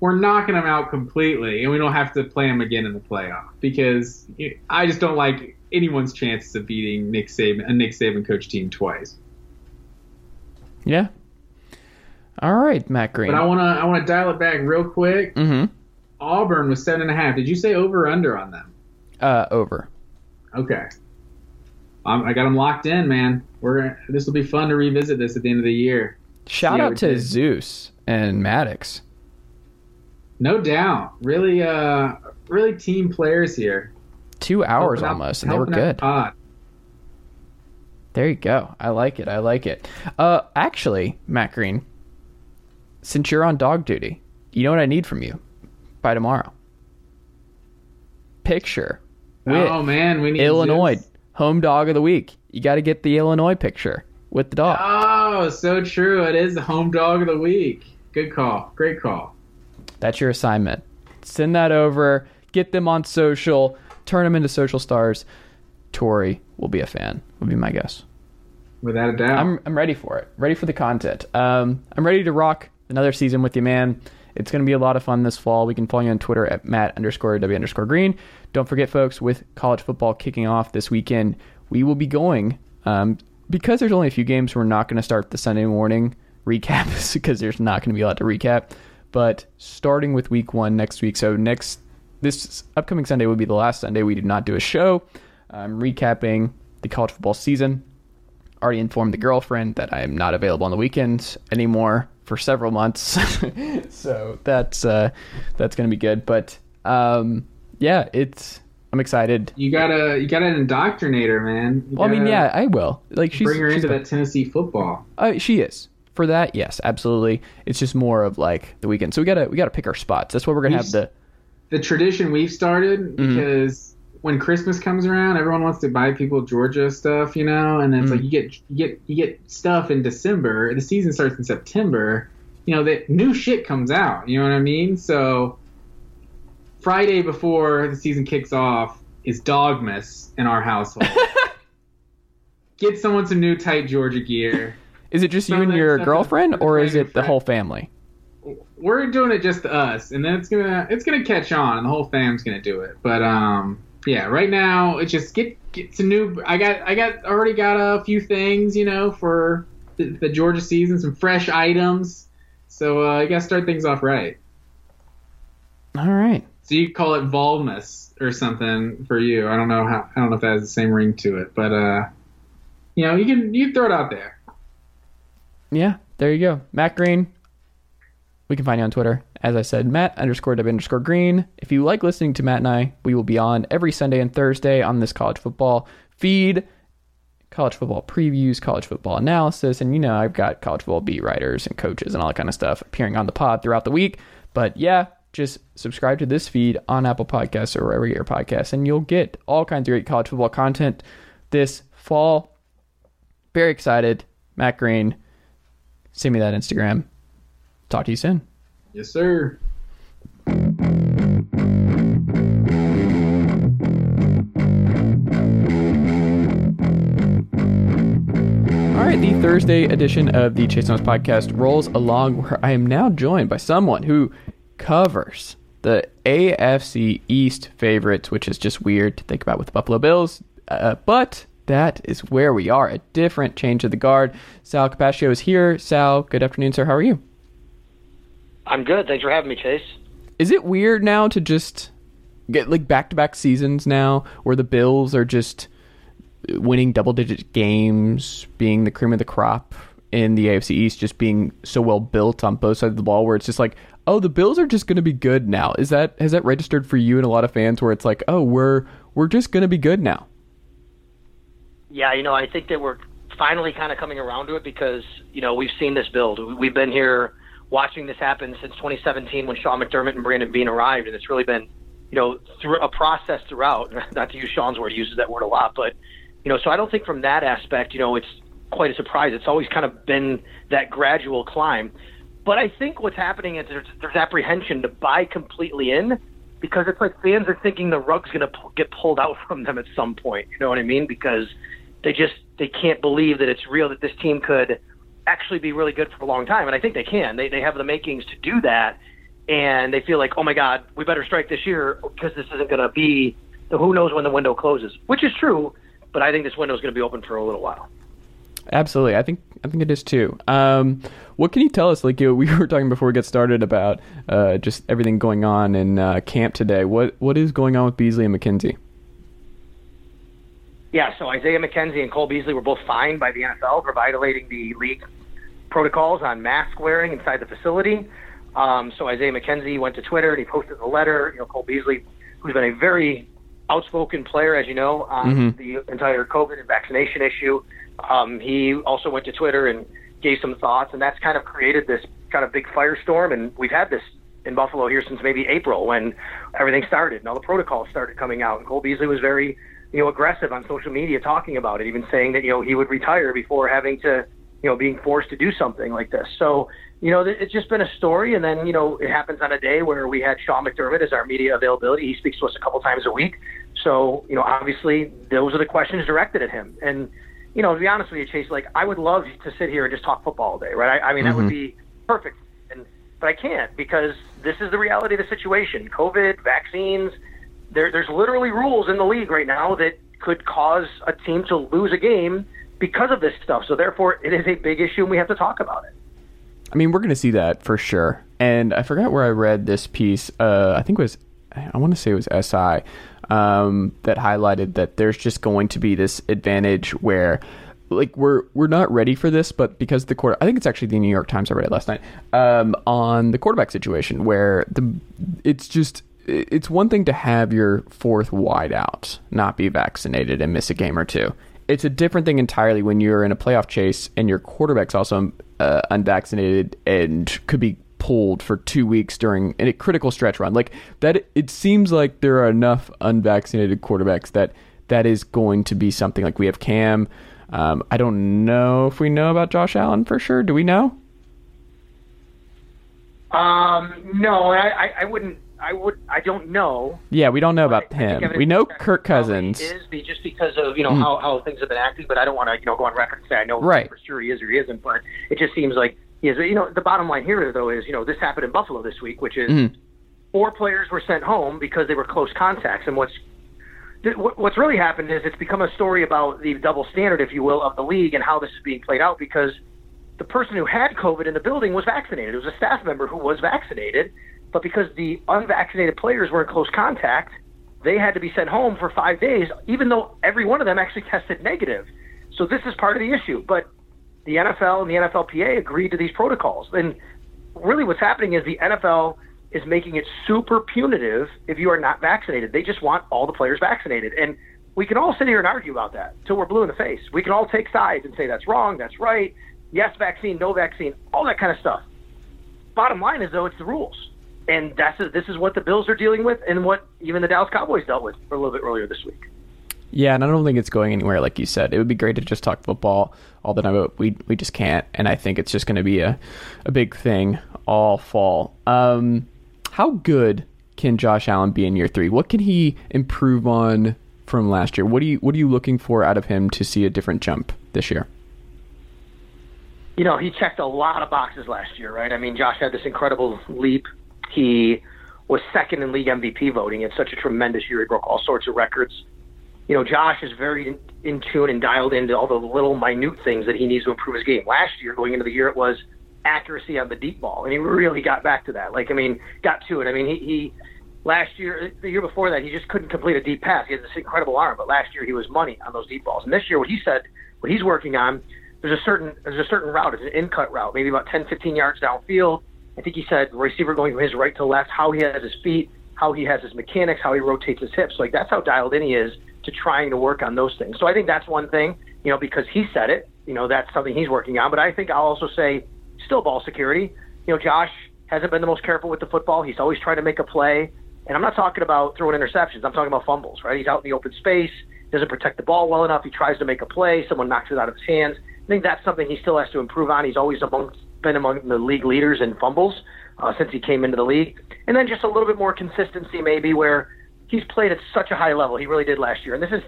C: we're knocking them out completely, and we don't have to play them again in the playoff because I just don't like anyone's chances of beating Nick Saban, a Nick Saban coach team twice.
B: Yeah. All right, Matt Green.
C: But I want to I want to dial it back real quick.
B: mm-hmm.
C: Auburn was seven and a half. Did you say over or under on them?
B: Uh, over.
C: Okay. Um, I got them locked in, man. We're this will be fun to revisit this at the end of the year.
B: Shout out to
C: did.
B: Zeus and Maddox.
C: No doubt. Really, uh, really team players here.
B: Two hours
C: Helping out-
B: almost, and they were
C: out
B: good.
C: pod.
B: There you go. I like it. I like it. Uh, actually, Matt Green, since you're on dog duty, you know what I need from you by tomorrow? Picture
C: Oh man, we need
B: Illinois
C: Zeus.
B: home dog of the week. You got to get the Illinois picture with the dog.
C: Oh, so true. It is the home dog of the week. Good call. Great call.
B: That's your assignment. Send that over. Get them on social. Turn them into social stars. Tori will be a fan. Would be my guess.
C: Without a doubt.
B: I'm I'm ready for it. Ready for the content. Um, I'm ready to rock another season with you, man. It's going to be a lot of fun this fall. We can follow you on Twitter at Matt underscore W underscore Green. Don't forget, folks, with college football kicking off this weekend, we will be going um, because there's only a few games. We're not going to start the Sunday morning [laughs] recaps because there's not going to be a lot to recap. But starting with week one next week, so next this upcoming Sunday would be the last Sunday we did not do a show. I'm recapping the college football season already informed the girlfriend that I am not available on the weekends anymore for several months. [laughs] so that's uh, that's gonna be good. But um, yeah, it's I'm excited.
C: you gotta you gotta indoctrinate her, man. You
B: Well, I mean, yeah, I will. Like she's
C: bring her
B: she's
C: into
B: fun.
C: that Tennessee football.
B: Uh, she is for that. Yes, absolutely. It's just more of like the weekend. So we gotta we gotta pick our spots. That's what we're gonna have
C: We've-
B: the.
C: The tradition we've started
B: Mm-hmm.
C: because when Christmas comes around, everyone wants to buy people Georgia stuff, you know, and then it's
B: Mm.
C: like you get you get you get stuff in December. The season starts in September. You know, that new shit comes out. You know what I mean? So Friday before the season kicks off is Dogmas in our household. [laughs] get someone some new tight Georgia gear.
B: Is it just you and your girlfriend, or is it the whole family?
C: we're doing it just to us, and then it's gonna it's gonna catch on, and the whole fam's gonna do it. But um, yeah, right now it's just get get some new. I got I got already got a few things, you know, for the, the Georgia season, some fresh items. So uh, you gotta start things off right.
B: All right.
C: So you call it Volmas or something for you. I don't know how I don't know if that has the same ring to it, but uh, you know, you can you can throw it out there.
B: Yeah, there you go. Matt Green. We can find you on Twitter. As I said, Matt underscore W underscore Green. If you like listening to Matt and I, we will be on every Sunday and Thursday on this college football feed. College football previews, college football analysis, and you know I've got college football beat writers and coaches and all that kind of stuff appearing on the pod throughout the week. But yeah, just subscribe to this feed on Apple Podcasts or wherever you get your podcasts, and you'll get all kinds of great college football content this fall. Very excited. Matt Green, send me that Instagram. Talk to you soon.
C: Yes, sir.
B: All right, the Thursday edition of the Chase Thomas podcast rolls along where I am now joined by someone who covers the AFC East favorites, which is just weird to think about with the Buffalo Bills. Uh, but that is where we are. A different change of the guard. Sal Capaccio is here. Sal, good afternoon, sir. How are you?
D: I'm good. Thanks for having me, Chase.
B: Is it weird now to just get like back to back seasons now where the Bills are just winning double digit games, being the cream of the crop in the AFC East, just being so well built on both sides of the ball where it's just like, oh, the Bills are just going to be good now. Is that has that registered for you and a lot of fans where it's like, oh, we're we're just going to be good now?
D: Yeah, you know, I think that we're finally kind of coming around to it because you know we've seen this build. We've been here watching this happen since 2017 when Sean McDermott and Brandon Beane arrived, and it's really been you know through a process throughout. [laughs] Not to use Sean's word, he uses that word a lot, but you know, so I don't think from that aspect, you know, it's quite a surprise. It's always kind of been that gradual climb. But I think what's happening is there's, there's apprehension to buy completely in because it's like fans are thinking the rug's going to get pulled out [laughs] from them at some point. You know what I mean? Because they just they can't believe that it's real that this team could actually be really good for a long time, and I think they can. They they have the makings to do that, and they feel like, oh my God, we better strike this year because this isn't going to be. Who knows when the window closes? Which is true, but I think this window is going to be open for a little while.
B: Absolutely, I think I think it is too. Um, what can you tell us? Like you [laughs] we were talking before we get started about uh, just everything going on in uh, camp today. What what is going on with Beasley and McKenzie?
D: Yeah, so Isaiah McKenzie and Cole Beasley were both fined by the NFL for violating the league protocols on mask wearing inside the facility. Um, so Isaiah McKenzie went to Twitter and he posted a letter. You know, Cole Beasley, who's been a very outspoken player, as you know, on mm-hmm. the entire COVID and vaccination issue. Um, he also went to Twitter and gave some thoughts, and that's kind of created this kind of big firestorm. And we've had this in Buffalo here since maybe April when everything started and all the protocols started coming out. And Cole Beasley was very, you know, aggressive on social media talking about it, even saying that you know he would retire before having to, you know, being forced to do something like this. So you know, it's just been a story. And then, you know, it happens on a day where we had Sean McDermott as our media availability. He speaks to us a couple times a week. So, you know, obviously those are the questions directed at him. And, you know, to be honest with you, Chase, like I would love to sit here and just talk football all day, right? I, I mean, mm-hmm. that would mm-hmm. be perfect. And, but I can't because this is the reality of the situation. COVID, vaccines, there, there's literally rules in the league right now that could cause a team to lose a game because of this stuff. So therefore, it is a big issue and we have to talk about it.
B: I mean, we're going to see that for sure. And I forgot where I read this piece. Uh, I think it was, I want to say it was SI, um, that highlighted that there's just going to be this advantage where like we're we're not ready for this, but because the quarter, I think it's actually the New York Times. I read it last night um, on the quarterback situation where the it's just it's one thing to have your fourth wide out not be vaccinated and miss a game or two. It's a different thing entirely when you're in a playoff chase and your quarterback's also uh, unvaccinated and could be pulled for two weeks during a critical stretch run. Like that, it seems like there are enough unvaccinated quarterbacks that that is going to be something. Like we have Cam. Um, I don't know if we know about Josh Allen for sure. Do we know?
D: Um, no, I, I wouldn't. I would. I don't know.
B: Yeah, we don't know about him. We know Kirk Cousins
D: is just because of you know mm. how, how things have been acting. But I don't want to you know go on record and say I know
B: right.
D: for sure he is or he isn't. But it just seems like he is you know the bottom line here though is you know this happened in Buffalo this week, which is mm. four players were sent home because they were close contacts, and what's what's really happened is it's become a story about the double standard, if you will, of the league and how this is being played out because the person who had COVID in the building was vaccinated. It was a staff member who was vaccinated, but because the unvaccinated players were in close contact, they had to be sent home for five days, even though every one of them actually tested negative. So this is part of the issue. But the NFL and the NFLPA agreed to these protocols. And really what's happening is the NFL is making it super punitive if you are not vaccinated. They just want all the players vaccinated. And we can all sit here and argue about that till we're blue in the face. We can all take sides and say that's wrong, that's right, yes vaccine, no vaccine, all that kind of stuff. Bottom line is though, it's the rules, and that's this is what the Bills are dealing with, and what even the Dallas Cowboys dealt with a little bit earlier this week.
B: Yeah, and I don't think it's going anywhere. Like you said, it would be great to just talk football all the time, but we we just can't. And I think it's just going to be a a big thing all fall. Um, how good can Josh Allen be in year three? What can he improve on from last year? What are you what are you looking for out of him to see a different jump this year?
D: You know, he checked a lot of boxes last year, right? I mean, Josh had this incredible leap. He was second in league MVP voting. It's such a tremendous year. He broke all sorts of records. You know, Josh is very in, in tune and dialed into all the little minute things that he needs to improve his game. Last year, going into the year, it was accuracy on the deep ball, and he really got back to that. Like, I mean, got to it. I mean, he, he last year, the year before that, he just couldn't complete a deep pass. He has this incredible arm, but last year he was money on those deep balls. And this year, what he said, what he's working on, there's a certain there's a certain route. It's an in cut route, maybe about 10, 15 yards downfield. I think he said receiver going from his right to left, how he has his feet, how he has his mechanics, how he rotates his hips. Like that's how dialed in he is to trying to work on those things. So I think that's one thing, you know, because he said it. You know, that's something he's working on. But I think I'll also say still ball security. You know, Josh hasn't been the most careful with the football. He's always trying to make a play. And I'm not talking about throwing interceptions. I'm talking about fumbles, right? He's out in the open space, doesn't protect the ball well enough. He tries to make a play, someone knocks it out of his hands. I think that's something he still has to improve on. He's always among, been among the league leaders in fumbles uh, since he came into the league. And then just a little bit more consistency, maybe, where he's played at such a high level. He really did last year. And this is,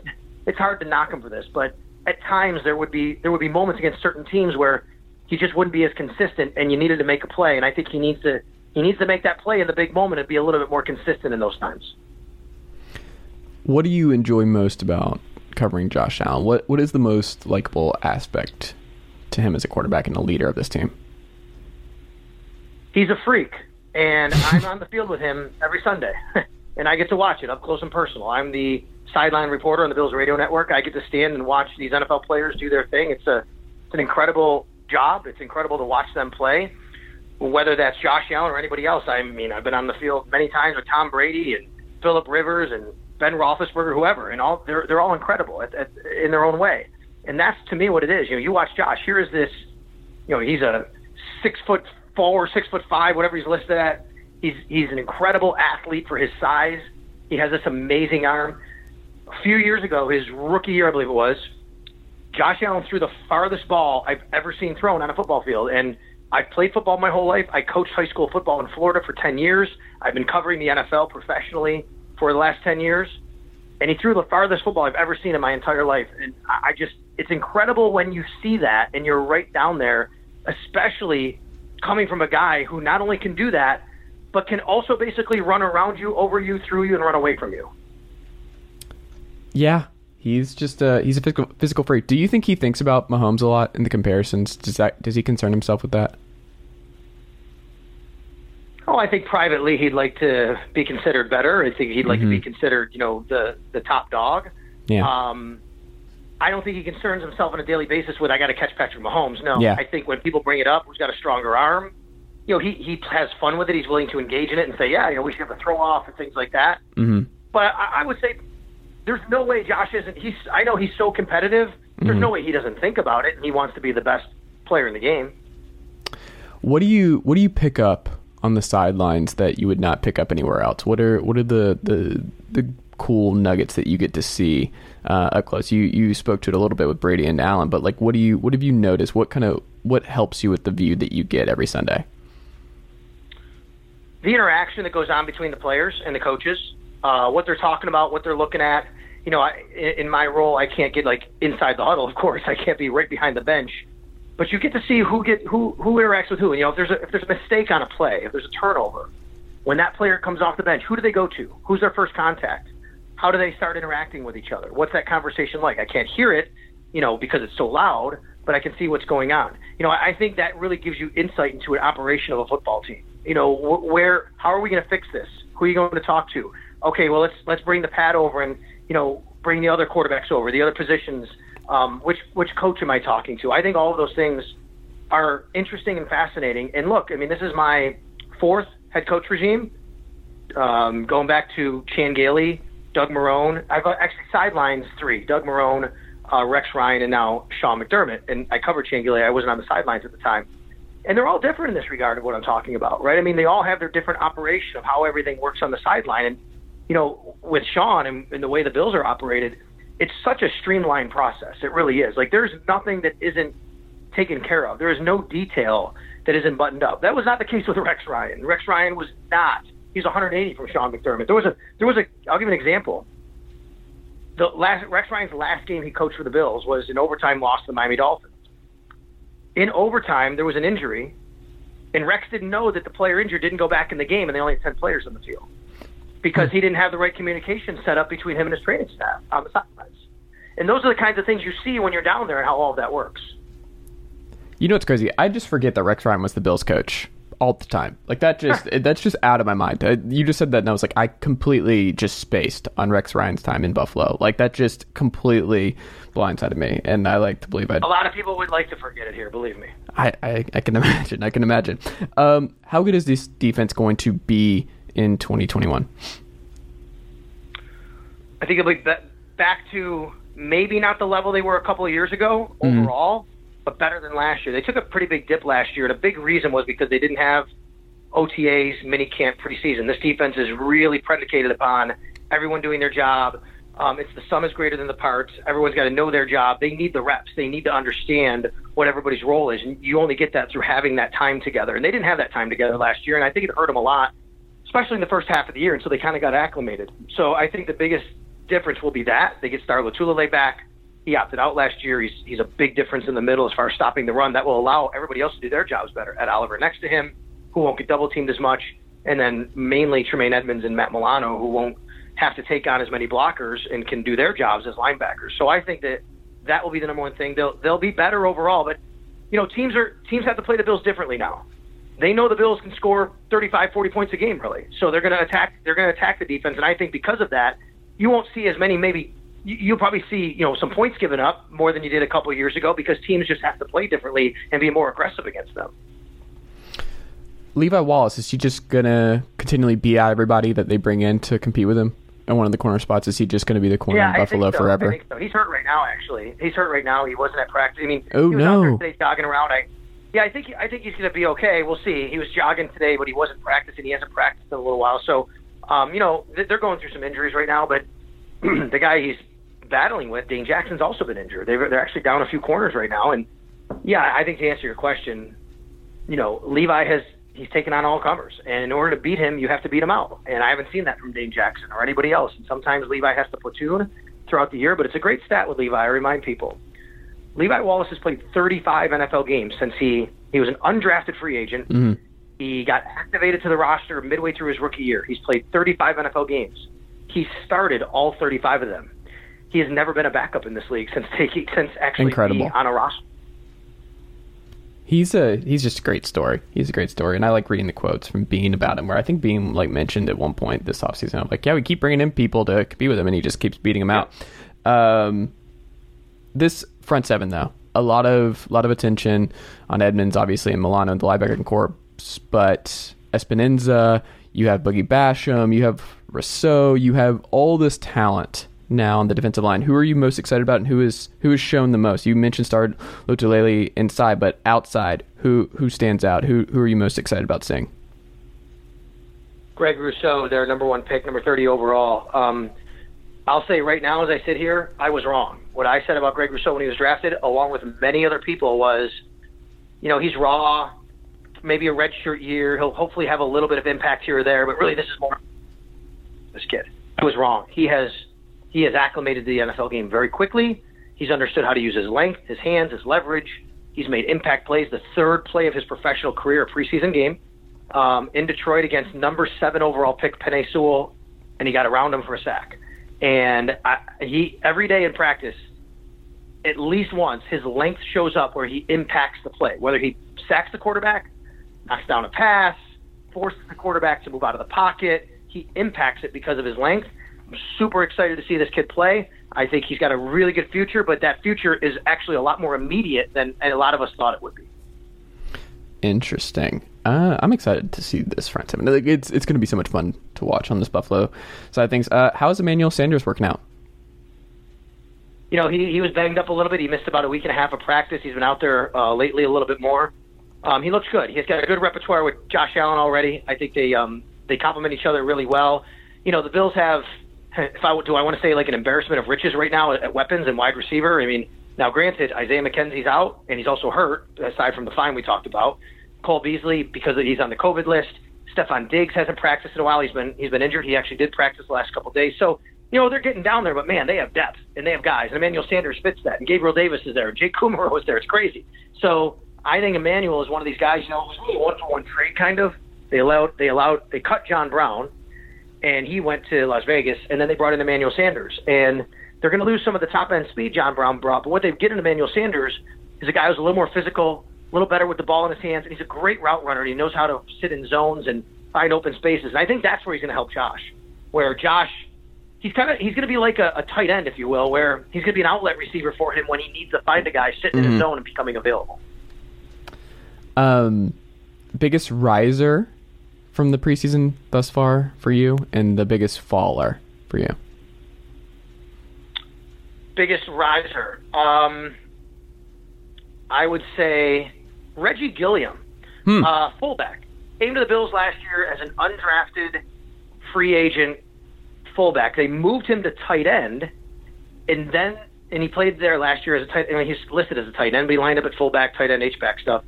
D: it's hard to knock him for this, but at times there would be there would be moments against certain teams where he just wouldn't be as consistent, and you needed to make a play. And I think he needs to he needs to make that play in the big moment and be a little bit more consistent in those times.
B: What do you enjoy most about covering Josh Allen? What what is the most likable aspect to him as a quarterback and a leader of this team?
D: He's a freak, and I'm on the field with him every Sunday, [laughs] and I get to watch it up close and personal. I'm the sideline reporter on the Bills radio network. I get to stand and watch these NFL players do their thing. It's a it's an incredible job. It's incredible to watch them play whether that's Josh Allen or anybody else. I mean, I've been on the field many times with Tom Brady and Philip Rivers and Ben Roethlisberger, whoever, and all they're they're all incredible at, at, in their own way. And that's to me what it is. You know, you watch Josh. Here is this. You know, he's a six foot four, six foot five, whatever he's listed at. He's he's an incredible athlete for his size. He has this amazing arm. A few years ago, his rookie year, I believe it was, Josh Allen threw the farthest ball I've ever seen thrown on a football field, and I've played football my whole life. I coached high school football in Florida for 10 years. I've been covering the NFL professionally for the last 10 years. And he threw the farthest football I've ever seen in my entire life. And I just, it's incredible when you see that and you're right down there, especially coming from a guy who not only can do that, but can also basically run around you, over you, through you, and run away from you.
B: Yeah, he's just a he's a physical physical freak. Do you think he thinks about Mahomes a lot in the comparisons? Does that does he concern himself with that?
D: Oh, I think privately he'd like to be considered better. I think he'd like mm-hmm. to be mm-hmm. considered, you know, the the top dog.
B: Yeah.
D: Um, I don't think he concerns himself on a daily basis with I got to catch Patrick Mahomes. No,
B: yeah.
D: I think when people bring it up, who's got a stronger arm, you know, he he has fun with it. He's willing to engage in it and say, yeah, you know, we should have a throw off and things like that.
B: Mm-hmm.
D: But I, I would say there's no way Josh isn't. He's. I know he's so competitive. There's mm-hmm. no way he doesn't think about it, and he wants to be the best player in the game.
B: What do you What do you pick up on the sidelines that you would not pick up anywhere else? What are What are the the the cool nuggets that you get to see uh, up close? You you spoke to it a little bit with Brady and Allen, but like, what do you What have you noticed? What kind of What helps you with the view that you get every Sunday?
D: The interaction that goes on between the players and the coaches uh, what they're talking about, what they're looking at. You know, I, in my role, I can't get like inside the huddle. Of course, [laughs] I can't be right behind the bench, but you get to see who get who who interacts with who. And, you know, if there's a if there's a mistake on a play, if there's a turnover, when that player comes off the bench, who do they go to? Who's their first contact? How do they start interacting with each other? What's that conversation like? I can't hear it, you know, because it's so loud, but I can see what's going on. You know, I think that really gives you insight into an operation of a football team. You know, where how are we going to fix this? Who are you going to talk to? okay, well let's let's bring the pad over and you know bring the other quarterbacks over, the other positions. Um, which which coach am I talking to? I think all of those things are interesting and fascinating. And look, I mean, this is my fourth head coach regime, um, going back to Chan Gailey, Doug Marrone. I've actually sidelines three: Doug Marrone, uh, Rex Ryan, and now Sean McDermott. And I covered Chan Gailey. I wasn't on the sidelines at the time. And they're all different in this regard of what I'm talking about, right? I mean, they all have their different operation of how everything works on the sideline. And, you know, with Sean and, and the way the Bills are operated, it's such a streamlined process. It really is. Like, there's nothing that isn't taken care of. There is no detail that isn't buttoned up. That was not the case with Rex Ryan. Rex Ryan was not. He's 180 from Sean McDermott. There was a there was a I'll give an example. The last Rex Ryan's last game he coached for the Bills was an overtime loss to the Miami Dolphins. In overtime, there was an injury, and Rex didn't know that the player injured didn't go back in the game, and they only had 10 players on the field because he didn't have the right communication set up between him and his training staff um, on the sidelines. And those are the kinds of things you see when you're down there and how all of that works.
B: You know what's crazy? I just forget that Rex Ryan was the Bills coach all the time. Like that just that's just out of my mind. I, you just said that and I was like I completely just spaced on Rex Ryan's time in Buffalo. Like that just completely blindsided me and I like to believe I
D: A lot of people would like to forget it here, believe me.
B: I, I, I can [laughs] imagine. I can imagine. Um, how good is this defense going to be in 2021?
D: I think it'll be back to maybe not the level they were a couple of years ago
B: Mm-hmm.
D: But better than last year. They took a pretty big dip last year, and a big reason was because they didn't have OTAs, minicamp, preseason. This defense is really predicated upon everyone doing their job. Um, it's the sum is greater than the parts. Everyone's got to know their job. They need the reps. They need to understand what everybody's role is, and you only get that through having that time together. And they didn't have that time together last year, and I think it hurt them a lot, especially in the first half of the year. And so they kind of got acclimated. So I think the biggest difference will be that they get Star Lotulelei back. He opted out last year. He's he's a big difference in the middle as far as stopping the run. That will allow everybody else to do their jobs better. Ed Oliver next to him, who won't get double teamed as much, and then mainly Tremaine Edmunds and Matt Milano, who won't have to take on as many blockers and can do their jobs as linebackers. So I think that that will be the number one thing. They'll they'll be better overall, but you know teams are teams have to play the Bills differently now. They know the Bills can score 35, 40 points a game, really. So they're going to attack. They're going to attack the defense, and I think because of that, you won't see as many. Maybe you'll probably see you know some points given up more than you did a couple of years ago because teams just have to play differently and be more aggressive against them.
B: Levi Wallace is he just gonna continually beat out everybody that they bring in to compete with him? And one of the corner spots is he just going to be the corner
D: Yeah,
B: in Buffalo
D: so.
B: forever?
D: I think so. He's hurt right now. Actually, he's hurt right now. He wasn't at practice. I mean,
B: Oh,
D: he was
B: no.
D: out there today jogging around. I, yeah, I think I think he's going to be okay. We'll see. He was jogging today, but he wasn't practicing. He hasn't practiced in a little while. So, um, you know, they're going through some injuries right now. But [clears throat] the guy he's battling with, Dane Jackson's also been injured. They're they're actually down a few corners right now. And yeah, I think to answer your question, you know, Levi has he's taken on all comers, and in order to beat him, you have to beat him out. And I haven't seen that from Dane Jackson or anybody else. And sometimes Levi has to platoon throughout the year, but it's a great stat with Levi. I remind people, Levi Wallace has played 35 NFL games since he he was an undrafted free agent.
B: Mhm.
D: He got activated to the roster midway through his rookie year. He's played 35 NFL games. He started all 35 of them. He has never been a backup in this league since taking since actually
B: Incredible.
D: being on a roster.
B: He's a he's just a great story. He's a great story, and I like reading the quotes from Beane about him. Where I think Beane like mentioned at one point this offseason, I'm like, yeah, we keep bringing in people to compete with him, and he just keeps beating him out. Um, this front seven though, a lot of lot of attention on Edmunds, obviously, and Milano and the linebacker corps, but Epenesa, you have Boogie Basham, you have Rousseau, you have all this talent now on the defensive line. Who are you most excited about, and who is who has shown the most? You mentioned Star Lotulelei inside, but outside, who who stands out? Who who are you most excited about seeing?
D: Greg Rousseau, their number one pick, number 30 overall. Um, I'll say right now, as I sit here, I was wrong. What I said about Greg Rousseau when he was drafted, along with many other people, was, you know, he's raw, maybe a redshirt year. He'll hopefully have a little bit of impact here or there, but really, this is more this kid. I was wrong. He has he has acclimated to the NFL game very quickly. He's understood how to use his length, his hands, his leverage. He's made impact plays. The third play of his professional career, a preseason game, um, in Detroit against number seven overall pick Penei Sewell, and he got around him for a sack. And I, he every day in practice, at least once, his length shows up where he impacts the play. Whether he sacks the quarterback, knocks down a pass, forces the quarterback to move out of the pocket, he impacts it because of his length. I'm super excited to see this kid play. I think he's got a really good future, but that future is actually a lot more immediate than a lot of us thought it would be.
B: Interesting. Uh, I'm excited to see this front seven. Like, it's it's going to be so much fun to watch on this Buffalo side of things. Uh, how is Emmanuel Sanders working out?
D: You know, he he was banged up a little bit. He missed about a week and a half of practice. He's been out there uh, lately a little bit more. Um, he looks good. He's got a good repertoire with Josh Allen already. I think they um, they complement each other really well. You know, the Bills have if I do I want to say like an embarrassment of riches right now at, weapons and wide receiver. I mean, now granted, Isaiah McKenzie's out and he's also hurt aside from the fine we talked about. Cole Beasley because he's on the COVID list. Stefon Diggs hasn't practiced in a while. He's been he's been injured. He actually did practice the last couple of days. So you know they're getting down there, but man, they have depth and they have guys. And Emmanuel Sanders fits that, and Gabriel Davis is there, Jake Kumerow is there. It's crazy. So I think Emmanuel is one of these guys. You know, it was really one for one trade kind of. They allowed they allowed they cut John Brown, and he went to Las Vegas, and then they brought in Emmanuel Sanders, and they're going to lose some of the top end speed John Brown brought. But what they get in Emmanuel Sanders is a guy who's a little more physical, a little better with the ball in his hands, and he's a great route runner. And he knows how to sit in zones and find open spaces. And I think that's where he's going to help Josh. Where Josh, he's kind of he's going to be like a, a tight end, if you will, where he's going to be an outlet receiver for him when he needs to find a guy sitting mm-hmm. in his zone and becoming available.
B: Um, biggest riser from the preseason thus far for you, and the biggest faller for you.
D: Biggest riser, um, I would say Reggie Gilliam, hmm. uh, fullback. Came to the Bills last year as an undrafted free agent fullback. They moved him to tight end, and then and he played there last year as a tight. I mean, he's listed as a tight end, but he lined up at fullback, tight end, H back stuff.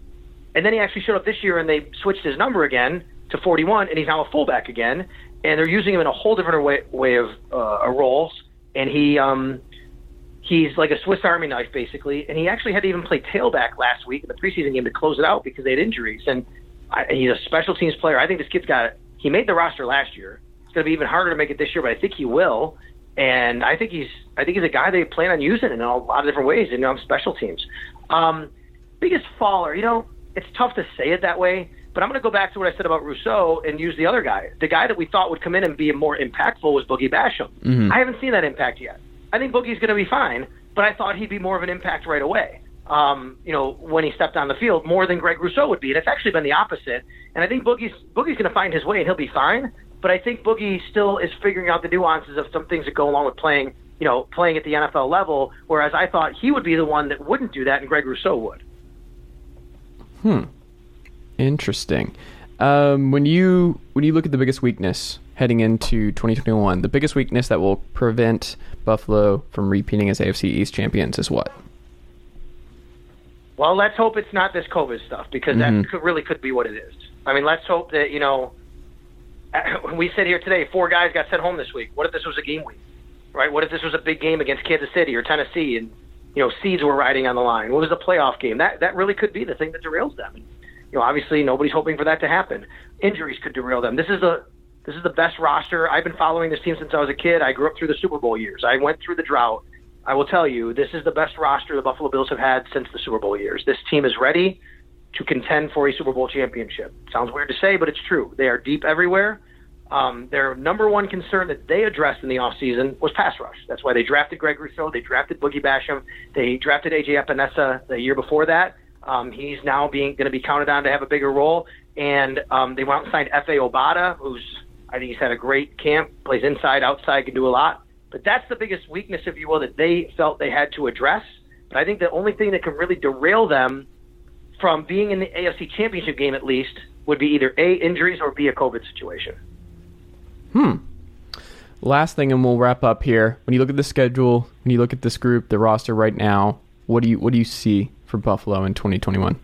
D: And then he actually showed up this year, and they switched his number again to 41, and he's now a fullback again. And they're using him in a whole different way, way of uh, roles. And he um, he's like a Swiss Army knife, basically. And he actually had to even play tailback last week in the preseason game to close it out because they had injuries. And I, he's a special teams player. I think this kid's got. He made the roster last year. It's going to be even harder to make it this year, but I think he will. And I think he's I think he's a guy they plan on using in a lot of different ways. You know, on special teams. Um, biggest faller, you know, it's tough to say it that way, but I'm going to go back to what I said about Rousseau and use the other guy. The guy that we thought would come in and be more impactful was Boogie Basham. Mm-hmm. I haven't seen that impact yet. I think Boogie's going to be fine, but I thought he'd be more of an impact right away. Um, you know, when he stepped on the field more than Greg Rousseau would be, and it's actually been the opposite. And I think Boogie's Boogie's going to find his way and he'll be fine. But I think Boogie still is figuring out the nuances of some things that go along with playing, you know, playing at the NFL level. Whereas I thought he would be the one that wouldn't do that, and Greg Rousseau would.
B: Hmm. Interesting. Um, when you when you look at the biggest weakness heading into 2021, the biggest weakness that will prevent Buffalo from repeating as AFC East champions is what?
D: Well, let's hope it's not this COVID stuff because mm-hmm. that could, really could be what it is. I mean, let's hope that you know. [clears throat] We sit here today. Four guys got sent home this week. What if this was a game week, right? What if this was a big game against Kansas City or Tennessee, and you know seeds were riding on the line? What was a playoff game? That that really could be the thing that derails them. You know, obviously nobody's hoping for that to happen. Injuries could derail them. This is the this is the best roster. I've been following this team since I was a kid. I grew up through the Super Bowl years. I went through the drought. I will tell you, this is the best roster the Buffalo Bills have had since the Super Bowl years. This team is ready to contend for a Super Bowl championship. Sounds weird to say, but it's true. They are deep everywhere. Um, their number one concern that they addressed in the offseason was pass rush. That's why they drafted Greg Rousseau. They drafted Boogie Basham. They drafted A.J. Epenesa the year before that. Um, he's now being going to be counted on to have a bigger role. And um, they went out and signed Efe Obada, who's I think he's had a great camp, plays inside, outside, can do a lot. But that's the biggest weakness, if you will, that they felt they had to address. But I think the only thing that can really derail them from being in the AFC Championship game, at least, would be either A, injuries or B, a COVID situation.
B: Hmm. Last thing, and we'll wrap up here. When you look at the schedule, when you look at this group, the roster right now, what do you what do you see for Buffalo in 2021?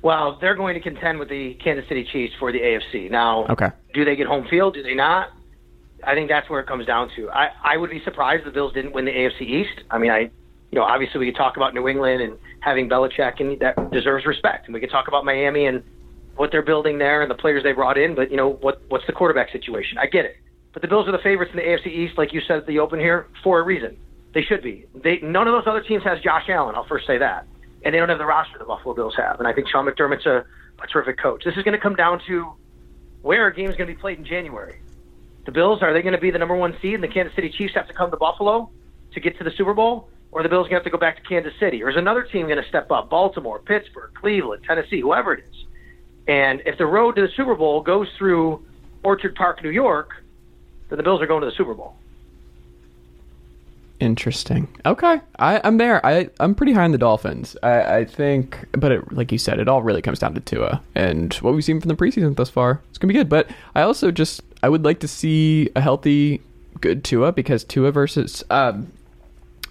D: Well, they're going to contend with the Kansas City Chiefs for the AFC. Now,
B: okay.
D: do they get home field? Do they not? I think that's where it comes down to. I, I would be surprised the Bills didn't win the AFC East. I mean, I, you know, obviously we could talk about New England and having Belichick, and that deserves respect. And we could talk about Miami and what they're building there and the players they brought in. But you know, what what's the quarterback situation? I get it. But the Bills are the favorites in the AFC East, like you said at the open here, for a reason. They should be. They none of those other teams has Josh Allen. I'll first say that, and they don't have the roster the Buffalo Bills have. And I think Sean McDermott's a, a terrific coach. This is going to come down to where a game is going to be played in January. The Bills are they going to be the number one seed, and the Kansas City Chiefs have to come to Buffalo to get to the Super Bowl, or the Bills going to have to go back to Kansas City, or is another team going to step up? Baltimore, Pittsburgh, Cleveland, Tennessee, whoever it is. And if the road to the Super Bowl goes through Orchard Park, New York, then the Bills are going to the Super Bowl.
B: Interesting. Okay, I, I'm there. I I'm pretty high on the Dolphins. I, I think, but it, like you said, it all really comes down to Tua and what we've seen from the preseason thus far. It's gonna be good. But I also just I would like to see a healthy, good Tua because Tua versus um,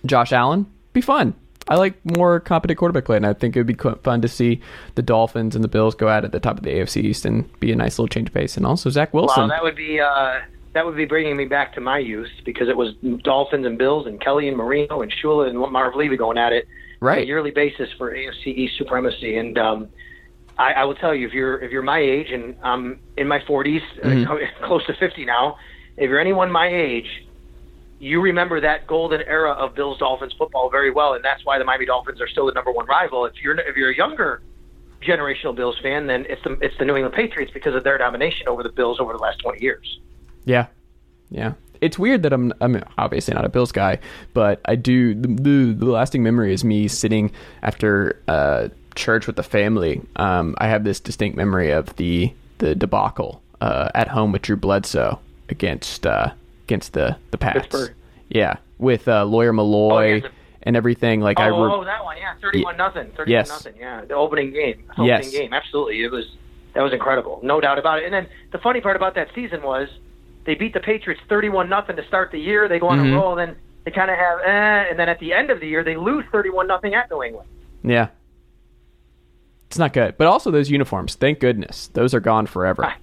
B: Josh Allen be fun. I like more competent quarterback play, and I think it would be fun to see the Dolphins and the Bills go out at the top of the AFC East and be a nice little change of pace. And also Zach Wilson.
D: Wow, that would be uh, that would be bringing me back to my youth because it was Dolphins and Bills and Kelly and Marino and Shula and Marv Levy going at it on a
B: right.
D: yearly basis for AFC East supremacy. And um, I, I will tell you, if you're if you're my age and I'm in my 40s, uh, [laughs] close to 50 now, if you're anyone my age, you remember that golden era of Bills Dolphins football very well, and that's why the Miami Dolphins are still the number one rival. If you're if you're a younger generational Bills fan, then it's the it's the New England Patriots because of their domination over the Bills over the last 20 years.
B: Yeah, yeah. It's weird that I'm I'm obviously not a Bills guy, but I do the the, the lasting memory is me sitting after uh, church with the family. Um, I have this distinct memory of the the debacle uh, at home with Drew Bledsoe against uh, against the the Pats.
D: Pittsburgh.
B: Yeah, with uh, Lawyer Milloy
D: yeah,
B: and everything. Like I
D: Oh,
B: re-
D: oh, that one, yeah, thirty-one nothing, thirty-one
B: Yes.
D: nothing, yeah, the opening game, opening
B: Yes.
D: game, absolutely, it was that was incredible, no doubt about it. And then the funny part about that season was they beat the Patriots thirty-one nothing to start the year. They go on
B: Mhm.
D: a roll, and then they kind of have, eh, and then at the end of the year they lose thirty-one nothing at New England.
B: yeah, it's not good. But also those uniforms. Thank goodness those are gone forever.
D: Ah.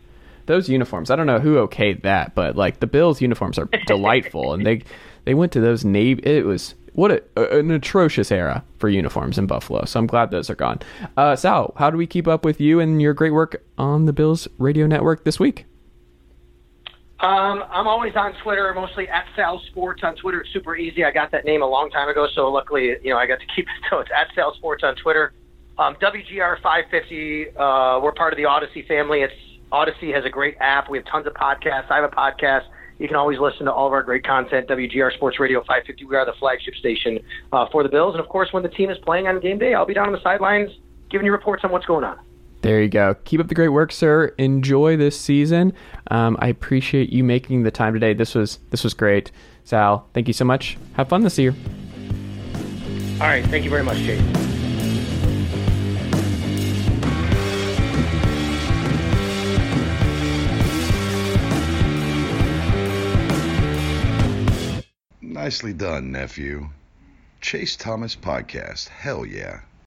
B: those uniforms. I don't know who okayed that, but like the Bills uniforms are [laughs] delightful, and they they went to those navy. It was what a, a- an atrocious era for uniforms in Buffalo. So I'm glad those are gone. Uh, Sal, how do we keep up with you and your great work on the Bills radio network this week?
D: Um, I'm always on Twitter, mostly at Sal Sports on Twitter. It's super easy. I got that name a long time ago, so luckily, you know, I got to keep [laughs] it. So it's at Sal Sports on Twitter. Um, WGR 550. Uh, we're part of the Audacy family. It's Audacy has a great app. We have tons of podcasts. I have a podcast. You can always listen to all of our great content. WGR Sports Radio 550. We are the flagship station uh, for the Bills, and of course, when the team is playing on game day, I'll be down on the sidelines giving you reports on what's going on.
B: There you go. Keep up the great work, sir. Enjoy this season. Um, I appreciate you making the time today. This was this was great, Sal. Thank you so much. Have fun this year.
D: All right. Thank you very much, Chase.
E: Nicely done, nephew. Chase Thomas Podcast. Hell yeah.